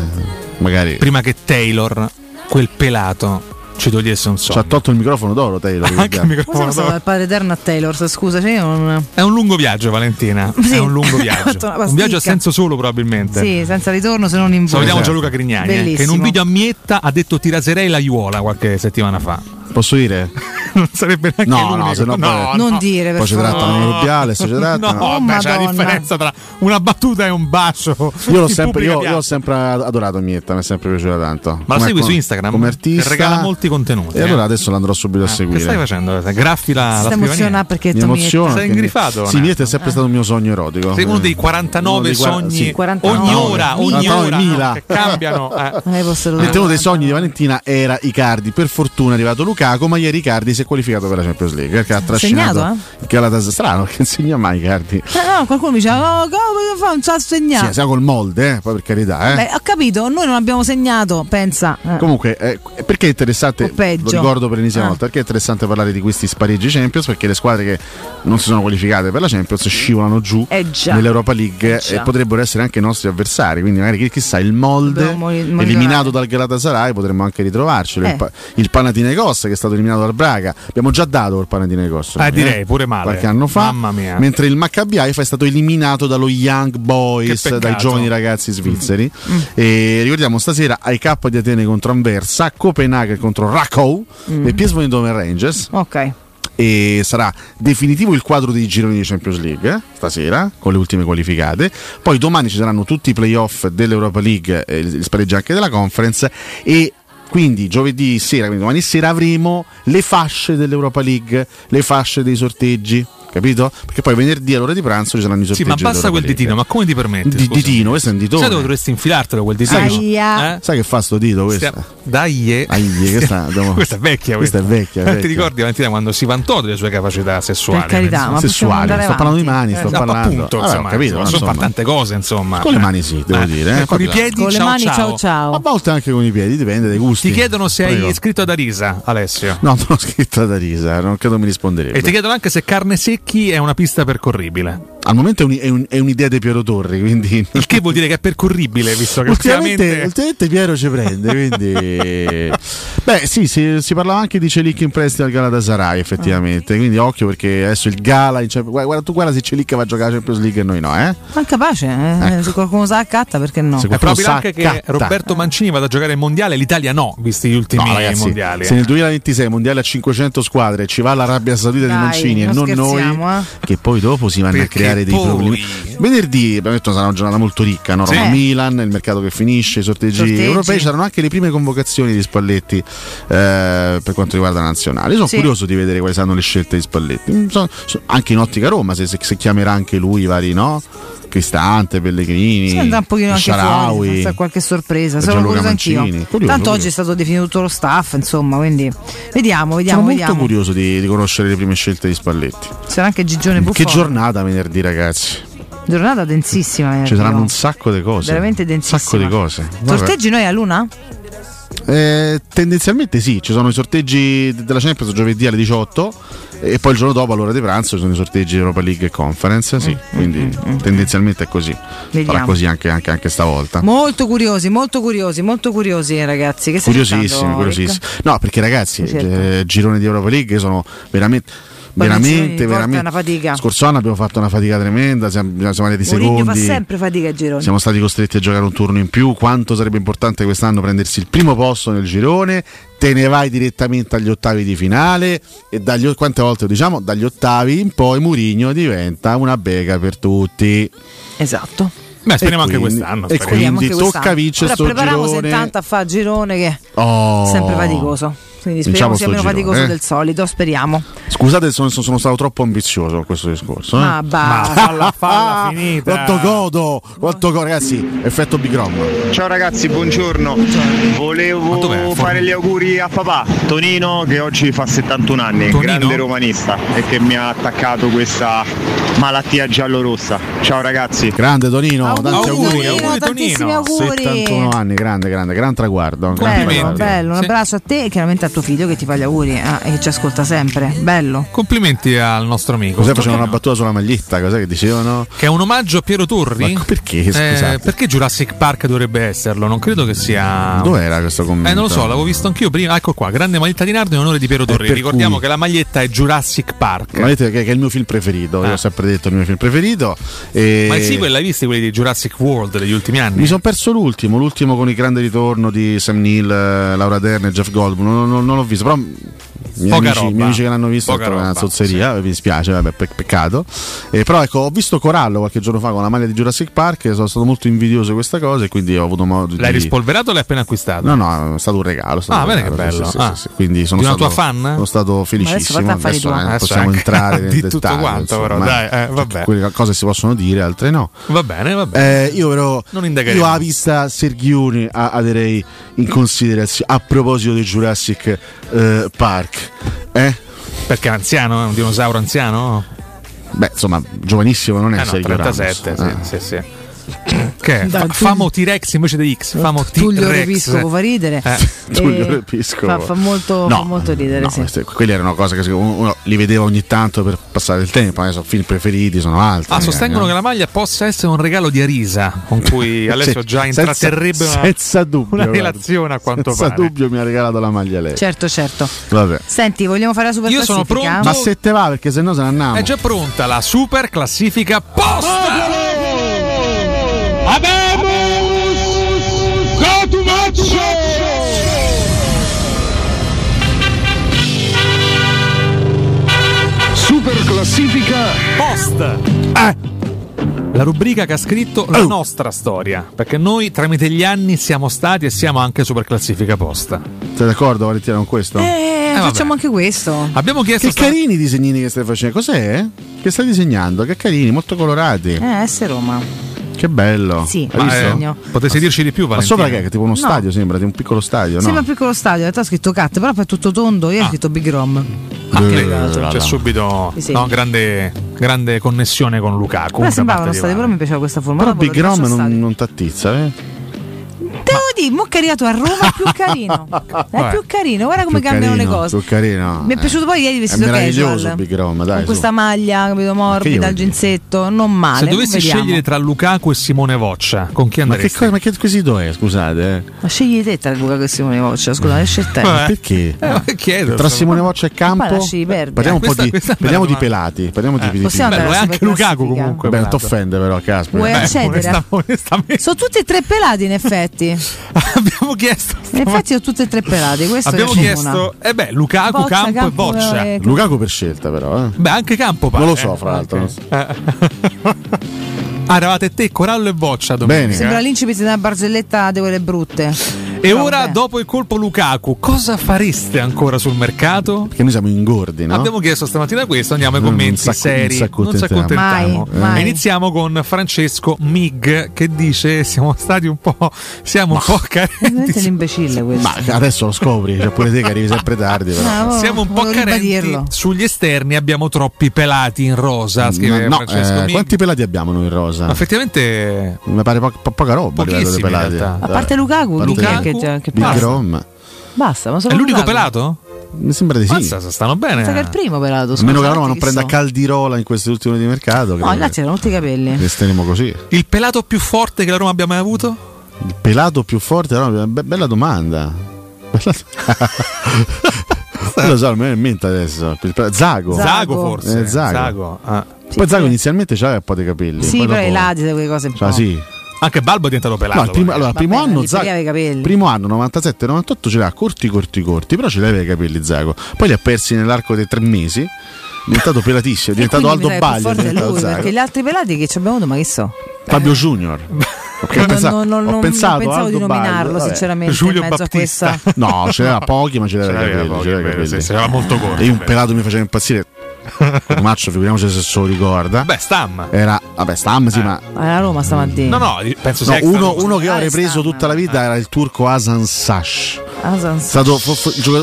magari. Prima che Taylor, quel pelato, ci togliesse un Ci ha tolto il microfono d'oro, Taylor. Anche il microfono d'oro. dal padre eterno a Taylor? Scusa, cioè io non... È un lungo viaggio, Valentina. Sì. È un lungo viaggio. un viaggio a senso solo, probabilmente. Sì, senza ritorno se non in volo. Salutiamo Esatto. Gianluca Grignani, eh, che in un video a Mietta ha detto ti raserei la aiuola qualche settimana fa. Posso dire? non sarebbe neanche No, l'unico. no, se no poi- Non dire, Poi ci trattano come rubiale, se ci No, trattano. Oh, beh, c'è la differenza tra una battuta e un bacio. Io l'ho, sempre, io, io sempre adorato Mietta, mi è sempre piaciuta tanto. Ma lo Come- segui su come- Instagram? Come Che artista. regala molti contenuti. E eh. allora adesso l'andrò subito a Eh, seguire. Che stai facendo? Graffi la, la Si emozionando perché Mi emoziona. Sei perché- ingrifato, Sì. Mietta è sempre stato un mio sogno erotico. Sei uno dei Uno 49 dei guarda- sogni sì. 49. ogni ora, ogni 49 ora mila. no, che cambiano. eh. Eh, uno dei sogni di Valentina era Icardi. Per fortuna è arrivato Lukaku, ma ieri Icardi si è qualificato per la Champions League. Perché ha trascinato Segnato, il Galatasaray. Strano, che insegna mai Icardi. Eh, no, qualcuno mi diceva, oh, come fa? Non sa segnare. Sì, sia col molde, eh, poi per carità. Eh. Beh, ho capito, noi non abbiamo segnato, pensa. Eh. Comunque, eh, perché è interessante? Lo ricordo per l'ennesima Ah. volta. Perché è interessante parlare di questi spareggi Champions? Perché le squadre che non si sono qualificate per la Champions scivolano giù Eh nell'Europa League Eh e potrebbero essere anche i nostri avversari. Quindi, magari chi- chissà, il molde eliminato dal Galatasaray potremmo anche ritrovarcelo. Eh. Il, pa- il Panathinaikos che è stato eliminato dal Braga. Abbiamo già dato il Panathinaikos. Eh, noi, direi pure male. Qualche anno fa. Mamma mia. Mentre il Maccabi Haifa è stato eliminato dallo Young Boys, dai giovani ragazzi svizzeri. Mm. E ricordiamo stasera AIK di Atene contro Anversa, Copenaghen contro Rakow Mm. e PSV Eindhoven Rangers. Ok. E sarà definitivo il quadro dei gironi di Champions League eh, stasera con le ultime qualificate. Poi domani ci saranno tutti i playoff dell'Europa League, eh, il spareggio anche della conference e quindi giovedì sera, quindi domani sera avremo le fasce dell'Europa League, le fasce dei sorteggi. Capito? Perché poi venerdì all'ora di pranzo ci saranno i Sì, sorteggi. ma basta quel League. ditino, ma come ti permetti? Di- ditino, questo è un ditone. Sai dove dovresti infilartelo quel ditino? Aia. Eh? Sai che fa sto dito questo? Stia- Dai, Aie, questa, questa è vecchia. Questa è vecchia, Eh, Ti vecchia. ricordi Valentina quando si vantò delle sue capacità sessuali? Per carità, ma sessuali, sto parlando di mani, sto Eh, parlando. appunto, Vabbè, insomma, ho capito, insomma, sono insomma. tante cose, insomma. Con le mani sì, devo Eh, dire. eh, Con i piedi, Con le ciao, mani, ciao ciao. A volte anche con i piedi, dipende dai gusti. Ti chiedono se hai iscritto ad Arisa, Alessio. No, non ho scritto da risa, non credo mi risponderebbe. E ti chiedono anche se carne secchi è una pista percorribile. Al momento è, un- è un- è un'idea di Piero Torri, quindi. Il che vuol dire che è percorribile, visto che Ultimamente, ultimamente. ultimamente Piero ci prende, quindi. Beh, sì, si, si parlava anche di Celic in prestito al Galatasaray, effettivamente. Quindi occhio perché adesso il Gala. Champions- Guarda, tu guarda se Celic va a giocare a Champions League e noi no, eh? Ma capace, eh? se qualcuno sa accatta, perché no? Se È probabile sa, anche che catta. Roberto Mancini vada a giocare il mondiale, l'Italia no, visti gli ultimi No, ragazzi, mondiali. se eh. nel 2026 mondiale a 500 squadre ci va l'Arabia Saudita di Dai, Mancini e non non noi, eh. che poi dopo si vanno Perché a creare dei poi- problemi. Venerdì abbiamo detto sarà una giornata molto ricca, no? Sì. Roma Milan, il mercato che finisce, i sorteggi, Sorteggi. europei, c'erano anche le prime convocazioni di Spalletti eh, per quanto riguarda la nazionale. Io sono Sì. curioso di vedere quali saranno le scelte di Spalletti. Anche in ottica Roma, se, se- se chiamerà anche lui i vari, no? Cristante, Pellegrini, Si andrà un pochino anche Sharawi. fuori, qualche sorpresa. Sono Gianluca curiosa anch'io. Mancini. Curioso, Tanto curioso. oggi è stato definito tutto lo staff, insomma, quindi vediamo, vediamo, Sono vediamo. molto curioso di, di conoscere le prime scelte di Spalletti. Sarà anche Gigione Buffon. Che giornata venerdì, ragazzi. Giornata densissima. Ci venerdì, saranno no? un sacco di cose. Veramente Un densissima. sacco di cose. Vabbè. Sorteggi noi a Luna? Eh, tendenzialmente sì, ci sono i sorteggi della Champions giovedì alle 18 e poi il giorno dopo all'ora di pranzo ci sono i sorteggi Europa League e Conference, sì, quindi tendenzialmente è così. Mm, Vediamo. Sarà così anche, anche, anche stavolta. Molto curiosi, molto curiosi, molto curiosi, eh, ragazzi. Che Curiosissimi, curiosissimi. No, perché ragazzi, Certo. eh, girone di Europa League sono veramente veramente, veramente. fatica. Scorso anno abbiamo fatto una fatica tremenda, siamo, siamo andati Mourinho fa secondi. sempre fatica ai gironi. Siamo stati costretti a giocare un turno in più. Quanto sarebbe importante quest'anno prendersi il primo posto nel girone? Te ne vai direttamente agli ottavi di finale. E dagli, quante volte lo diciamo? Dagli ottavi in poi Murigno diventa una bega per tutti. Esatto. Beh, speriamo E anche quindi- quest'anno. E speriamo. quindi Quest'anno. tocca vincere Ora sto prepariamoci girone. intanto a fare girone che Oh. è sempre faticoso. Quindi speriamo Vinciamo sia meno girone, faticoso eh. del solito, speriamo. Scusate, sono, sono stato troppo ambizioso con questo discorso. eh. Ma basta. falla, falla Ah, finita. Quanto godo, quanto godo, ragazzi. Effetto Big Rom. Ciao ragazzi, buongiorno. Volevo fare gli auguri a papà Tonino che oggi fa 71 anni, Tonino? grande romanista e che mi ha attaccato questa malattia giallorossa. Ciao ragazzi. Grande Tonino, tanti Auguri, auguri. Tonino, tantissimi auguri. 71 anni, grande, grande, gran traguardo. gran Bello, traguardo. bello, un abbraccio a te e chiaramente a tuo figlio che ti fa gli auguri ah, e che ci ascolta sempre. Bello. Complimenti al nostro amico. Cos'è facevano una battuta sulla maglietta? Cos'è che dicevano? Che è un omaggio a Piero Turri? Ma perché? Eh, Scusate. perché Jurassic Park dovrebbe esserlo? Non credo che sia. Dov'era questo commento? Eh, non lo so, l'avevo visto anch'io prima. Ecco qua, grande maglietta di Nardo in onore di Piero Torri. per Ricordiamo cui- che la maglietta è Jurassic Park. Ma vedete che, è il mio film preferito, io Ah. ho sempre detto il mio film preferito. E Ma sì, l'hai visti quelli di Jurassic World degli ultimi anni? Mi sono perso l'ultimo, l'ultimo con il grande ritorno di Sam Neill, eh, Laura Dern e Jeff Goldblum. Non, non- non l'ho visto, però. Poca amici, i roba. miei amici che l'hanno visto Poca è una zozzeria, mi dispiace, vabbè, pe- peccato. Eh, però ecco, ho visto Corallo qualche giorno fa con la maglia di Jurassic Park, sono stato molto invidioso di questa cosa e quindi ho avuto modo L'hai di... rispolverato o l'hai appena acquistato? No, no, è stato un regalo. stato Ah, un bene che sì, bello. sì, Ah. sì, sì. Quindi sono Di una stato, tua fan? Sono stato felicissimo. affari Adesso, tuoi. eh, Adesso possiamo anche entrare nel di tutto dettaglio, quanto, però, insomma. dai, eh, vabbè. Quelle cose si possono dire, altre no. Va bene, va bene. Eh, io però Non indagheremo. io a vista Serghiuni a- aderei in considerazione a proposito di Jurassic eh, Park. Eh? Perché è anziano, è un dinosauro anziano? Beh, insomma, giovanissimo non è Eh no, Sergio 37, Ramos. sì, sì, sì. Che è? Tu- famo T-Rex invece di X, famo Tullio T-Rex. Repiscopo fa ridere. Eh. Tullio Repiscopo. Fa, fa molto, No, fa molto ridere, No, sì. queste- quelli erano cose che uno, li vedeva ogni tanto per passare il tempo, adesso film preferiti sono altri. Ah, sostengono eh. che la maglia possa essere un regalo di Arisa con cui Alessio Sì, già senza- intratterrebbe una, senza dubbio, una relazione a quanto Senza pare. dubbio mi ha regalato la maglia lei. Certo, certo. Vabbè. Senti, vogliamo fare la super Io sono classifica? pronto. Ma se te va perché se no se ne andiamo. È già pronta la super classifica posta! Super classifica Post! Eh. La rubrica che ha scritto la nostra storia, perché noi tramite gli anni siamo stati e siamo anche super classifica posta. Sei d'accordo Valentina con questo? Eh, vabbè. facciamo anche questo. Abbiamo chiesto Che sta- carini i disegnini che stai facendo. Cos'è? Che stai disegnando? Che carini, molto colorati. Eh, S Roma. Che bello. Sì, Hai ma visto? eh. Potessi dirci di più, Ma Valentina? sopra che è? Tipo uno No. stadio sembra, di un piccolo stadio, Sembra no? un piccolo stadio, in realtà ho scritto cat, però poi è tutto tondo, io ho scritto Big Rom. Ah, che- Eh, c'è subito Sì, no, grande, grande connessione con Lukaku. Da sembrava uno di stadio, però mi piaceva questa forma. Però Big Rom non, non t'attizza, eh? Dire, mo che è arrivato a Roma è più carino. È più carino, guarda come Più cambiano carino, le cose. Più carino. Mi è piaciuto poi ieri È vestito meraviglioso casual. Big Rom, dai. con su. questa maglia, capito, morbida, il ginzetto, non male. Se dovessi scegliere tra Lukaku e Simone Voccia, con chi Ma che, andresti? cosa, ma che quesito è, scusate? eh? Ma scegli te tra Luca che Simone Voccia, scusa, esce te. Vabbè. Perché? Eh, ma chiedo, Tra. Simone Voccia e Campo parliamo un po' di, parliamo di pelati. Parliamo di, di Possiamo Bello, è anche Lukaku comunque. Beh, non ti offende però, caspita. Vuoi accedere? Sono tutti e tre pelati in effetti. abbiamo chiesto In effetti sono tutti e tre pelati. Questo abbiamo è chiesto eh beh Lukaku, Boccia, Campo, e Campo, Voccia eh, Lukaku per scelta però, eh. beh anche Campo pare, Non lo so, eh. fra l'altro. Ok. Eh. ah eravate te Corallo e Voccia domenica Bene. Sembra l'incipit di una barzelletta di quelle brutte. E Però ora vabbè. dopo il colpo Lukaku cosa fareste ancora sul mercato? Perché noi siamo ingordi, no? Abbiamo chiesto stamattina questo, andiamo ai Non commenti s'acc- seri. non Non ci accontentiamo. Mai, mai. Iniziamo con Francesco Mig che dice siamo stati un po' siamo un po' carenti. l'imbecille questo. Ma adesso lo scopri, cioè pure te che arrivi sempre tardi però. No, Siamo un po' carenti ribadirlo. sugli esterni, abbiamo troppi pelati in rosa, scrive no, Francesco eh, Mig. quanti pelati abbiamo noi in rosa? Effettivamente Mi pare po- po- poca roba a livello di pelati. A parte Lukaku, Lukaku, è che, che, che Big? Rom. Basta, ma è solo l'unico pelato? Mi sembra di sì. Mazza, stanno bene. Pensa che è il primo pelato. A meno che la Roma non prenda so. Caldirola in queste ultime di mercato. No, che c'erano tutti i capelli. resteremo così. Il pelato più forte che la Roma abbia mai avuto? Il pelato più forte? No, be- bella domanda. Bella- lo so, me in mente adesso. Zago. Zago forse. Eh, Zago. Zago, ah. Poi Zago inizialmente c'aveva un po' di capelli. Sì, poi però dopo- i lati, quelle cose un Cioè, po'. sì. Anche Balbo è diventato pelato. No, il primo, allora, il primo bene, anno Zago, aveva i capelli. primo anno 97-98 ce l'ha corti corti corti, però ce l'aveva i capelli Zago. Poi li ha persi nell'arco dei tre mesi. È diventato pelatissimo, è diventato Aldo Baglio. è diventato lui, Zago. perché gli altri pelati che ci abbiamo avuto, ma che so? Fabio Junior. Perché ho Non- pensato, non- non- ho non pensato pensavo di Aldo Baglio, nominarlo, vabbè. sinceramente, in mezzo a questa. No, ce l'aveva pochi, ma ce l'aveva i Ce pochi, ce l'aveva i vero, capelli. sì, sì, era molto corto, E io un pelato mi faceva impazzire. Maccio, figuriamoci se se lo ricorda. Beh, Stam. Era, vabbè, Stam sì, ma Alla Roma stamattina. No, no, penso No, sia uno, uno che Ah, avrei preso tutta la vita era il turco Hasan Sash. Hasan È stato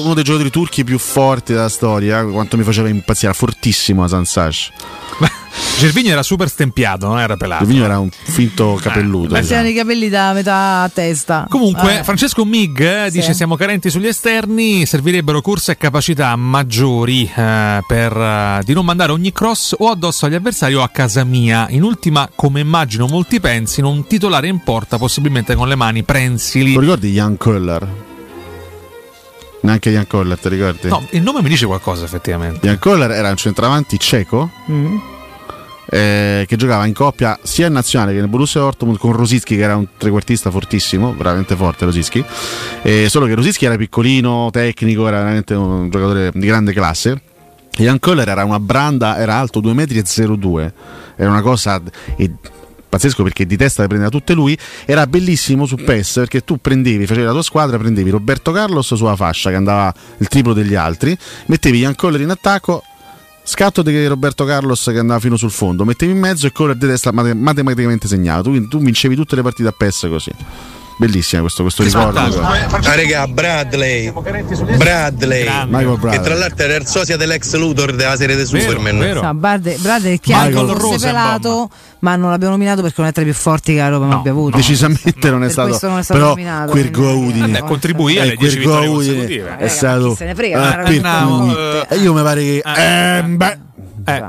uno dei giocatori turchi più forti della storia. Quanto mi faceva impazzire, era fortissimo Hasan Sash. Gervigno era super stempiato, non era pelato. Il vigno era un finto capelluto. beh, diciamo. C'erano i capelli da metà testa. Comunque, Eh. Francesco Mig eh, Sì. dice: Siamo carenti sugli esterni, servirebbero corse e capacità maggiori eh, per eh, di non mandare ogni cross o addosso agli avversari o a casa mia. In ultima, come immagino molti pensino, un titolare in porta, possibilmente con le mani prensili. Ti ricordi Jan Köller? Neanche Jan Köller, ti ricordi? No, il nome mi dice qualcosa, effettivamente. Jan Köller era un centravanti ceco Mm. Eh, che giocava in coppia sia in nazionale che nel Borussia Dortmund con Rosicki che era un trequartista fortissimo, veramente forte Rosicki. Eh, solo che Rosicki era piccolino, tecnico, era veramente un giocatore di grande classe. Jan Köller era una branda, era alto 2,02 m, era una cosa e- pazzesco perché di testa le prendeva tutte lui. Era bellissimo su PES perché tu prendevi, facevi la tua squadra, prendevi Roberto Carlos sulla fascia che andava il triplo degli altri, mettevi Jan Köller in attacco, Scatto di Roberto Carlos che andava fino sul fondo, mettevi in mezzo e Coller di testa mate- matematicamente segnato. Tu, tu vincevi tutte le partite a PES così. Bellissima questo, questo ricordo. Ah, regà, Bradley. Bradley. Michael Che Bradley. tra l'altro era il sosia dell'ex Luthor della serie di Superman. No, Brad, Brad è chiaro che fosse pelato, ma non l'abbiamo nominato perché non è tra i più forti che la Roma abbia avuto. Decisamente non è Per stato. questo non è stato però nominato, quel quindi- Udine. Eh, contribuì alle Eh, 10 quel vittorie consecutive. È stato. chi se ne frega, eh, cui- eh, eh, io mi pare che. eh, beh, Eh,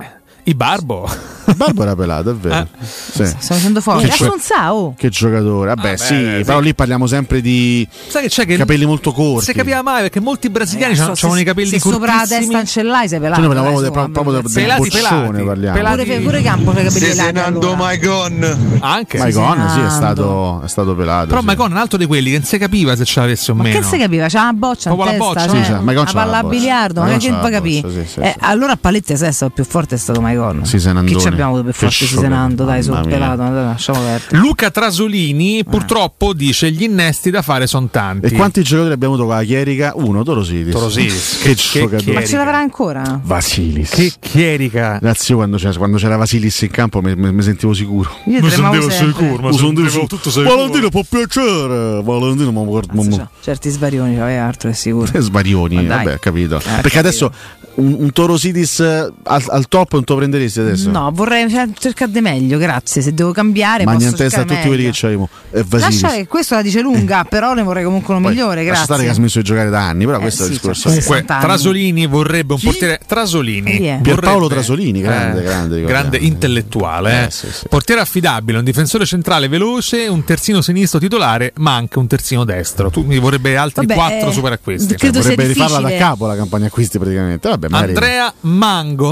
I Barbo. Barbo era pelato, è vero. Sì. Stiamo facendo fuori. Che gio- oh. Che giocatore, vabbè, Ah, sì, beh, però sì. lì parliamo sempre di Sai che c'è che capelli molto corti. Si capiva mai perché molti brasiliani So, hanno i capelli se sopra la cortissimi. testa non ce l'hai, sei pelato. Cioè, noi parliamo dai, proprio, proprio del, Pelati, boccione, pelati, parliamo. pelati. Pure, pure Campo c'ha i capelli Se larghi, Senando allora. Maicon. Anche. Maicon, sì, è stato, è stato pelato. Però sì. Maicon è un altro di quelli che non si capiva se ce l'avesse o Ma meno. che si capiva? C'ha una boccia in Proprio la testa, boccia? cioè, una la palla a biliardo, ma che sì, sì, Eh, allora a Paletti se è stato il più forte è stato Maicon. Sì, Senandone. Chi ci abbiamo avuto per Che forte sciocco, Senando? Dai, sono pelato, dai, lasciamo perdere. Luca Trasolini purtroppo dice gli innesti da fare sono tanti. E quanti giocatori abbiamo avuto con la Chierica? Uno, Torosidis. Torosidis. Che, Che giocatore. Ma ce l'avrà ancora? Vasilis. Che chierica. Grazie, io quando c'era, quando c'era Vasilis in campo mi, mi- mi sentivo sicuro. Io tremavo sempre. Mi sentivo sicuro. Valentino può piacere. Valentino, ma guarda. ma- ma- Certi svarioni c'aveva altro, è sicuro. Eh, Svarioni, Ma dai. vabbè, capito. Eh, Perché capito. adesso un, un Torosidis eh, al, al top non te lo prenderesti adesso? No, vorrei cioè, cercare di meglio, grazie. Se devo cambiare, in testa a tutti quelli che c'avevamo. E Vasilis. Lascia che questo la dice lunga, però ne vorrei comunque uno migliore, Lascia stare che ha grazie. smesso di giocare da anni, però questo è il sì, discorso. Comunque, 60 anni. Trasolini vorrebbe un portiere. Trasolini. Chi? Pierpaolo vorrebbe- Trasolini, grande, grande, ricordiamo. grande intellettuale. eh. Eh, sì, sì. Portiere affidabile, un difensore centrale veloce, un terzino sinistro titolare, ma anche un terzino destro. Tu mi vorrebbe altri Vabbè, quattro eh, super acquisti. credo sia Vorrebbe rifarla da capo la campagna acquisti praticamente. Vabbè, Andrea Mango.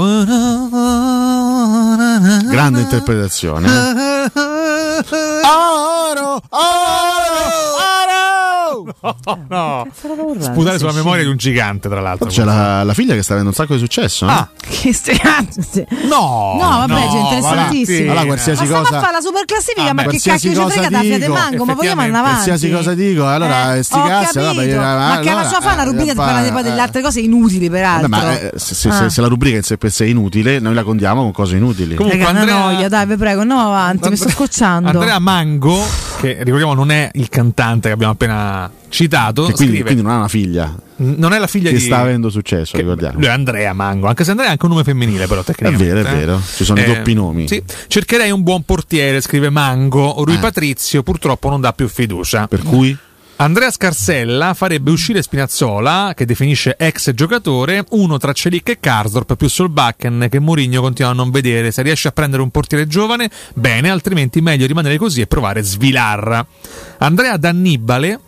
Grande interpretazione. eh. Oro, oro, oro. No, Sputare sputare sulla memoria di un gigante, tra l'altro. C'è la, la figlia che sta avendo un sacco di successo. eh? Ah, Che sti cazzi. no, No, vabbè, no, è interessantissimo. Allora, qualsiasi ma stiamo cosa- a fare la super classifica, Ah, ma che cacchio ci frega da Fiat Mango? Ma vogliamo andare avanti? Qualsiasi cosa dico, allora Eh, sti ho cazzi, capito. vabbè, ma che alla sua fa una rubrica per parlare poi delle altre cose inutili, peraltro. Ma eh, se, Ah. la rubrica in sé per sé è inutile, noi la condiamo con cose inutili. Una Andrea- noia, dai, vi prego, andiamo avanti, mi sto scocciando. Andrea Mango, che ricordiamo non è il cantante che abbiamo appena citato, Che quindi, scrive, quindi non ha una figlia non è la figlia che di... sta avendo successo, che- ricordiamo. Lui è Andrea Mango, anche se Andrea è anche un nome femminile, però È tecnicamente. vero, è eh. vero. Ci sono i Eh, doppi nomi. Sì. Cercherei un buon portiere, scrive Mango. Rui Eh. Patrizio purtroppo non dà più fiducia. Per cui Andrea Scarsella farebbe uscire Spinazzola, che definisce ex giocatore, uno tra Celic e Karsdorp più Solbakken che Mourinho continua a non vedere. Se riesce a prendere un portiere giovane, bene, altrimenti meglio rimanere così e provare Svilar. Andrea D'Annibale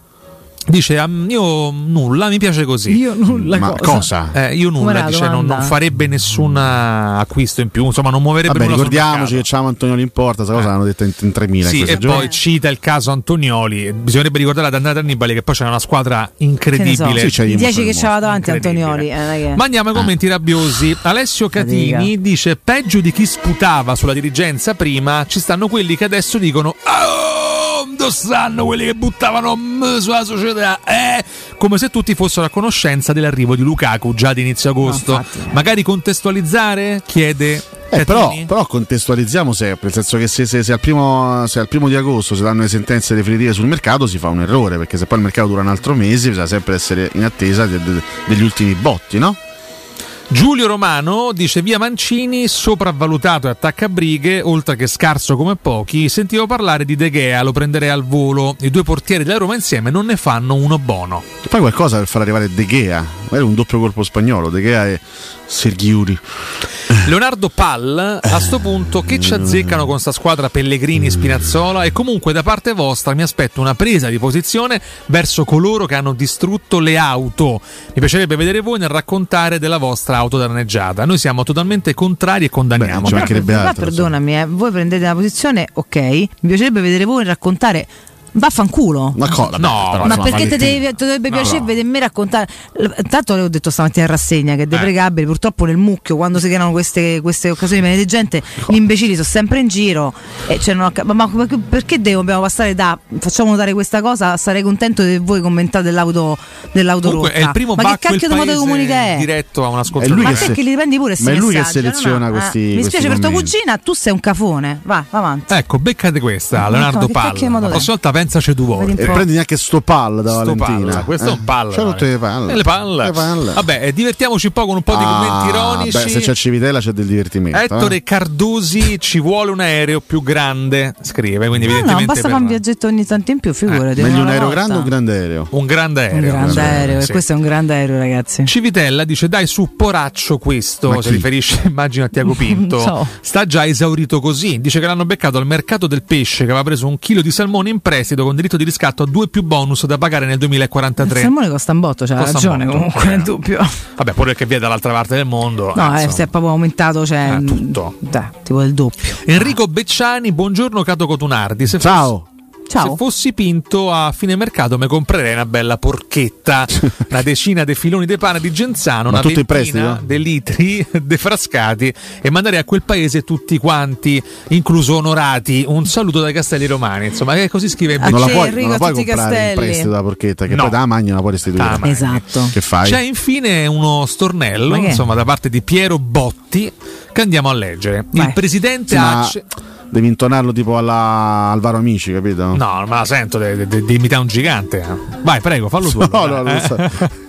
Dice "Ah, io nulla, mi piace così. Io nulla Ma cosa? Eh, io nulla, dice, non, non farebbe nessun eh, acquisto in più, insomma non muoverebbe Vabbè, ricordiamoci che c'è Antonio Limporta, questa cosa l'hanno detta in, in 3000 Sì, in e giorni. poi cita il caso Antonioli. Bisognerebbe ricordare ad Andrea Annibali che poi c'è una squadra incredibile. so, i 10 che c'aveva davanti Antonioli. eh, Ma andiamo ai commenti rabbiosi. Alessio Catini Fatica. dice: Peggio di chi sputava sulla dirigenza prima, ci stanno quelli che adesso dicono. "Oh, dove stanno quelli che buttavano mm, sulla società? Eh, come se tutti fossero a conoscenza dell'arrivo di Lukaku già ad inizio agosto. Magari contestualizzare? Chiede. Eh, però, però contestualizziamo sempre, nel senso che se, se- se al primo, se al primo di agosto si danno le sentenze definitive sul mercato si fa un errore, perché se poi il mercato dura un altro mese bisogna sempre essere in attesa de- de- degli ultimi botti, no? Giulio Romano dice via Mancini, sopravvalutato e attacca brighe, oltre che scarso come pochi. Sentivo parlare di De Gea, lo prenderei al volo. I due portieri della Roma insieme non ne fanno uno buono. Fai qualcosa per far arrivare De Gea, magari un doppio colpo spagnolo, De Gea e Serghiuri. Leonardo Pal, a sto punto, che ci azzeccano con sta squadra Pellegrini Spinazzola? E comunque da parte vostra mi aspetto una presa di posizione verso coloro che hanno distrutto le auto. Mi piacerebbe vedere voi nel raccontare della vostra auto danneggiata. Noi siamo totalmente contrari e condanniamo. Però perdonami, eh, voi prendete una posizione, ok. Mi piacerebbe vedere voi raccontare. Vaffanculo. Ma cosa? No, però, ma perché ti dovrebbe No, piacere no. vedere me raccontare? Tanto l'avevo detto stamattina in rassegna che è deprecabile. Purtroppo nel mucchio, quando si creano queste, queste occasioni di gente, gli imbecilli sono sempre in giro. E cioè, non ho cap- ma, ma perché- dobbiamo passare da facciamo notare questa cosa? Sarei contento se voi commentate dell'auto, dell'auto Comunque rotta. è il primo ma che cacchio di modo di comunicare è? diretto a un ascoltatore. Ma che te se- che li prendi pure ma è lui che seleziona no, no. questi- Mi questi spiace per tua cugina, tu sei un cafone. Va, va avanti. Ecco, beccate questa, Ma Leonardo che Palla. cacchio di modo La prossima volta pensaci due volte. E prendi neanche sto pal da Sto Valentina. palla, questo è un palla. C'è tutte le palle. E le palle. Le palle. Vabbè, eh, divertiamoci un po' con un po' di commenti Ah, ironici. Beh, se c'è Civitella c'è del divertimento. Ettore eh. Cardosi ci vuole un aereo più grande, scrive, quindi No, no, evidentemente basta per- fare un viaggetto ogni tanto in più, figurati. Meglio una un aereo volta. grande o un grande aereo? un grande Un aereo. grande Sì, aereo, e sì. questo è un grande aereo, ragazzi. Civitella dice dai su poraccio questo, Ma si chi? riferisce immagino a Tiago Pinto. So. Sta già esaurito così, dice che l'hanno beccato al mercato del pesce che aveva preso un chilo di salmone in prestito con diritto di riscatto a due più bonus da pagare nel Il 2043. salmone costa un botto, c'ha Costa ragione botto. comunque, nel dubbio. Vabbè, pure che viene dall'altra parte del mondo. No, eh, eh, si è proprio aumentato, cioè, Eh, tutto. dai, tipo del doppio. Enrico Becciani, buongiorno Cato Cotunardi. Se Ciao. Ciao. Se fossi pinto a fine mercato mi comprerei una bella porchetta, una decina di filoni di pane di Genzano, Ma una tutto in ventina prestito? di litri defrascati e mandare a quel paese tutti quanti, incluso onorati. Un saluto dai Castelli Romani. Insomma, che così scrive A non la puoi, non la puoi comprare in castelli. prestito la porchetta, che No. poi da magna non la puoi restituire. Da magna. Esatto. Che fai? C'è infine uno stornello, insomma, da parte di Piero Botti, che andiamo a leggere. Vai. Il presidente Sì, ma Ace. Devi intonarlo tipo alla Alvaro Amici, capito? No, me la sento di de, de, imitare un gigante. Vai, prego, fallo tu. No, allora, no, eh. so.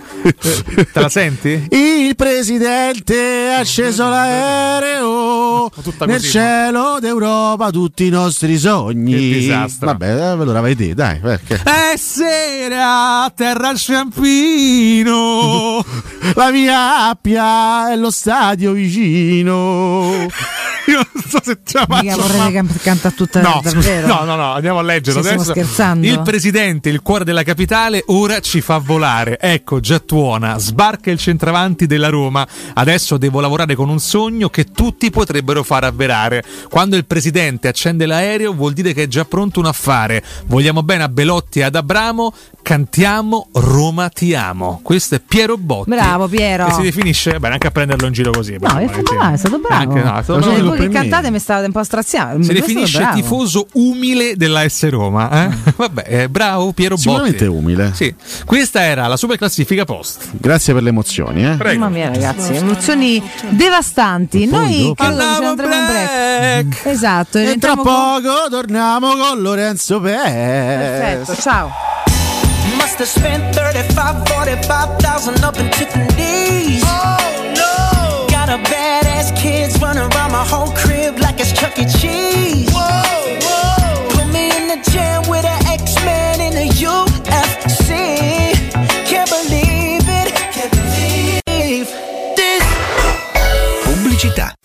Te la senti? Il presidente ha acceso l'aereo nel cielo d'Europa, tutti i nostri sogni. Che disastro. Vabbè, eh, allora vai te, dai, perché? È sera, terra Ciampino. La mia appia è lo stadio vicino. Io non so se ce la Mica faccio. vorrei can- cantare tutta No, davvero. no, no, no, andiamo a stiamo adesso. scherzando? Il presidente, il cuore della capitale, ora ci fa volare. Ecco, già tuona, sbarca il centravanti della Roma. Adesso devo lavorare con un sogno che tutti potrebbero far avverare. Quando il presidente accende l'aereo vuol dire che è già pronto un affare. Vogliamo bene a Belotti e ad Abramo, cantiamo Roma ti amo. Questo è Piero Botti. Bravo, Piero. Che si definisce, bene, anche a prenderlo in giro così. No, è, ma è stato bravo. Anche, no, è stato bravo. Voi che cantate mi state un po' straziando. Si definisce tifoso umile della S Roma. Eh? Vabbè, eh, bravo Piero Sicuramente Botti. umile. Sì. Questa era la super classifica post. Grazie per le emozioni, eh. Prego. Mamma mia, ragazzi, emozioni devastanti. Poi Noi credo ci andremo in break. break. Esatto, E tra rientriamo con- poco torniamo con Lorenzo Pes. Perfetto, ciao. Must have spent 35, 45,000 up in Tiffany's. Oh no! Got a badass kids running around my whole crib like it's Chuck E. Cheese. Whoa, whoa! Put me in the jam with an X-Man in the UFC. Can't believe it. Can't believe this. Pubblicità.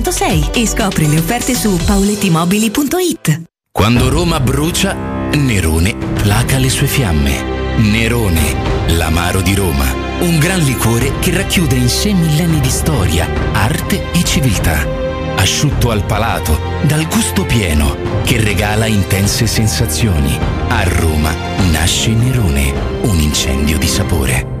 606 e scopri le offerte su paulettimobili.it. Quando Roma brucia, Nerone placa le sue fiamme. Nerone, l'amaro di Roma. Un gran liquore che racchiude in sé millenni di storia, arte e civiltà. Asciutto al palato, dal gusto pieno, che regala intense sensazioni. A Roma nasce Nerone, un incendio di sapore.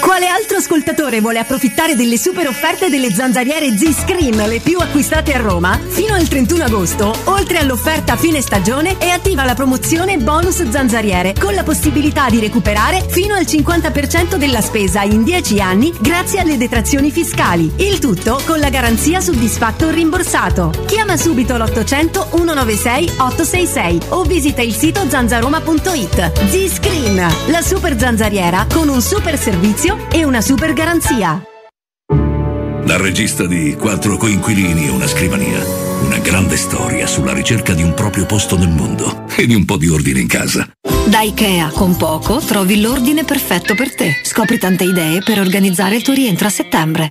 Quale altro ascoltatore vuole approfittare delle super offerte delle zanzariere Z-Screen, le più acquistate a Roma? Fino al 31 agosto, oltre all'offerta fine stagione, è attiva la promozione bonus zanzariere, con la possibilità di recuperare fino al 50% della spesa in 10 anni grazie alle detrazioni fiscali. Il tutto con la garanzia soddisfatto o rimborsato. Chiama subito l'800 196 866 o visita il sito zanzaroma.it. Z-Screen, la super zanzariera con un super servizio e una super garanzia. Dal regista di Quattro coinquilini e una scrivania. Una grande storia sulla ricerca di un proprio posto nel mondo e di un po' di ordine in casa. Da Ikea, con poco, trovi l'ordine perfetto per te. Scopri tante idee per organizzare il tuo rientro a settembre.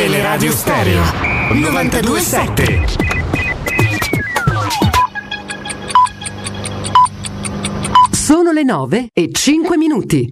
Teleradio Stereo 927. Sono le 9 e 5 minuti.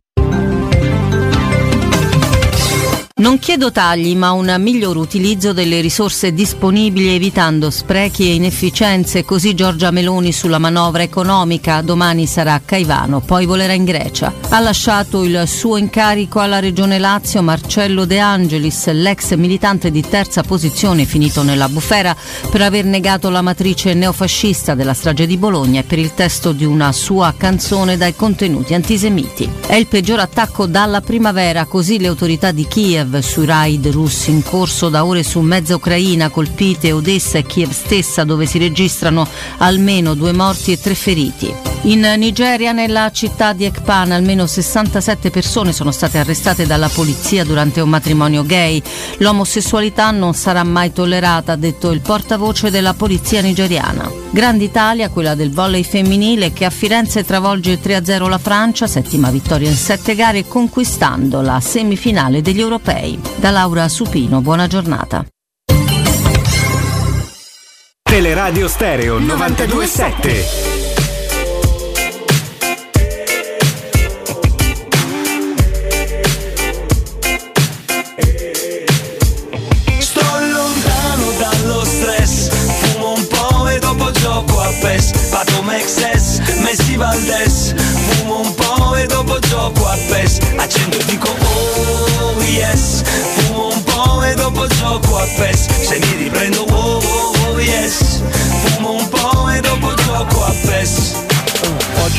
Non chiedo tagli, ma un miglior utilizzo delle risorse disponibili evitando sprechi e inefficienze, così Giorgia Meloni sulla manovra economica, domani sarà a Caivano, poi volerà in Grecia. Ha lasciato il suo incarico alla Regione Lazio Marcello De Angelis, l'ex militante di terza posizione finito nella bufera per aver negato la matrice neofascista della strage di Bologna e per il testo di una sua canzone dai contenuti antisemiti. È il peggior attacco dalla primavera, così le autorità di Kiev Kiev sui raid russi in corso da ore su mezza Ucraina, colpite Odessa e Kiev stessa dove si registrano almeno due morti e tre feriti. In Nigeria, nella città di Ekpan, almeno 67 persone sono state arrestate dalla polizia durante un matrimonio gay. L'omosessualità non sarà mai tollerata, ha detto il portavoce della polizia nigeriana. Grande Italia, quella del volley femminile che a Firenze travolge 3-0 la Francia, settima vittoria in sette gare conquistando la semifinale degli europei. Da Laura Supino, buona giornata. Teleradio Stereo 927. Sto lontano dallo stress Fumo un po' e dopo gioco a PES Pato Mexes, Messi Valdes Fumo un po' e dopo gioco a PES Accendo e dico gioco a PES. Se mi riprendo oh, oh, oh yes. Fumo un po' e dopo gioco a PES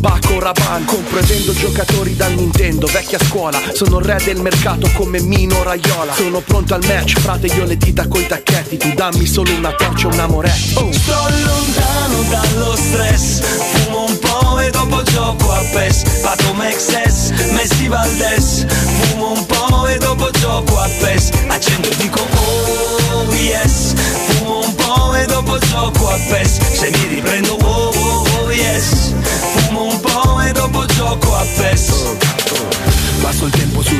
Paco Rabanne Compro e vendo giocatori da Nintendo. Vecchia scuola, sono re del mercato come Mino Raiola. Sono pronto al match, frate io le dita coi tacchetti. Tu dammi solo una torcia un amoretto oh. Sto lontano dallo stress Fumo un po' e dopo gioco a PES. Pato Mexes, Messi Valdes Fumo un po' e dopo gioco a PES. Accendo e dico oh yes. Fumo un po' e dopo gioco a PES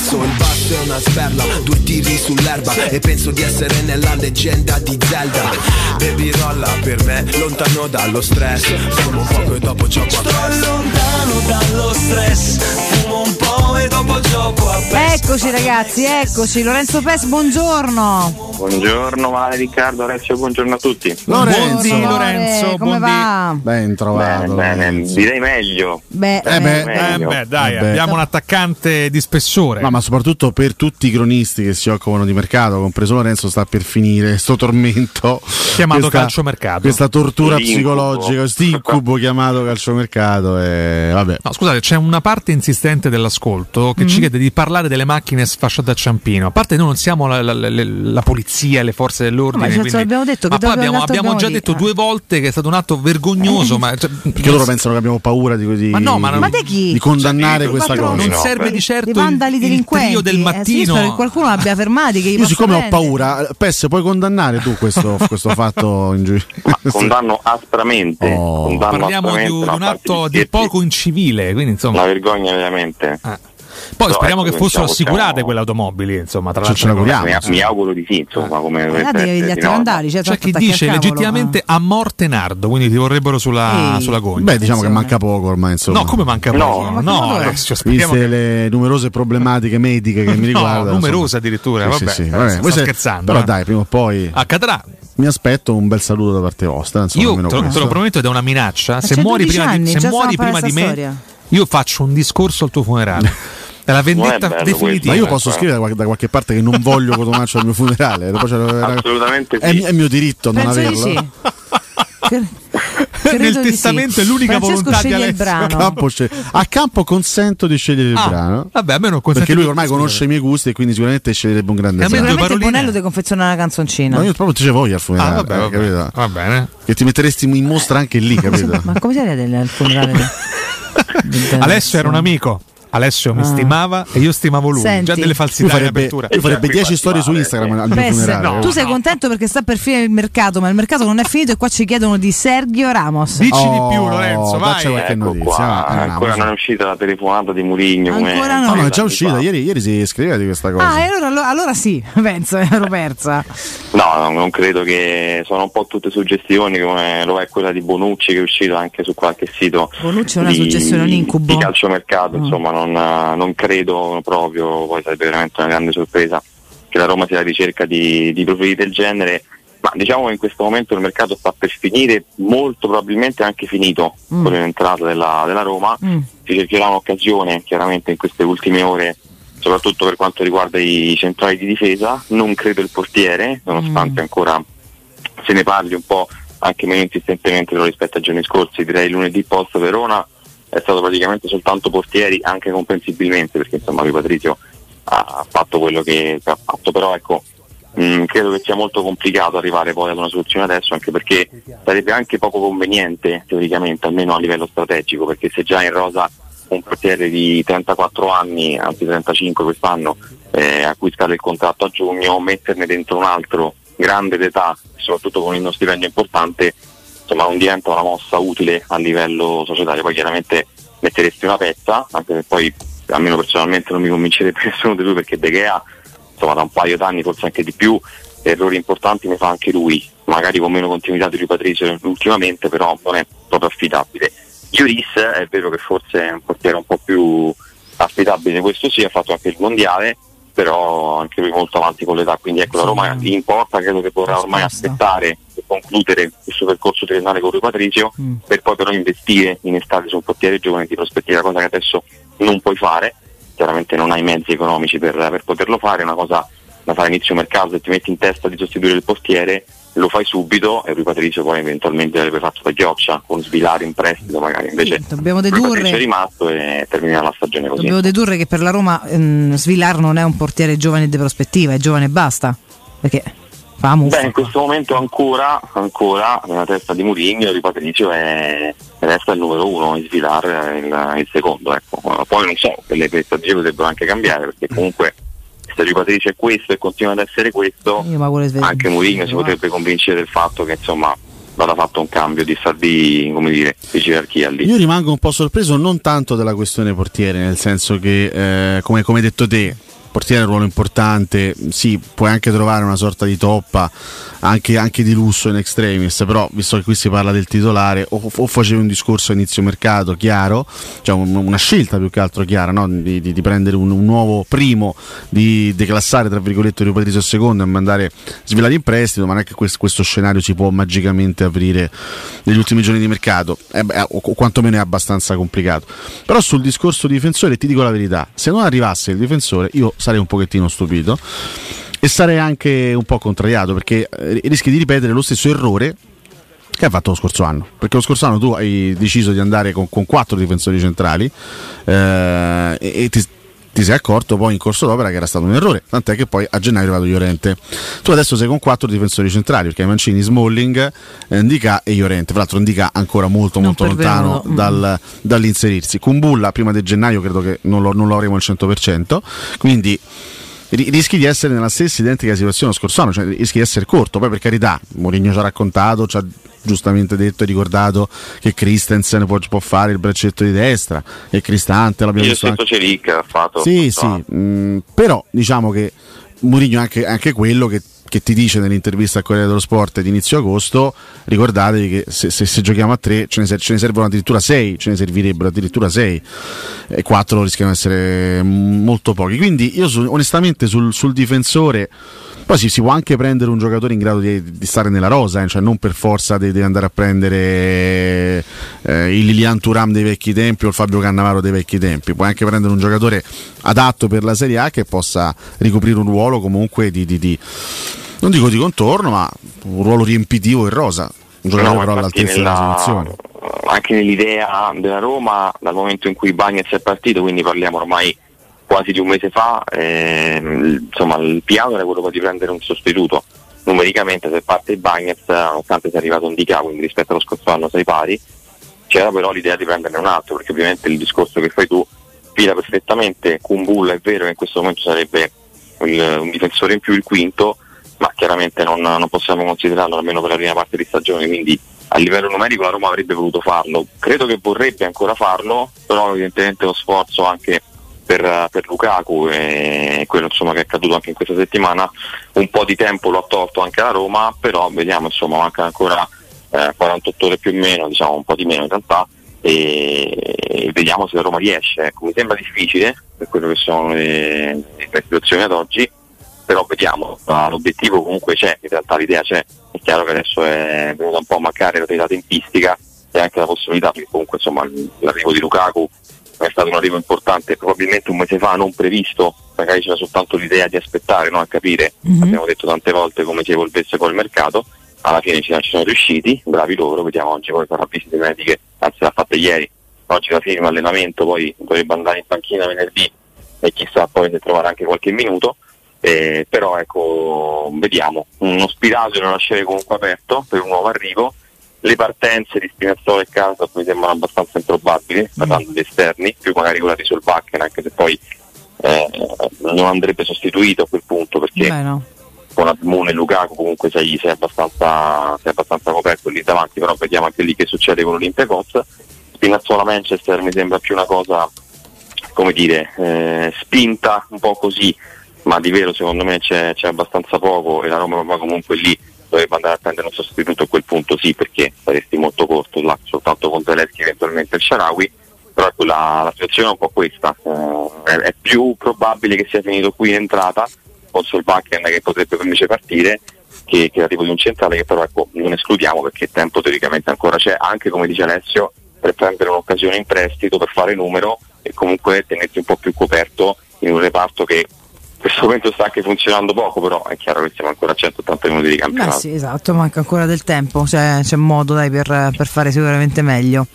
Il basso è una sperla Due tiri sull'erba E penso di essere nella leggenda di Zelda Baby rolla per me Lontano dallo stress Fumo poco e dopo gioco a Sto lontano dallo stress Fumo un po' e dopo gioco a PES Eccoci ragazzi, eccoci. Lorenzo Pes, buongiorno. Buongiorno Male Riccardo, Alessio, buongiorno a tutti. Lorenzo, Lore, come va? Ben trovato. Bene, bene, direi meglio. Beh, Eh beh, Eh beh, dai, Eh beh. abbiamo un attaccante di spessore. No, ma soprattutto per tutti i cronisti che si occupano di mercato, compreso Lorenzo, sta per finire sto tormento. Chiamato questa- calciomercato. Questa tortura L'incubo. psicologica, questo incubo chiamato calciomercato. E vabbè. No, scusate, c'è una parte insistente dell'ascolto che Mm. ci chiede di parlare delle macchine sfasciate a Ciampino. A parte noi non siamo la, la- la- la polizia, le forze dell'ordine. Ma certo, quindi- abbiamo detto che ma abbiamo, abbiamo già detto due volte che è stato un atto vergognoso. ma, cioè, Perché loro pensano che abbiamo paura di, di, Ma no, ma non- Ma di di condannare Cioè, questa cosa. non serve di certo vandali il delinquenti. trio del Eh, sì, mattino. spero che qualcuno abbia fermati. Che gli Io siccome ho prendere. paura, Pes, puoi condannare tu questo, questo fatto in giù? Condanno aspramente. Oh. condanno Parliamo di, aspramente un- di un parte atto di di poco incivile, quindi insomma. Una vergogna veramente. Poi No, speriamo ecco, che fossero diciamo, assicurate siamo- quelle automobili, insomma, tra Ce- ce l'altro. Mi, mi auguro di sì, insomma, come Ah, dovrebbe devi gli di atti norma. vandali, cioè, C'è chi dice cavolo, legittimamente a morte Nardo, quindi ti vorrebbero sulla, Ehi. sulla gogna. Beh, diciamo che manca poco ormai, insomma. No, come manca No, poco? ma No, speriamo Viste che... le numerose problematiche mediche che mi No, riguardano. numerose addirittura, Sì, vabbè, sì, sì, vabbè. Siete- scherzando, Però eh. dai, prima o poi Accadrà. mi aspetto un bel saluto da parte vostra. Insomma, Io te lo, te lo prometto ed è una minaccia. Se c'è muori 12 prima, di, anni, se già muori prima di me, storia. io faccio un discorso al tuo funerale. È la vendetta bello definitiva. Ma io posso scrivere da qualche, da qualche parte che non voglio Cotomaccio al mio funerale. C'è- Assolutamente è, sì. è mio diritto non Penso di averlo. Nel credo di testamento sì. è l'unica Francesco volontà di sceglie il Alessio. A brano. campo, a campo consento di scegliere il Ah, brano. Vabbè, a me non consente Perché lui ormai scrivere. conosce i miei gusti e quindi sicuramente sceglierebbe un grande E a me brano. Sicuramente. Bonello ti confeziona una canzoncina. Ma io proprio ti ce voglio al funerale. Ah, vabbè, eh, vabbè. capito? Va bene. Che ti metteresti in mostra anche lì, capito? Ma come si funerale? del- del- Alessio era un amico. Alessio mi Ah. stimava e io stimavo lui. Senti. Già delle falsità in farebbe, apertura. lui farebbe 10 storie su Instagram al mio Beh, funerale. tu sei contento perché sta per finire il mercato, ma il mercato non è finito e qua ci chiedono di Sergio Ramos. Dici Oh, di più, Lorenzo, vai. qualche Ecco notizia. qua, va, eh, ancora no, non è uscita la telefonata di Murigno. come- Ancora no. No, no, è già uscita. Ieri, ieri si scriveva di questa cosa. Ah, e allora, allora- sì, penso, ero persa. No, no, non credo che sono un po' tutte suggestioni come lo è quella di Bonucci che è uscito anche su qualche sito Bonucci è una di, suggestione, un incubo. di calciomercato, Mm. insomma non, eh, non credo proprio, poi sarebbe veramente una grande sorpresa che la Roma sia alla ricerca di, di profili del genere, ma diciamo che in questo momento il mercato sta per finire, molto probabilmente anche finito Mm. con l'entrata della, della Roma, Mm. si cercherà un'occasione chiaramente in queste ultime ore soprattutto per quanto riguarda i centrali di difesa, non credo il portiere, nonostante ancora se ne parli un po' anche meno insistentemente rispetto ai giorni scorsi, direi lunedì post Verona è stato praticamente soltanto portieri, anche comprensibilmente, perché insomma lui Patrizio ha fatto quello che ha fatto, però ecco mh, credo che sia molto complicato arrivare poi ad una soluzione adesso, anche perché sarebbe anche poco conveniente teoricamente, almeno a livello strategico, perché se già in rosa un portiere di 34 anni, anzi 35 quest'anno, eh, a cui scade il contratto a giugno, metterne dentro un altro grande d'età, soprattutto con uno stipendio importante, insomma non diventa una mossa utile a livello societario. Poi chiaramente metteresti una pezza, anche se poi almeno personalmente non mi convincerebbe nessuno di lui perché De Gea, insomma da un paio d'anni, forse anche di più, errori importanti ne fa anche lui, magari con meno continuità di lui Patrizio ultimamente, però non è proprio affidabile. Lloris è vero che forse è un portiere un po' più affidabile, questo sì, ha fatto anche il mondiale, però anche lui molto avanti con l'età, quindi ecco la Roma gli importa, credo che vorrà ormai aspettare concludere questo percorso triennale con Rui Patrizio per poi però investire in estate su un portiere giovane di prospettiva, cosa che adesso non puoi fare, chiaramente non hai mezzi economici per, per poterlo fare, è una cosa da fare inizio mercato, se ti metti in testa di sostituire il portiere lo fai subito e Rui Patrizio poi eventualmente l'avrebbe fatto da ghioccia con svilare in prestito magari, invece dobbiamo dedurre- è rimasto e termina la stagione così. Dobbiamo dedurre che per la Roma ehm, Svilar non è un portiere giovane di prospettiva, è giovane e basta. Perché. Beh, in questo momento ancora, ancora nella testa di Mourinho Di Patrizio è, resta il numero uno, il Svilar è il, il secondo. Ecco. Poi non so, le strategie potrebbero anche cambiare perché comunque se Di Patrizio è questo e continua ad essere questo, Io anche Mourinho si potrebbe convincere del fatto che insomma vada fatto un cambio di, di, come dire, di gerarchia lì. Io rimango un po' sorpreso non tanto della questione portiere, nel senso che, eh, come, come hai detto te, portiere è un ruolo importante, sì, puoi anche trovare una sorta di toppa, anche, anche di lusso in extremis, però visto che qui si parla del titolare, o, o facevi un discorso a inizio mercato chiaro, cioè un- una scelta più che altro chiara, no? di, di- di prendere un, un nuovo primo, di declassare tra virgolette Rio Patrizio secondo e mandare svelare in prestito, ma non è che questo, questo scenario si può magicamente aprire negli ultimi giorni di mercato, Eh beh, o, o quantomeno è abbastanza complicato. Però sul discorso difensore ti dico la verità, se non arrivasse il difensore io sarei un pochettino stupito. E sarei anche un po' contrariato perché eh, rischi di ripetere lo stesso errore che hai fatto lo scorso anno. Perché lo scorso anno tu hai deciso di andare con, con quattro difensori centrali eh, e, e ti, ti sei accorto poi in corso d'opera che era stato un errore tant'è che poi a gennaio è arrivato Llorente. Tu adesso sei con quattro difensori centrali perché hai Mancini, Smalling, eh, Ndica e Llorente. Fra l'altro Ndica ancora molto molto lontano dal- dall'inserirsi. Kumbulla prima di gennaio credo che non lo, non lo avremo al 100% quindi ri- rischi di essere nella stessa identica situazione lo scorso anno, cioè rischi di essere corto. Poi per carità, Mourinho ci ha raccontato, ci ha giustamente detto e ricordato che Christensen può, può fare il braccetto di destra e Cristante l'abbiamo Io visto anche. Ha fatto Sì, sì, mh, però diciamo che Mourinho è anche, anche quello che, che ti dice nell'intervista al Corriere dello Sport di inizio agosto, ricordatevi che se, se- se giochiamo a tre ce ce ne servono addirittura sei, ce ne servirebbero addirittura sei e quattro rischiano di essere mm, molto pochi. Quindi io su- onestamente sul, sul difensore poi si, si può anche prendere un giocatore in grado di, di stare nella rosa, eh, cioè non per forza devi andare a prendere eh, il Lilian Turam dei vecchi tempi o il Fabio Cannavaro dei vecchi tempi, puoi anche prendere un giocatore adatto per la Serie A che possa ricoprire un ruolo comunque di, di- di- non dico di contorno, ma un ruolo riempitivo in rosa, un giocatore No, però all'altezza della nella- situazione. anche nell'idea della Roma dal momento in cui Bagnez è partito, quindi parliamo ormai quasi di un mese fa, ehm, insomma il piano era quello di prendere un sostituto. Numericamente se parte il Bagnez, nonostante sia arrivato un DK, quindi rispetto allo scorso anno sei pari, c'era però l'idea di prenderne un altro, perché ovviamente il discorso che fai tu, fila perfettamente, Kumbulla è vero che in questo momento sarebbe il- un difensore in più, il quinto, ma chiaramente non, non possiamo considerarlo almeno per la prima parte di stagione, quindi a livello numerico la Roma avrebbe voluto farlo, credo che vorrebbe ancora farlo, però evidentemente lo sforzo anche per, per Lukaku e quello insomma, che è accaduto anche in questa settimana, un po' di tempo lo ha tolto anche alla Roma, però vediamo insomma manca ancora eh, 48 ore più o meno, diciamo un po' di meno in realtà, e, vediamo se la Roma riesce. Ecco, mi sembra difficile per quello che sono le, le situazioni ad oggi, però vediamo, l'obiettivo comunque c'è, in realtà l'idea c'è, è chiaro che adesso è venuta un po' a mancare la tempistica e anche la possibilità, perché comunque insomma l'arrivo di Lukaku è stato un arrivo importante, probabilmente un mese fa non previsto, magari c'era soltanto l'idea di aspettare, no? a capire, abbiamo detto tante volte come si evolvesse poi il mercato, alla fine ci, sono riusciti, bravi loro, vediamo oggi poi farà visite mediche, anzi l'ha fatte ieri, oggi la firma allenamento, poi dovrebbe andare in panchina venerdì e chissà poi se trovare anche qualche minuto. Eh, però ecco, vediamo, uno spiraglio lo lascerei comunque aperto per un nuovo arrivo. Le partenze di Spinazzola e Casa mi sembrano abbastanza improbabili, parlando di esterni, più magari quella di Solbakken, anche se poi eh, non andrebbe sostituito a quel punto perché Beh, no. con Admone e Lukaku comunque sei, sei, abbastanza, sei abbastanza coperto lì davanti, però vediamo anche lì che succede con l'Olympiacos. Spinazzola Manchester mi sembra più una cosa, come dire, eh, spinta un po' così, ma di vero secondo me c'è, c'è abbastanza poco e la Roma va comunque lì dovrebbe andare a prendere un sostituto a quel punto sì perché saresti molto corto là soltanto con Zelensky eventualmente il Sharawi. Però ecco, la, la situazione è un po' questa. Eh, è, più probabile che sia finito qui in entrata con Solbakken che potrebbe invece partire che, che l'arrivo di un centrale che però ecco, non escludiamo perché tempo teoricamente ancora c'è anche come dice Alessio per prendere un'occasione in prestito per fare numero e comunque tenerti un po' più coperto in un reparto che questo momento sta anche funzionando poco però è chiaro che siamo ancora a 180 minuti di Beh campionato sì, esatto, manca ancora del tempo, c'è, c'è modo dai, per, per fare sicuramente meglio.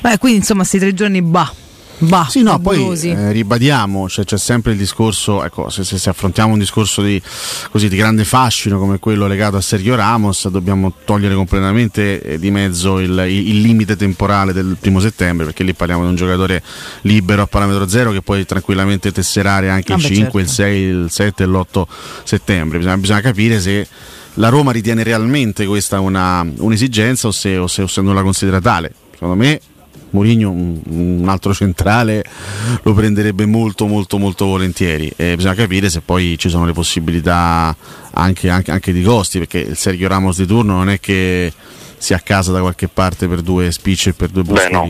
Beh, quindi insomma, questi tre giorni, bah, bah, Sì, no, poi eh, ribadiamo, cioè, c'è sempre il discorso, ecco, se, se- se affrontiamo un discorso di, così, di grande fascino come quello legato a Sergio Ramos, dobbiamo togliere completamente eh, di mezzo il, il- il limite temporale del primo settembre, perché lì parliamo di un giocatore libero a parametro zero che puoi tranquillamente tesserare anche il Vabbè, 5, il certo. 6, il 7 e l'8 settembre. Bisogna, bisogna capire se la Roma ritiene realmente questa una, un'esigenza o se, o se- o se non la considera tale. Secondo me Mourinho un, un altro centrale lo prenderebbe molto molto molto volentieri. E bisogna capire se poi ci sono le possibilità anche, anche- anche di costi perché il Sergio Ramos di turno non è che sia a casa da qualche parte per due spicci e per due Beh, no.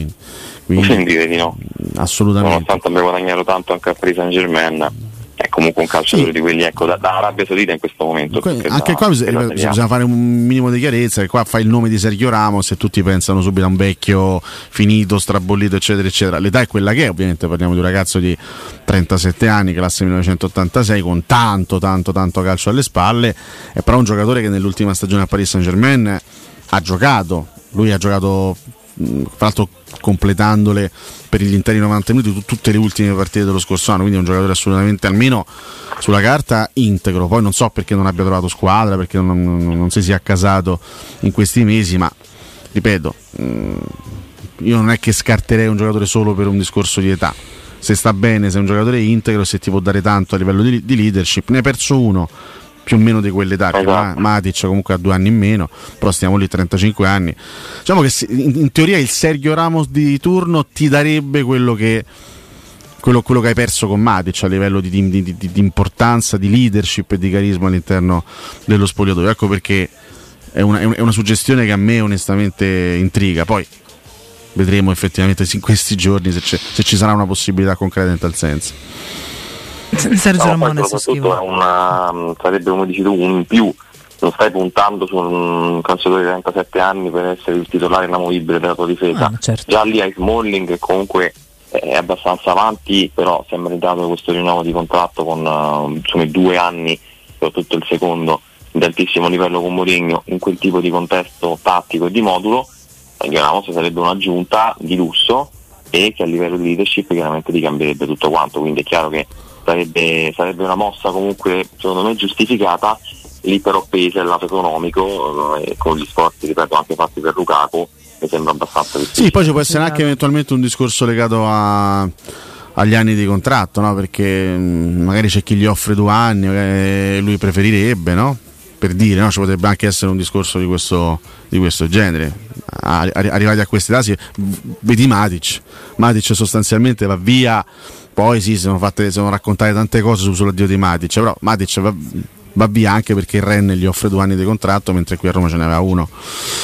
quindi quindi no. assolutamente. Nonostante abbia guadagnato tanto anche a Paris Saint Germain è comunque un calciatore di quelli ecco da, da Arabia Saudita in questo momento che anche da- qua bisogna, da bisogna- fare un minimo di chiarezza che qua fai il nome di Sergio Ramos e tutti pensano subito a un vecchio finito, strabollito eccetera eccetera. L'età è quella che è ovviamente parliamo di un ragazzo di 37 anni classe 1986 con tanto tanto tanto calcio alle spalle è però un giocatore che nell'ultima stagione a Paris Saint Germain ha giocato. Lui ha giocato tra l'altro completandole per gli interi 90 minuti tu- tutte le ultime partite dello scorso anno quindi è un giocatore assolutamente almeno sulla carta integro. Poi non so perché non abbia trovato squadra perché non, non- non si sia accasato in questi mesi ma ripeto mh, io non è che scarterei un giocatore solo per un discorso di età. Se sta bene, se è un giocatore integro se ti può dare tanto a livello di, di leadership ne hai perso uno più o meno di quell'età che Ma- Matic comunque ha due anni in meno però stiamo lì 35 anni diciamo che in, teoria il Sergio Ramos di turno ti darebbe quello che quello, quello che hai perso con Matic a livello di, di- di- di- importanza, di leadership e di carisma all'interno dello spogliatoio. Ecco perché è una, è un- è una suggestione che a me onestamente intriga. Poi vedremo effettivamente in questi giorni se, c'è- se ci sarà una possibilità concreta in tal senso. Sergio No, Ramone soprattutto una, sarebbe come dici tu un in più. Non stai puntando su un calciatore di 37 anni per essere il titolare inamovibile della tua difesa. Già lì hai Smalling che comunque è abbastanza avanti però si è meritato questo rinnovo di contratto con eh, insomma, i due anni soprattutto il secondo di altissimo livello con Mourinho in quel tipo di contesto tattico e di modulo. Ramos sarebbe un'aggiunta di lusso e che a livello di leadership chiaramente ti cambierebbe tutto quanto, quindi è chiaro che sarebbe, sarebbe una mossa comunque secondo me giustificata, lì però pesa il lato economico eh, e con gli sforzi ripeto anche fatti per Lukaku mi sembra abbastanza difficile. Sì, poi ci può essere anche eventualmente un discorso legato a, agli anni di contratto, no? perché mh, magari c'è chi gli offre due anni, magari lui preferirebbe, no? per dire, no? ci potrebbe anche essere un discorso di questo, di questo genere. Arri- arrivati a queste età, si- vedi Matic, Matic sostanzialmente va via, poi sì, si sono, fatte, sono raccontate tante cose su- sull'addio di Matic, però Matic va, va via anche perché il Ren gli offre due anni di contratto, mentre qui a Roma ce n'aveva uno.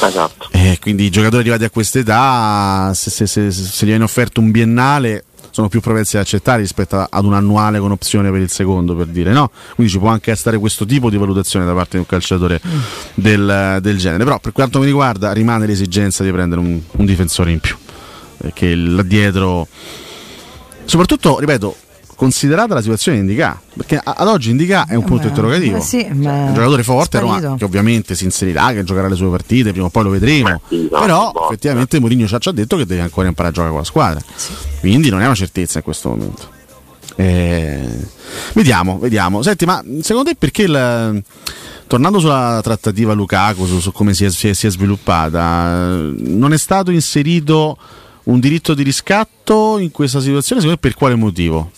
Esatto. E quindi i giocatori arrivati a questa età, se, se, se, se gli viene offerto un biennale, sono più propensi ad accettare rispetto ad un annuale con opzione per il secondo, per dire no. Quindi ci può anche essere questo tipo di valutazione da parte di un calciatore del, del genere. Però per quanto mi riguarda rimane l'esigenza di prendere un, un difensore in più. Perché là dietro, soprattutto, ripeto, considerata la situazione di Indica, perché ad oggi Indica è un punto beh, interrogativo. eh sì, È beh, un giocatore forte, Roma, che ovviamente si inserirà, che giocherà le sue partite, prima o poi lo vedremo. Però effettivamente Mourinho ci ha già detto che deve ancora imparare a giocare con la squadra. Quindi non è una certezza in questo momento. Eh, vediamo, vediamo. Senti, ma secondo te perché il- tornando sulla trattativa Lukaku, su, su come si è, si è- si è sviluppata, non è stato inserito un diritto di riscatto in questa situazione? Secondo per quale motivo?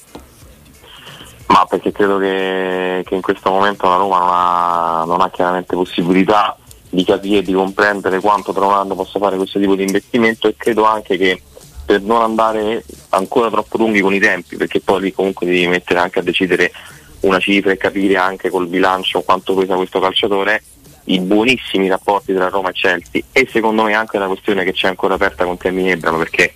Ma perché credo che, che in questo momento la Roma non ha, non ha chiaramente possibilità di capire e di comprendere quanto tra un anno possa fare questo tipo di investimento e credo anche che per non andare ancora troppo lunghi con i tempi, perché poi lì comunque devi mettere anche a decidere una cifra e capire anche col bilancio quanto pesa questo calciatore, i buonissimi rapporti tra Roma e Chelsea e secondo me anche una questione che c'è ancora aperta con Tammy Abraham perché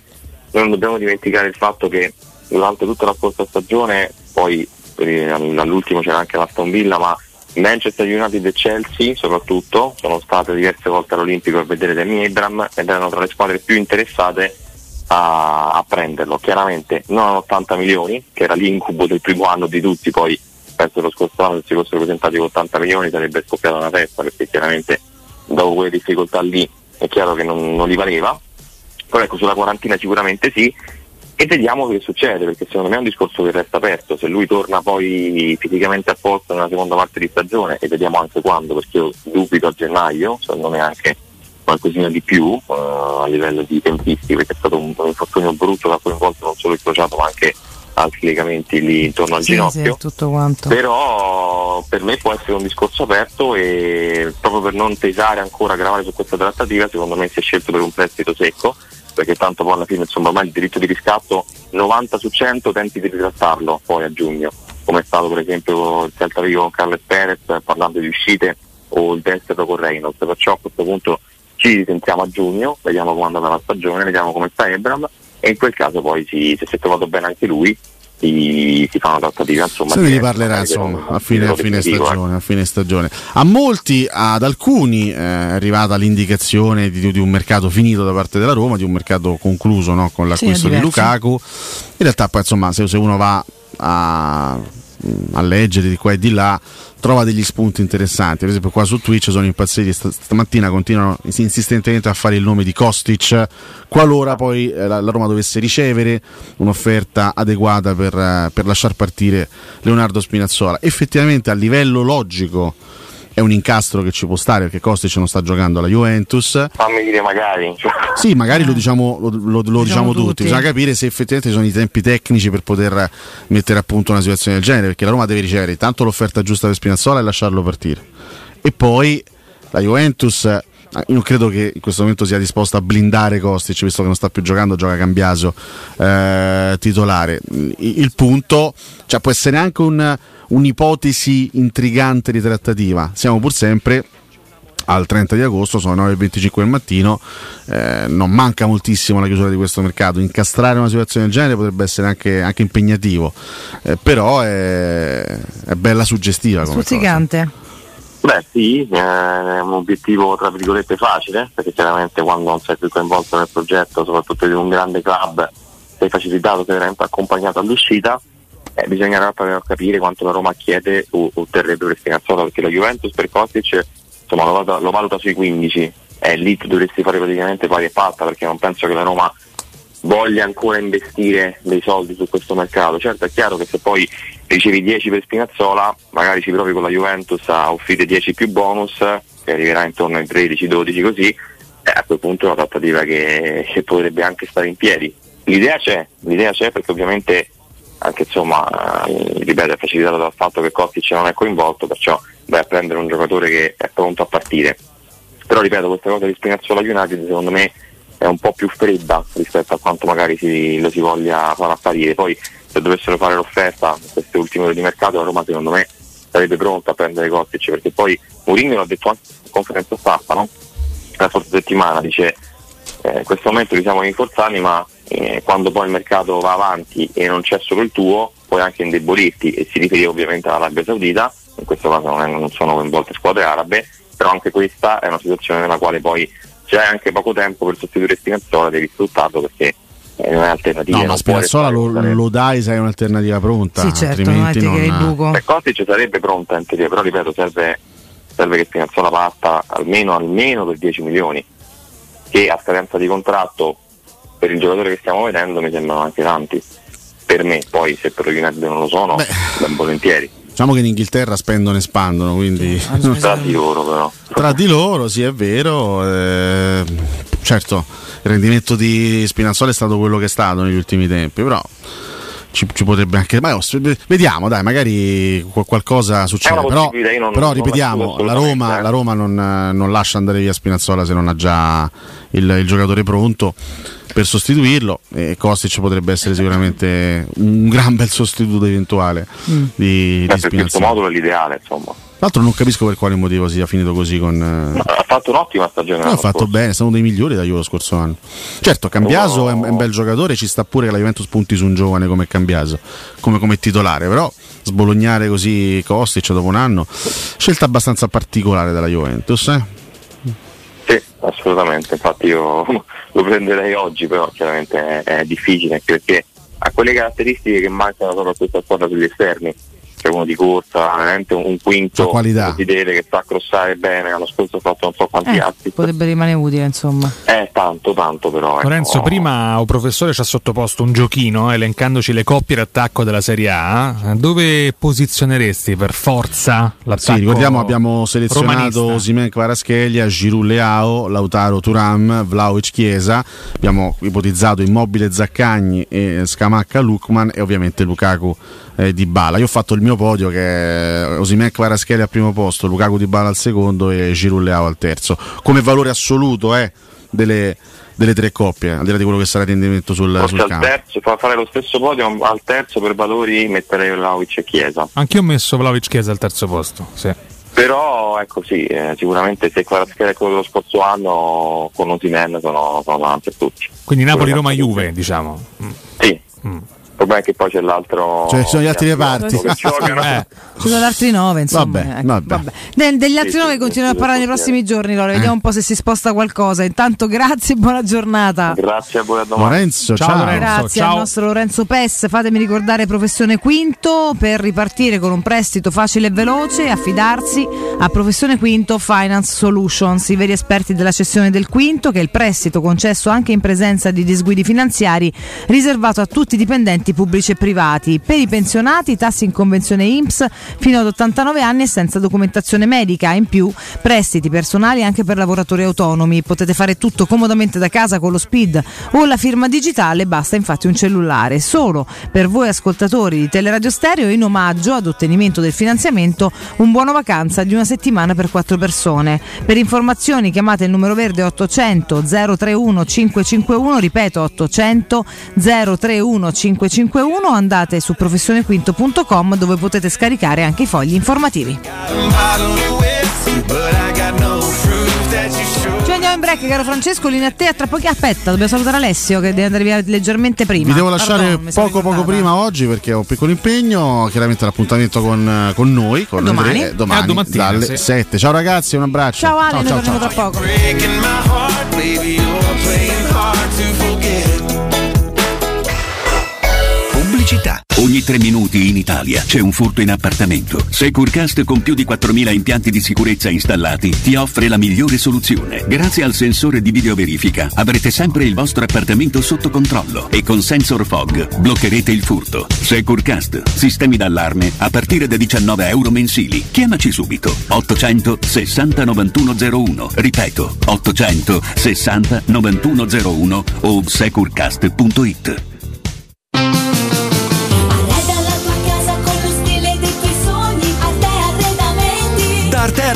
non dobbiamo dimenticare il fatto che durante tutta la scorsa stagione, poi eh, all'ultimo c'era anche l'Aston Villa, ma Manchester United e Chelsea soprattutto sono state diverse volte all'Olimpico a vedere Tammy Abraham ed erano tra le squadre più interessate a, a prenderlo. Chiaramente non a 80 milioni, che era l'incubo del primo anno di tutti, poi penso lo scorso anno se si fossero presentati con 80 milioni sarebbe scoppiata una testa perché chiaramente dopo quelle difficoltà lì è chiaro che non, non li valeva. Però ecco sulla quarantina sicuramente sì e vediamo che succede perché secondo me è un discorso che resta aperto. Se lui torna poi fisicamente a posto nella seconda parte di stagione e vediamo anche quando perché io dubito a gennaio, secondo me anche qualcosina di più eh, a livello di tempistiche perché è stato un, un infortunio brutto che ha coinvolto non solo il crociato ma anche altri legamenti lì intorno al Sì, ginocchio. sì, tutto quanto. però per me può essere un discorso aperto e proprio per non pesare ancora, gravare su questa trattativa, secondo me si è scelto per un prestito secco, perché tanto poi alla fine insomma ormai il diritto di riscatto 90 su 100 tenti di ritrattarlo poi a giugno, come è stato per esempio il Celta Vigo con Carles Perez parlando di uscite o il destro con Reynolds, perciò a questo punto ci risentiamo a giugno, vediamo come andata la stagione, vediamo come sta Ebram e in quel caso poi si, se si è trovato bene anche lui si, si fa una trattativa insomma Se ne riparlerà insomma a fine, a fine definitivo, stagione, a fine stagione. A molti, ad alcuni eh, è arrivata l'indicazione di, di un mercato finito da parte della Roma, di un mercato concluso no, con l'acquisto di diversi. Lukaku. In realtà poi insomma se, se uno va a, a leggere di qua e di là trova degli spunti interessanti. Per esempio, qua su Twitch sono impazziti st- stamattina, continuano ins- insistentemente a fare il nome di Kostic. Qualora poi eh, la, la Roma dovesse ricevere un'offerta adeguata per, eh, per lasciar partire Leonardo Spinazzola, effettivamente a livello logico è un incastro che ci può stare perché Kostic non sta giocando alla Juventus. fammi dire magari Sì, magari lo diciamo, lo, lo- lo diciamo tutti. tutti. bisogna capire se effettivamente ci sono i tempi tecnici per poter mettere a punto una situazione del genere, perché la Roma deve ricevere intanto l'offerta giusta per Spinazzola e lasciarlo partire. E poi la Juventus, io non credo che in questo momento sia disposta a blindare Kostic, visto che non sta più giocando, gioca Cambiaso eh, titolare. Il, il punto, cioè può essere anche un- un'ipotesi intrigante di trattativa, siamo pur sempre al 30 di agosto, sono le 9.25 del mattino, eh, non manca moltissimo la chiusura di questo mercato, incastrare una situazione del genere potrebbe essere anche, anche impegnativo, eh, però è, è bella suggestiva come. Stuzzicante. Beh sì, eh, è un obiettivo tra virgolette facile, perché chiaramente quando non sei più coinvolto nel progetto, soprattutto di un grande club, sei facilitato, sei veramente accompagnato all'uscita, eh, bisognerà però capire quanto la Roma chiede o otterrebbe per Spinazzola, perché la Juventus per Kostic insomma, lo, valuta, lo valuta sui 15, e lì dovresti fare praticamente pari e patta, perché non penso che la Roma voglia ancora investire dei soldi su questo mercato. Certo è chiaro che se poi ricevi 10 per Spinazzola, magari ci provi con la Juventus a offrire 10 più bonus, che arriverà intorno ai 13-12 così, eh, a quel punto è una trattativa che, che potrebbe anche stare in piedi. L'idea c'è, l'idea c'è perché ovviamente anche insomma, eh, ripeto, è facilitato dal fatto che Kostic non è coinvolto, perciò vai a prendere un giocatore che è pronto a partire. Però ripeto, questa cosa di Spinazzola United secondo me è un po' più fredda rispetto a quanto magari si, lo si voglia far apparire. Poi se dovessero fare l'offerta queste ultime ore di mercato la Roma secondo me sarebbe pronta a prendere Kostic perché poi Mourinho l'ha detto anche in conferenza stampa no? la scorsa settimana, dice eh, in questo momento li siamo rinforzati ma eh, quando poi il mercato va avanti e non c'è solo il tuo puoi anche indebolirti e si riferiva ovviamente all'Arabia Saudita, in questo caso non, è- non sono coinvolte squadre arabe, però anche questa è una situazione nella quale poi hai anche poco tempo per sostituire Spinazzola devi sfruttarlo perché eh, non hai alternative. No, ma non Spinazzola lo, lo dai se hai un'alternativa pronta. Sì, certo, non è che hai il non... buco. Per Kostic sarebbe pronta in teoria, però ripeto serve, serve che Spinazzola parta almeno, almeno per 10 milioni, che a scadenza di contratto per il giocatore che stiamo vedendo mi sembrano anche tanti. Per me, poi se per United non lo sono, ben volentieri. Diciamo che in Inghilterra spendono e spandono, quindi Tra di loro però. tra di loro sì è vero. eh, certo, il rendimento di Spinazzola è stato quello che è stato negli ultimi tempi, però ci, ci potrebbe anche. Ma s- vediamo, dai, magari qual- qualcosa succede. Però, io non- però ripetiamo, la Roma, eh. la Roma non, non lascia andare via Spinazzola se non ha già il, il giocatore pronto per sostituirlo e Kostic potrebbe essere sicuramente un gran bel sostituto eventuale Mm. di, di Beh, questo Spinazzola. modulo è l'ideale, insomma. Tra l'altro non capisco per quale motivo sia finito così con... eh, Ha fatto un'ottima stagione. No, l'anno ha fatto scorso. bene, è stato uno dei migliori da Juve lo scorso anno. Certo, Cambiaso è, un, è un bel giocatore, ci sta pure che la Juventus punti su un giovane come Cambiaso, come, come titolare, però sbolognare così Kostic dopo un anno, scelta abbastanza particolare della Juventus. Eh? Sì, assolutamente, infatti io lo prenderei oggi, però chiaramente è, è difficile perché ha quelle caratteristiche che mancano solo a questa squadra sugli esterni. C'è uno di corsa, veramente un quinto qualità. si vede che sa crossare bene, l'anno scorso ha fatto non so quanti Eh, atti. potrebbe rimanere utile, insomma. Eh, tanto, tanto però. ecco. Lorenzo, prima un professore ci ha sottoposto un giochino elencandoci le coppie d'attacco della Serie A. Dove posizioneresti per forza l'attacco? Sì, ricordiamo abbiamo selezionato? Osimen Kvaratskhelia, Giroud Leao, Lautaro Turam, Vlaovic Chiesa, abbiamo ipotizzato Immobile Zaccagni e Scamacca Lukman e ovviamente Lukaku eh, di Bala. Io ho fatto il mio podio che è Osimen Kvaratskhelia al primo posto, Lukaku di Bala al secondo e Giroud Leao al terzo. Come valore assoluto eh, delle, delle tre coppie, al di là di quello che sarà rendimento sul, Forse sul al campo. terzo, fa fare lo stesso podio, al terzo per valori metterei Vlaovic e Chiesa. Anch'io ho messo Vlaovic Chiesa al terzo posto. Sì. Però ecco sì, eh, sicuramente se Kvaratskhelia è quello dello scorso anno con Osimen sono, sono davanti a tutti. Quindi Napoli-Roma-Juve, diciamo. Sì. Il problema è che poi c'è l'altro. Cioè, ci sono gli altri reparti. Eh. Ci sono altri nove, insomma. Vabbè, ecco, vabbè. De- degli altri nove continuiamo a parlare nei prossimi giorni, Lore. Vediamo un po' se si sposta qualcosa. Intanto grazie e buona giornata. Grazie a voi a domani. Lorenzo, Ciao, ciao. Lorenzo. Grazie ciao. al nostro Lorenzo Pes. Fatemi ricordare Professione Quinto per ripartire con un prestito facile e veloce. Affidarsi a Professione Quinto Finance Solutions, i veri esperti della cessione del quinto, che è il prestito concesso anche in presenza di disguidi finanziari, riservato a tutti i dipendenti pubblici e privati. Per i pensionati, tassi in convenzione IMSS fino ad 89 anni e senza documentazione medica. In più, prestiti personali anche per lavoratori autonomi. Potete fare tutto comodamente da casa con lo SPID o la firma digitale, basta infatti un cellulare. Solo per voi ascoltatori di Teleradio Stereo, in omaggio ad ottenimento del finanziamento, un buono vacanza di una settimana per quattro persone. Per informazioni chiamate il numero verde 800 031 551, ripeto 800 031 551 o andate su professionequinto.com dove potete scaricare anche i fogli informativi. Ci andiamo in break, caro Francesco, linea a te, a tra pochi aspetta, dobbiamo salutare Alessio che deve andare via leggermente prima. Vi devo lasciare Pardon, poco poco prima oggi perché ho un piccolo impegno, chiaramente l'appuntamento con, con noi, con Domani. Andrea, eh, domani E a domattina, dalle sì. 7. Ciao ragazzi, un abbraccio. Ciao Ale, noi ciao, torniamo ciao. tra poco. Pubblicità. Ogni tre minuti in Italia c'è un furto in appartamento. Securcast con più di 4.000 impianti di sicurezza installati ti offre la migliore soluzione. Grazie al sensore di videoverifica avrete sempre il vostro appartamento sotto controllo e con Sensor Fog bloccherete il furto. Securcast, sistemi d'allarme a partire da 19 euro mensili. Chiamaci subito 860 9101. Ripeto 860 9101 o securcast.it.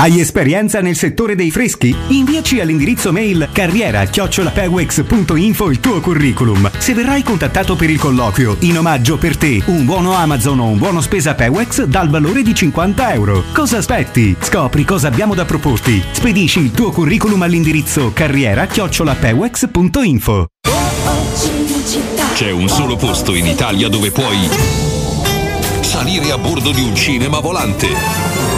Hai esperienza nel settore dei freschi? Inviaci all'indirizzo mail carriera chiocciolapewex.info il tuo curriculum. Se verrai contattato per il colloquio, in omaggio per te, un buono Amazon o un buono spesa Pewex dal valore di 50 euro. Cosa aspetti? Scopri cosa abbiamo da proporti. Spedisci il tuo curriculum all'indirizzo carriera chiocciolapewex.info. C'è un solo posto in Italia dove puoi salire a bordo di un cinema volante.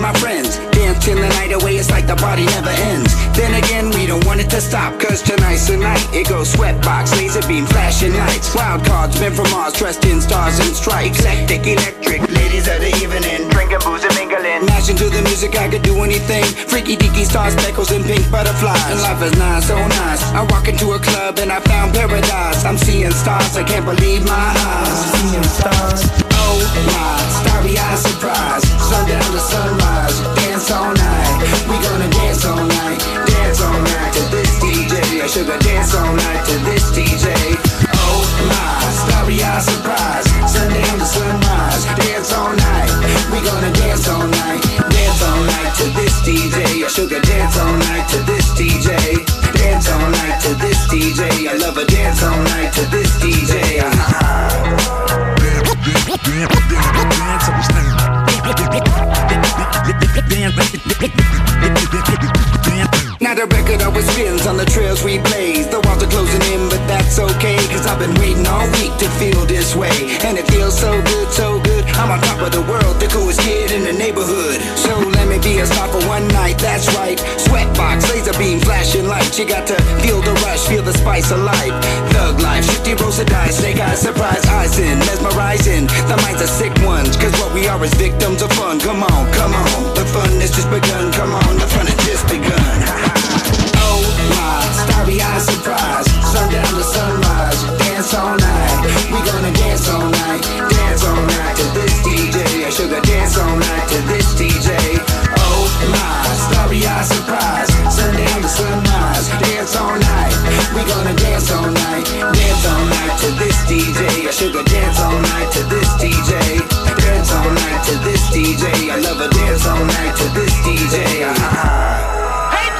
With my friends. Dance till the night away, it's like the party never ends. Then again, we don't want it to stop, cause tonight's the night. It goes sweatbox, laser beam, flashing lights. Wild cards, men from Mars, dressed in stars and stripes. Eclectic, electric, ladies of the evening. Drinking booze and mingling. Mashing to the music, I could do anything. Freaky deaky stars, speckles, and pink butterflies. And life is nice, so nice. I walk into a club and I found paradise. I'm seeing stars, I can't believe my eyes. Seeing stars. Oh my, starry eyed surprise. Sunrise, dance all night. We gonna dance all night, dance all night to this DJ. I sugar dance all night to this DJ. Oh my, starry eyed surprise. Sunrise, dance all night. We gonna dance all night, dance all night to this DJ. I sugar dance all night to this DJ. Dance all night to this DJ. I love a dance all night to this DJ. Uh-huh. Now the record always spins on the trails we blaze. The walls are closing in, but that's okay. Cause I've been waiting all week to feel this way. And it feels so good, so good. I'm on top of the world, the coolest kid in the neighborhood. So let Jimmy B is pop for one night, that's right. Sweatbox, laser beam, flashing light. You got to feel the rush, feel the spice of life. Thug life, shifty rolls of dice, They got surprise, eyes in, mesmerizing. The minds are sick ones, cause what we are is victims of fun. Come on, come on, the fun is just begun. Come on, the fun has just begun. oh my, starry eyed surprise, sundown to sunrise, dance all night. We gonna dance all night, dance all night to this DJ. Sugar dance all night to this DJ. Oh my, starry eyes surprise, sundown to sunrise, dance all night. We gonna dance all night, dance all night to this DJ. I sugar dance all night to this DJ. Dance all night to this DJ. I love a dance all night to this DJ. Uh-huh. I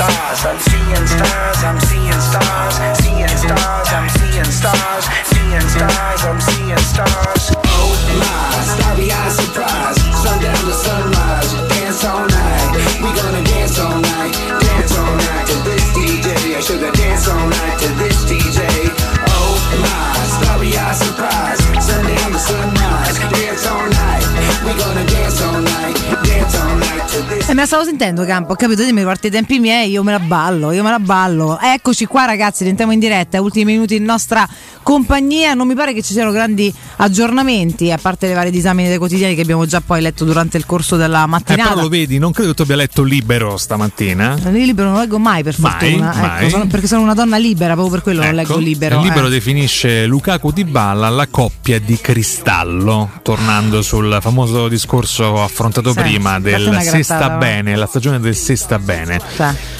stars, I'm seeing stars, I'm seeing stars, seeing stars, stars, seeing stars, I'm seeing stars. Oh my, starry eyes surprise, sundown to sunrise, la stavo sentendo Campo, ho capito, io mi porti i tempi miei, io me la ballo, io me la ballo. Eccoci qua ragazzi, rientriamo in diretta, ultimi minuti in nostra compagnia, non mi pare che ci siano grandi aggiornamenti, a parte le varie disamine dei quotidiani che abbiamo già poi letto durante il corso della Eh, mattinata. però lo vedi, non credo che tu abbia letto libero stamattina. Io libero non leggo mai per Mai, fortuna, ecco, mai. sono- perché sono una donna libera, proprio per quello non leggo libero. Il libero eh. definisce Lukaku di Balla la coppia di cristallo, tornando sul famoso discorso affrontato Sì, prima del se sta va. Bene, la stagione del se sta bene.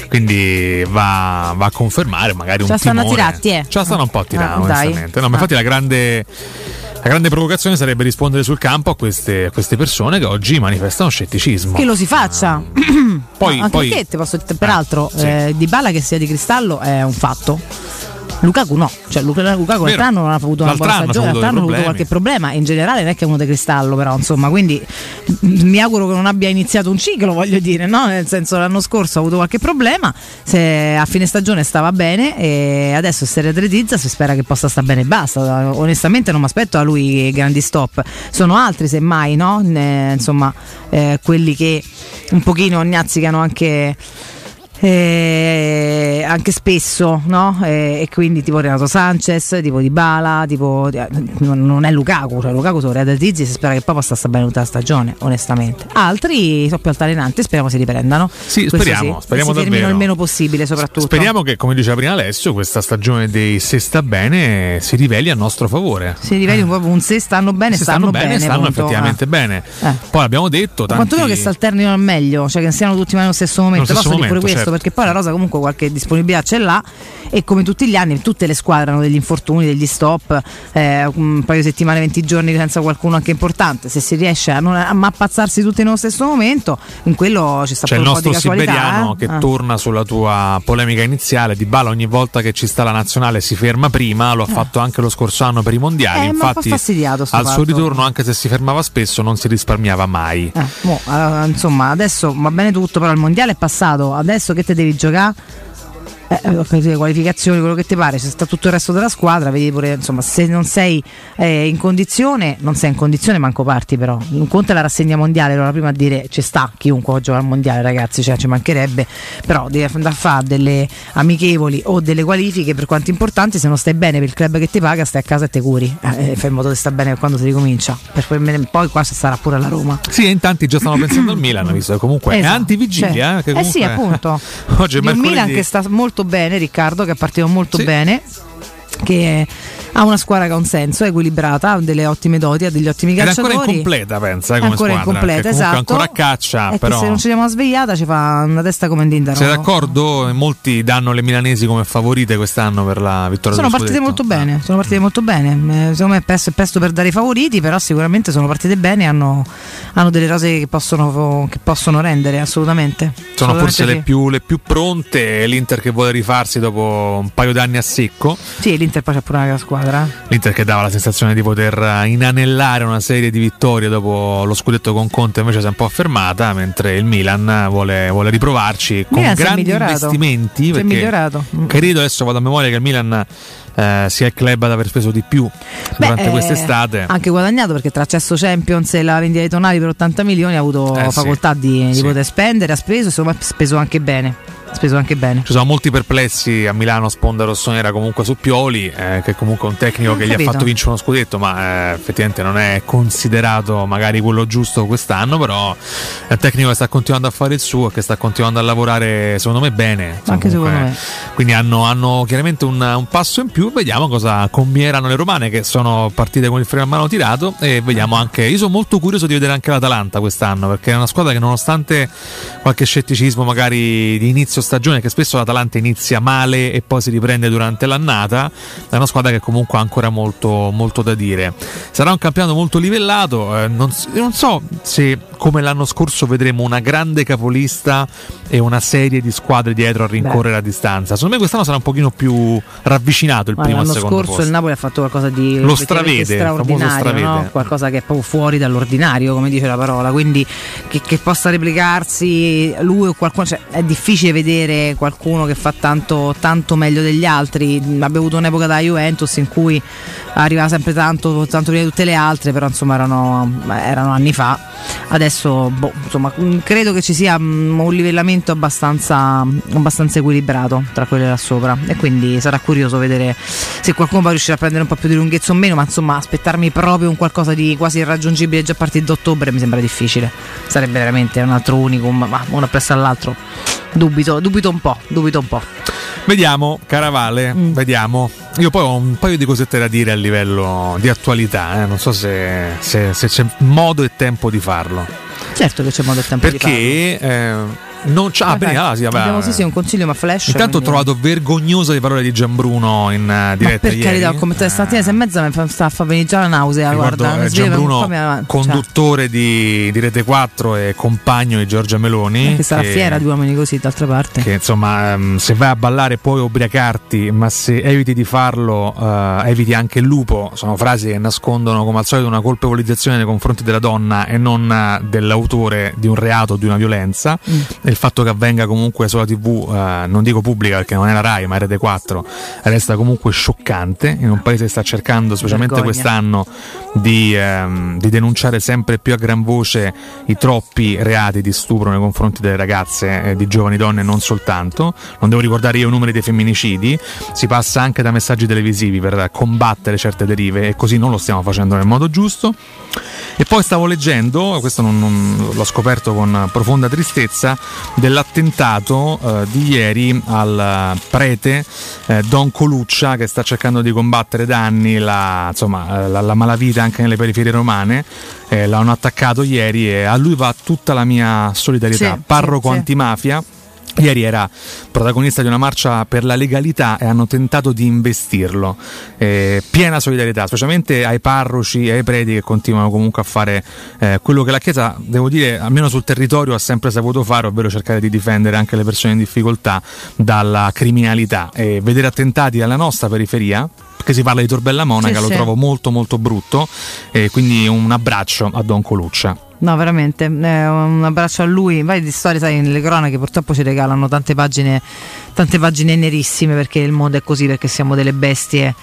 Quindi va, va a confermare magari la un stanno a timore. tirarti, eh. Ce la stanno un po' a tirare, Ah, onestamente. No, ma Ah. infatti la grande, la grande provocazione sarebbe rispondere sul campo a queste, a queste persone che oggi manifestano scetticismo. Che lo si faccia. Poi- No, anche poi- perché, te posso dire, peraltro, sì. eh, Di Bala che sia di cristallo è un fatto. Lukaku no, cioè Luka- Lukaku quest'anno non ha avuto una buona stagione, l'altro ha avuto qualche problema e in generale non è che è uno di cristallo però insomma, quindi mi auguro che non abbia iniziato un ciclo, voglio dire, no? Nel senso l'anno scorso ha avuto qualche problema, se a fine stagione stava bene e adesso si retretizza, si spera che possa stare bene e basta. Onestamente non mi aspetto a lui grandi stop, sono altri semmai, no? Ne- insomma, eh, quelli che un pochino gnazzicano anche eh, anche spesso, no? Eh, e quindi tipo Renato Sanchez, tipo Di Bala, tipo eh, non è Lukaku, cioè Lukaku sono Redatizzi si spera che poi possa stare bene tutta la stagione, onestamente. Altri sono più altalenanti, speriamo si riprendano. Sì, Questo speriamo, sì, speriamo si davvero. il meno possibile, soprattutto. Speriamo che, come diceva prima Alessio, questa stagione dei se sta bene si riveli a nostro favore. Si riveli un po' un se stanno bene, Se stanno, stanno bene, stanno punto. effettivamente Eh. bene. Eh. Poi abbiamo detto tanti... Quantomeno che si alternino al meglio, cioè che siano tutti nello stesso momento. Nello stesso dire pure momento, questo, certo. Perché poi la Rosa comunque qualche disponibilità ce l'ha e come tutti gli anni tutte le squadre hanno degli infortuni, degli stop, eh, un paio di settimane, 20 giorni senza qualcuno anche importante. Se si riesce a non a ammazzarsi tutti nello stesso momento, in quello ci sta C'è il nostro siberiano eh. che Ah. torna sulla tua polemica iniziale. Di Bala ogni volta che ci sta la nazionale si ferma prima, lo ha fatto anche lo scorso anno per i mondiali. Eh, Infatti, al suo fatto. ritorno, anche se si fermava spesso, non si risparmiava mai. Eh, mo, eh, insomma, adesso va bene tutto, però il mondiale è passato. Adesso che te devi giocare? Eh, qualificazioni, quello che ti pare, c'è sta tutto il resto della squadra, vedi pure, insomma, se non sei eh, in condizione, non sei in condizione, manco parti però. Un conto è la rassegna mondiale, allora prima a dire ci sta chiunque può giocare al mondiale, ragazzi, cioè ci mancherebbe, però devi andare a fare delle amichevoli o delle qualifiche per quanto importanti, se non stai bene per il club che ti paga, stai a casa e te curi. Eh, fai in modo che sta bene quando si ricomincia. Per poi, poi qua ci sarà pure la Roma. Sì, e in tanti già stanno pensando al Milan, visto che comunque è Esatto, antivigilia. cioè, che eh sì, appunto. Oggi è mercoledì. Milan che sta molto bene, Riccardo, che è partito molto bene. Che ha una squadra che ha un senso, è equilibrata, ha delle ottime doti, ha degli ottimi Ed è calciatori. ancora incompleta, pensa, come ancora squadra. incompleta, esatto. ancora a caccia, però... se non ci diamo una svegliata ci fa una testa come un dindaro. Sei d'accordo? Molti danno le milanesi come favorite quest'anno per la vittoria Sono partite scudetto. molto bene, sono partite molto bene. Eh, Secondo me è presto, è presto per dare i favoriti, però sicuramente sono partite bene e hanno, hanno delle rose che possono, che possono rendere assolutamente. Sono Assolutamente forse sì. le più, le più pronte, l'Inter che vuole rifarsi dopo un paio d'anni a secco. Sì, l'Inter l'Inter poi c'è pure una gran squadra. L'Inter che dava la sensazione di poter eh, inanellare una serie di vittorie dopo lo scudetto con Conte invece si è un po' affermata, mentre il Milan vuole, vuole riprovarci con Milan grandi investimenti. Si è migliorato. Mm. Credo adesso vado a memoria che il Milan eh, sia il club ad aver speso di più durante eh, quest'estate. Anche guadagnato perché tra accesso Champions e la vendita dei tonali per 80 milioni ha avuto Eh, sì. facoltà di, di Sì. poter spendere, ha speso secondo me ha speso anche bene. Ha speso anche bene. Ci sono molti perplessi a Milano, sponda rossonera comunque su Pioli, eh, che comunque è un tecnico Ho che gli ha capito. fatto vincere uno scudetto, ma eh, effettivamente non è considerato magari quello giusto quest'anno, però è un tecnico che sta continuando a fare il suo e che sta continuando a lavorare secondo me bene. Insomma, Anche secondo comunque, me. Quindi hanno, hanno chiaramente un, un passo in più, vediamo cosa combineranno le romane che sono partite con il freno a mano tirato e vediamo anche, io sono molto curioso di vedere anche l'Atalanta quest'anno, perché è una squadra che nonostante qualche scetticismo magari di inizio stagione, che spesso l'Atalanta inizia male e poi si riprende durante l'annata, è una squadra che comunque ha ancora molto, molto da dire. Sarà un campionato molto livellato, eh, non, non so se come l'anno scorso vedremo una grande capolista e una serie di squadre dietro a rincorrere a distanza. Secondo me quest'anno sarà un pochino più ravvicinato il Ma primo l'anno scorso posto. il Napoli ha fatto qualcosa di Lo stravede, straordinario, stravede. no? qualcosa che è proprio fuori dall'ordinario, come dice la parola. Quindi che, che possa replicarsi lui o qualcuno, cioè, è difficile vedere qualcuno che fa tanto, tanto meglio degli altri. Abbiamo avuto un'epoca da Juventus in cui arrivava sempre tanto, tanto prima di tutte le altre, però insomma erano, erano anni fa. Adesso boh, insomma, mh, credo che ci sia mh, un livellamento abbastanza, abbastanza equilibrato tra quelle là sopra e quindi sarà curioso vedere se qualcuno poi riuscirà a prendere un po' più di lunghezza o meno, ma insomma aspettarmi proprio un qualcosa di quasi irraggiungibile già a partire da ottobre mi sembra difficile. Sarebbe veramente un altro unicum, ma uno presso all'altro. Dubito, dubito un po', dubito un po'. Vediamo, Caravale, vediamo. Io poi ho un paio di cosette da dire a livello di attualità, eh, non so se, se- se c'è modo e tempo di farlo. Certo che c'è modo e tempo di farlo. Perché eh, non c'ha... Ah, bene, vai. ah, sì, vabbè. Abbiamo sì, sì, un consiglio ma flash. Intanto ho quindi- trovato vergognose le parole di Gianbruno in eh, diretta per ieri. carità, ho commentato stamattina sei e mezza mi fa, sta a far venire già la nausea. Ricordo guarda, eh, Gianbruno, conduttore di, di Rete 4 e compagno di Giorgia Meloni. cioè, che sarà fiera di uomini così, d'altra parte. che insomma ehm, se vai a ballare puoi ubriacarti ma se eviti di farlo eh, eviti anche il lupo sono frasi che nascondono come al solito una colpevolizzazione nei confronti della donna e non eh, dell'autore di un reato o di una violenza Mm. Il fatto che avvenga comunque sulla tv eh, non dico pubblica perché non è la RAI ma Rete 4 resta comunque scioccante in un paese che sta cercando specialmente Vergogna. quest'anno di, ehm, di denunciare sempre più a gran voce i troppi reati di stupro nei confronti delle ragazze, eh, di giovani donne e non soltanto. Non devo ricordare io i numeri dei femminicidi, si passa anche da messaggi televisivi per combattere certe derive e così non lo stiamo facendo nel modo giusto. E poi stavo leggendo, questo non- non- l'ho scoperto con profonda tristezza, dell'attentato eh, di ieri al prete eh, Don Coluccia che sta cercando di combattere da anni la, insomma, eh, la, la malavita anche nelle periferie romane. Eh, l'hanno attaccato ieri e a lui va tutta la mia solidarietà. Sì, Parroco sì, sì. Ieri era protagonista di una marcia per la legalità e hanno tentato di investirlo. Eh, piena solidarietà, specialmente ai parroci e ai preti che continuano comunque a fare eh, quello che la Chiesa, devo dire, almeno sul territorio ha sempre saputo fare, ovvero cercare di difendere anche le persone in difficoltà dalla criminalità. E vedere attentati alla nostra periferia, perché si parla di Torbella Monaca, Sì, lo sì. trovo molto molto brutto. E quindi un abbraccio a Don Coluccia. No, veramente, eh, un abbraccio a lui. Vai di storie, sai, nelle cronache purtroppo ci regalano tante pagine, tante pagine nerissime perché il mondo è così, perché siamo delle bestie.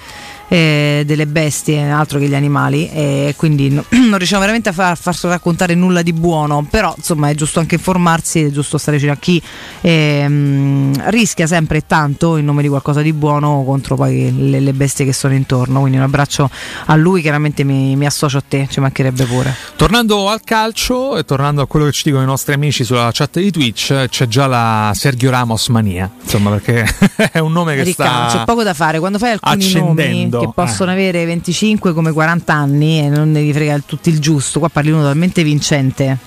Eh, delle bestie altro che gli animali e quindi no- non riusciamo veramente a far, farsi raccontare nulla di buono però insomma è giusto anche informarsi è giusto stare vicino a chi ehm, rischia sempre tanto in nome di qualcosa di buono contro poi le, le bestie che sono intorno. Quindi un abbraccio a lui chiaramente mi, mi associo a te ci mancherebbe pure. Tornando al calcio e tornando a quello che ci dicono i nostri amici sulla chat di Twitch, c'è già la Sergio Ramos mania, insomma, perché è un nome che Riccardo, sta c'è poco da fare. Quando fai alcuni nomi che possono eh. avere 25 come 40 anni e non devi fregare tutti il giusto, qua parli di uno talmente vincente,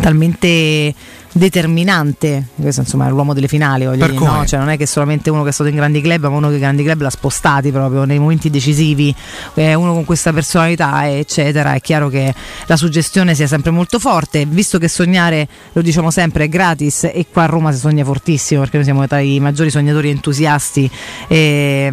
talmente determinante. Questo insomma è l'uomo delle finali, voglio Per dire, no? Cioè, non è che solamente uno che è stato in grandi club, ma uno che i grandi club l'ha spostati proprio nei momenti decisivi, eh, uno con questa personalità, eccetera. È chiaro che la suggestione sia sempre molto forte, visto che sognare, lo diciamo sempre, è gratis e qua a Roma si sogna fortissimo perché noi siamo tra i maggiori sognatori entusiasti eh,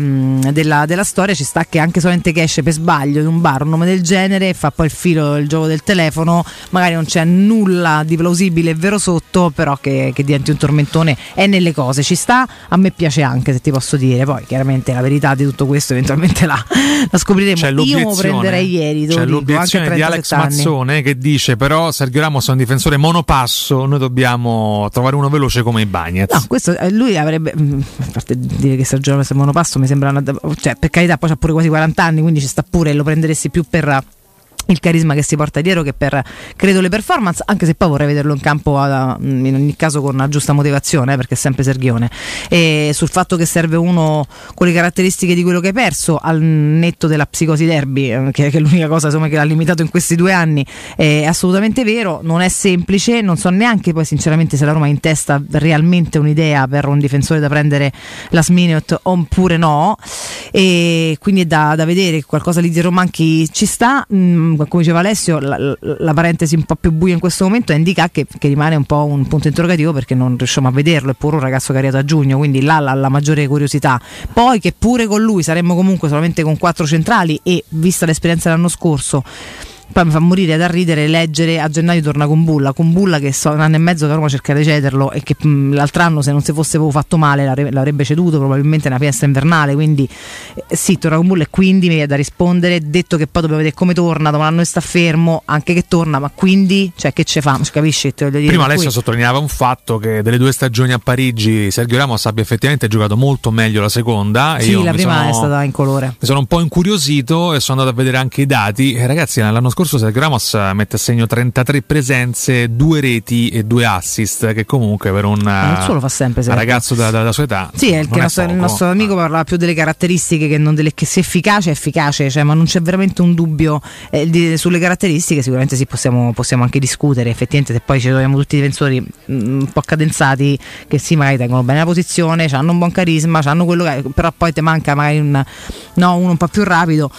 della, della storia, ci sta che anche solamente che esce per sbaglio in un bar un nome del genere, fa poi il filo il gioco del telefono, magari non c'è nulla di plausibile e vero sotto, però che, che diventi un tormentone è nelle cose, ci sta, a me piace anche se ti posso dire, poi chiaramente la verità di tutto questo eventualmente la, la scopriremo. C'è Io lo prenderei ieri, c'è dico, l'obiezione di Alex 37 anni. Mazzone che dice però Sergio Ramos è un difensore monopasso, noi dobbiamo trovare uno veloce come i Bagnets. No, questo eh, lui avrebbe. mm, A parte dire che Sergio Ramos è monopasso, mi sembra. una- cioè, per carità, poi c'ha pure quasi 40 anni, quindi ci sta pure. Lo prenderesti più per. Il carisma che si porta dietro che per credo le performance, anche se poi vorrei vederlo in campo a- in ogni caso con una giusta motivazione, eh, perché è sempre Serghione. E sul fatto che serve uno con le caratteristiche di quello che hai perso, al netto della psicosi derby, eh, che, è l'unica cosa insomma, che l'ha limitato in questi due anni, è assolutamente vero, non è semplice, non so neanche poi sinceramente se la Roma ha in testa realmente un'idea per un difensore da prendere la Sminiot oppure no, e quindi è da, da vedere qualcosa lì di Romanchi ci sta, Mm, come diceva Alessio, la, la- la parentesi un po' più buia in questo momento è indica che, che rimane un po' un punto interrogativo perché non riusciamo a vederlo, è pure un ragazzo che è arrivato a giugno, quindi là la, la maggiore curiosità. Poi che pure con lui saremmo comunque solamente con quattro centrali e vista l'esperienza dell'anno scorso poi mi fa morire da ridere leggere a gennaio torna con Bulla con Bulla che so un anno e mezzo che Roma cerca di cederlo e che mh, l'altro anno se non si fosse fatto male l'avre- l'avrebbe ceduto probabilmente nella finestra invernale quindi eh, sì torna con Bulla e quindi mi viene da rispondere detto che poi dobbiamo vedere come torna anno e sta fermo anche che torna ma quindi cioè che ce fa capisci Prima Alessio sottolineava un fatto che delle due stagioni a Parigi Sergio Ramos abbia effettivamente giocato molto meglio la seconda. sì la prima sono- è stata in colore Mi sono un po' incuriosito e sono andato a vedere anche i dati. E ragazzi, l'anno scorso Sergio Ramos mette a segno 33 presenze, due reti e due assist, che comunque per un Eh, sempre ragazzo da- della sua età. Sì, è il, nostro, il nostro amico parlava più delle caratteristiche che non delle che se efficace è efficace, cioè, ma non c'è veramente un dubbio eh, di- sulle caratteristiche, sicuramente sì, possiamo, possiamo anche discutere, effettivamente se poi ci troviamo tutti i difensori mm, un po' cadenzati che sì, magari tengono bene la posizione, hanno un buon carisma, hanno quello che però poi ti manca magari un, no, uno un po' più rapido.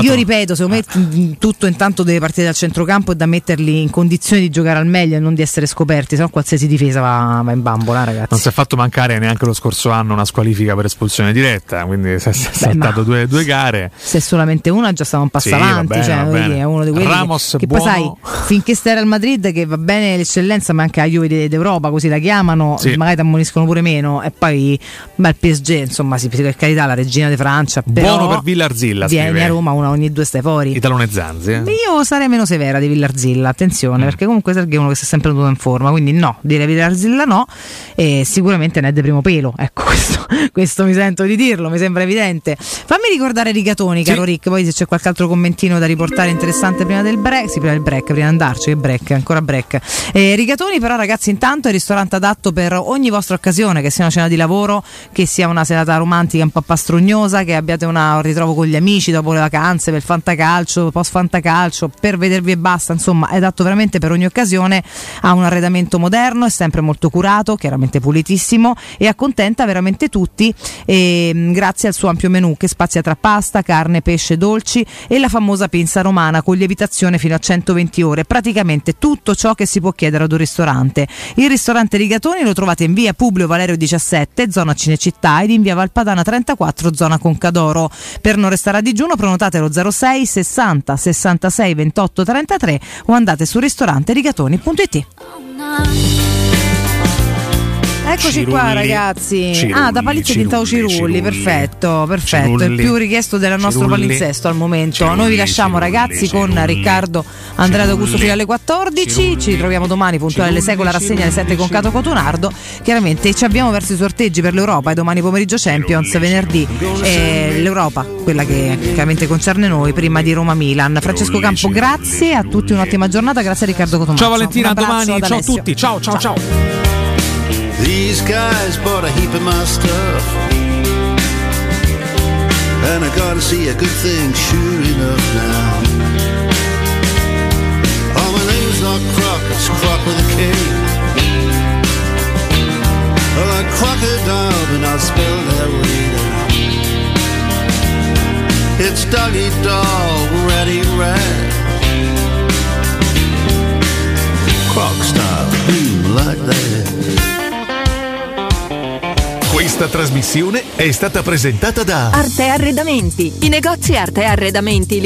Io ripeto, secondo me mm, tutto intanto deve partire dal centrocampo e da metterli in condizioni di giocare al meglio e non di essere scoperti, sennò qualsiasi difesa va, va in bambola, ragazzi. Non si è fatto mancare neanche lo scorso anno una squalifica per espulsione diretta, quindi si è saltato due, due gare. se solamente una già stava un passo Sì, va avanti, bene, cioè, dire, è uno di quelli Ramos che, che poi sai, finché stai al Madrid che va bene l'eccellenza, ma anche la Juve de- d'Europa, così la chiamano, Sì. magari ti ammoniscono pure meno e poi beh, il PSG, insomma, sì, per carità, la regina di Francia, però Buono per Villarzilla, vieni scrive. a Roma una ogni due stai fuori. Italone Zanzi. eh. Io sarei meno severa di Villarzilla, attenzione, perché comunque Sergio è uno che si è sempre tenuto in forma, quindi no, dire Villarzilla no, e sicuramente ne è di primo pelo, ecco questo, questo mi sento di dirlo, mi sembra evidente. Fammi ricordare Rigatoni, caro Rick, poi se c'è qualche altro commentino da riportare interessante prima del break, sì, prima del break, prima di andarci, che break, ancora break. Eh, Rigatoni però ragazzi intanto è il ristorante adatto per ogni vostra occasione, che sia una cena di lavoro, che sia una serata romantica un po' pastrugnosa, che abbiate una- un ritrovo con gli amici dopo le vacanze, per il fantacalcio, post fantacalcio, per vedervi e basta, insomma è adatto veramente per ogni occasione, ha un arredamento moderno, è sempre molto curato, chiaramente pulitissimo e accontenta veramente tutti ehm, grazie al suo ampio menù che spazia tra pasta, carne, pesce, dolci e la famosa pinza romana con lievitazione fino a 120 ore, praticamente tutto ciò che si può chiedere ad un ristorante. Il ristorante Rigatoni lo trovate in via Publio Valerio 17, zona Cinecittà ed in via Valpadana 34, zona Concadoro. Per non restare a digiuno prenotate lo 06 60 66 28 33 o andate su ristoranterigatoni.it. Eccoci qua Cirulli. ragazzi. Cirulli, ah, da palizzi pintavo cirulli, Cirulli, perfetto, perfetto. Cirulli. più richiesto del nostro palinsesto al momento. Noi vi lasciamo ragazzi con. Riccardo Andrea D'Augusto fino alle 14. Ci ritroviamo domani puntuale alle 6 con la rassegna alle 7 con Cato Cotonardo. Chiaramente ci abbiamo verso i sorteggi per l'Europa e domani pomeriggio Champions, venerdì eh, l'Europa, quella che chiaramente concerne noi, prima di Roma-Milan. Francesco Campo, grazie a tutti, un'ottima giornata, grazie a Riccardo Cotomazzo. Ciao Valentina, a domani. Ciao a tutti. Ciao, ciao, ciao. These guys bought a heap of my stuff. And I gotta see a good thing sure enough now. Oh, my name's not Croc, it's Croc with a K. crocodile, and I'll spell that later. It's doggy dog, ready rat. Croc style, boom like that. Questa trasmissione è stata presentata da Arte Arredamenti. I negozi Arte Arredamenti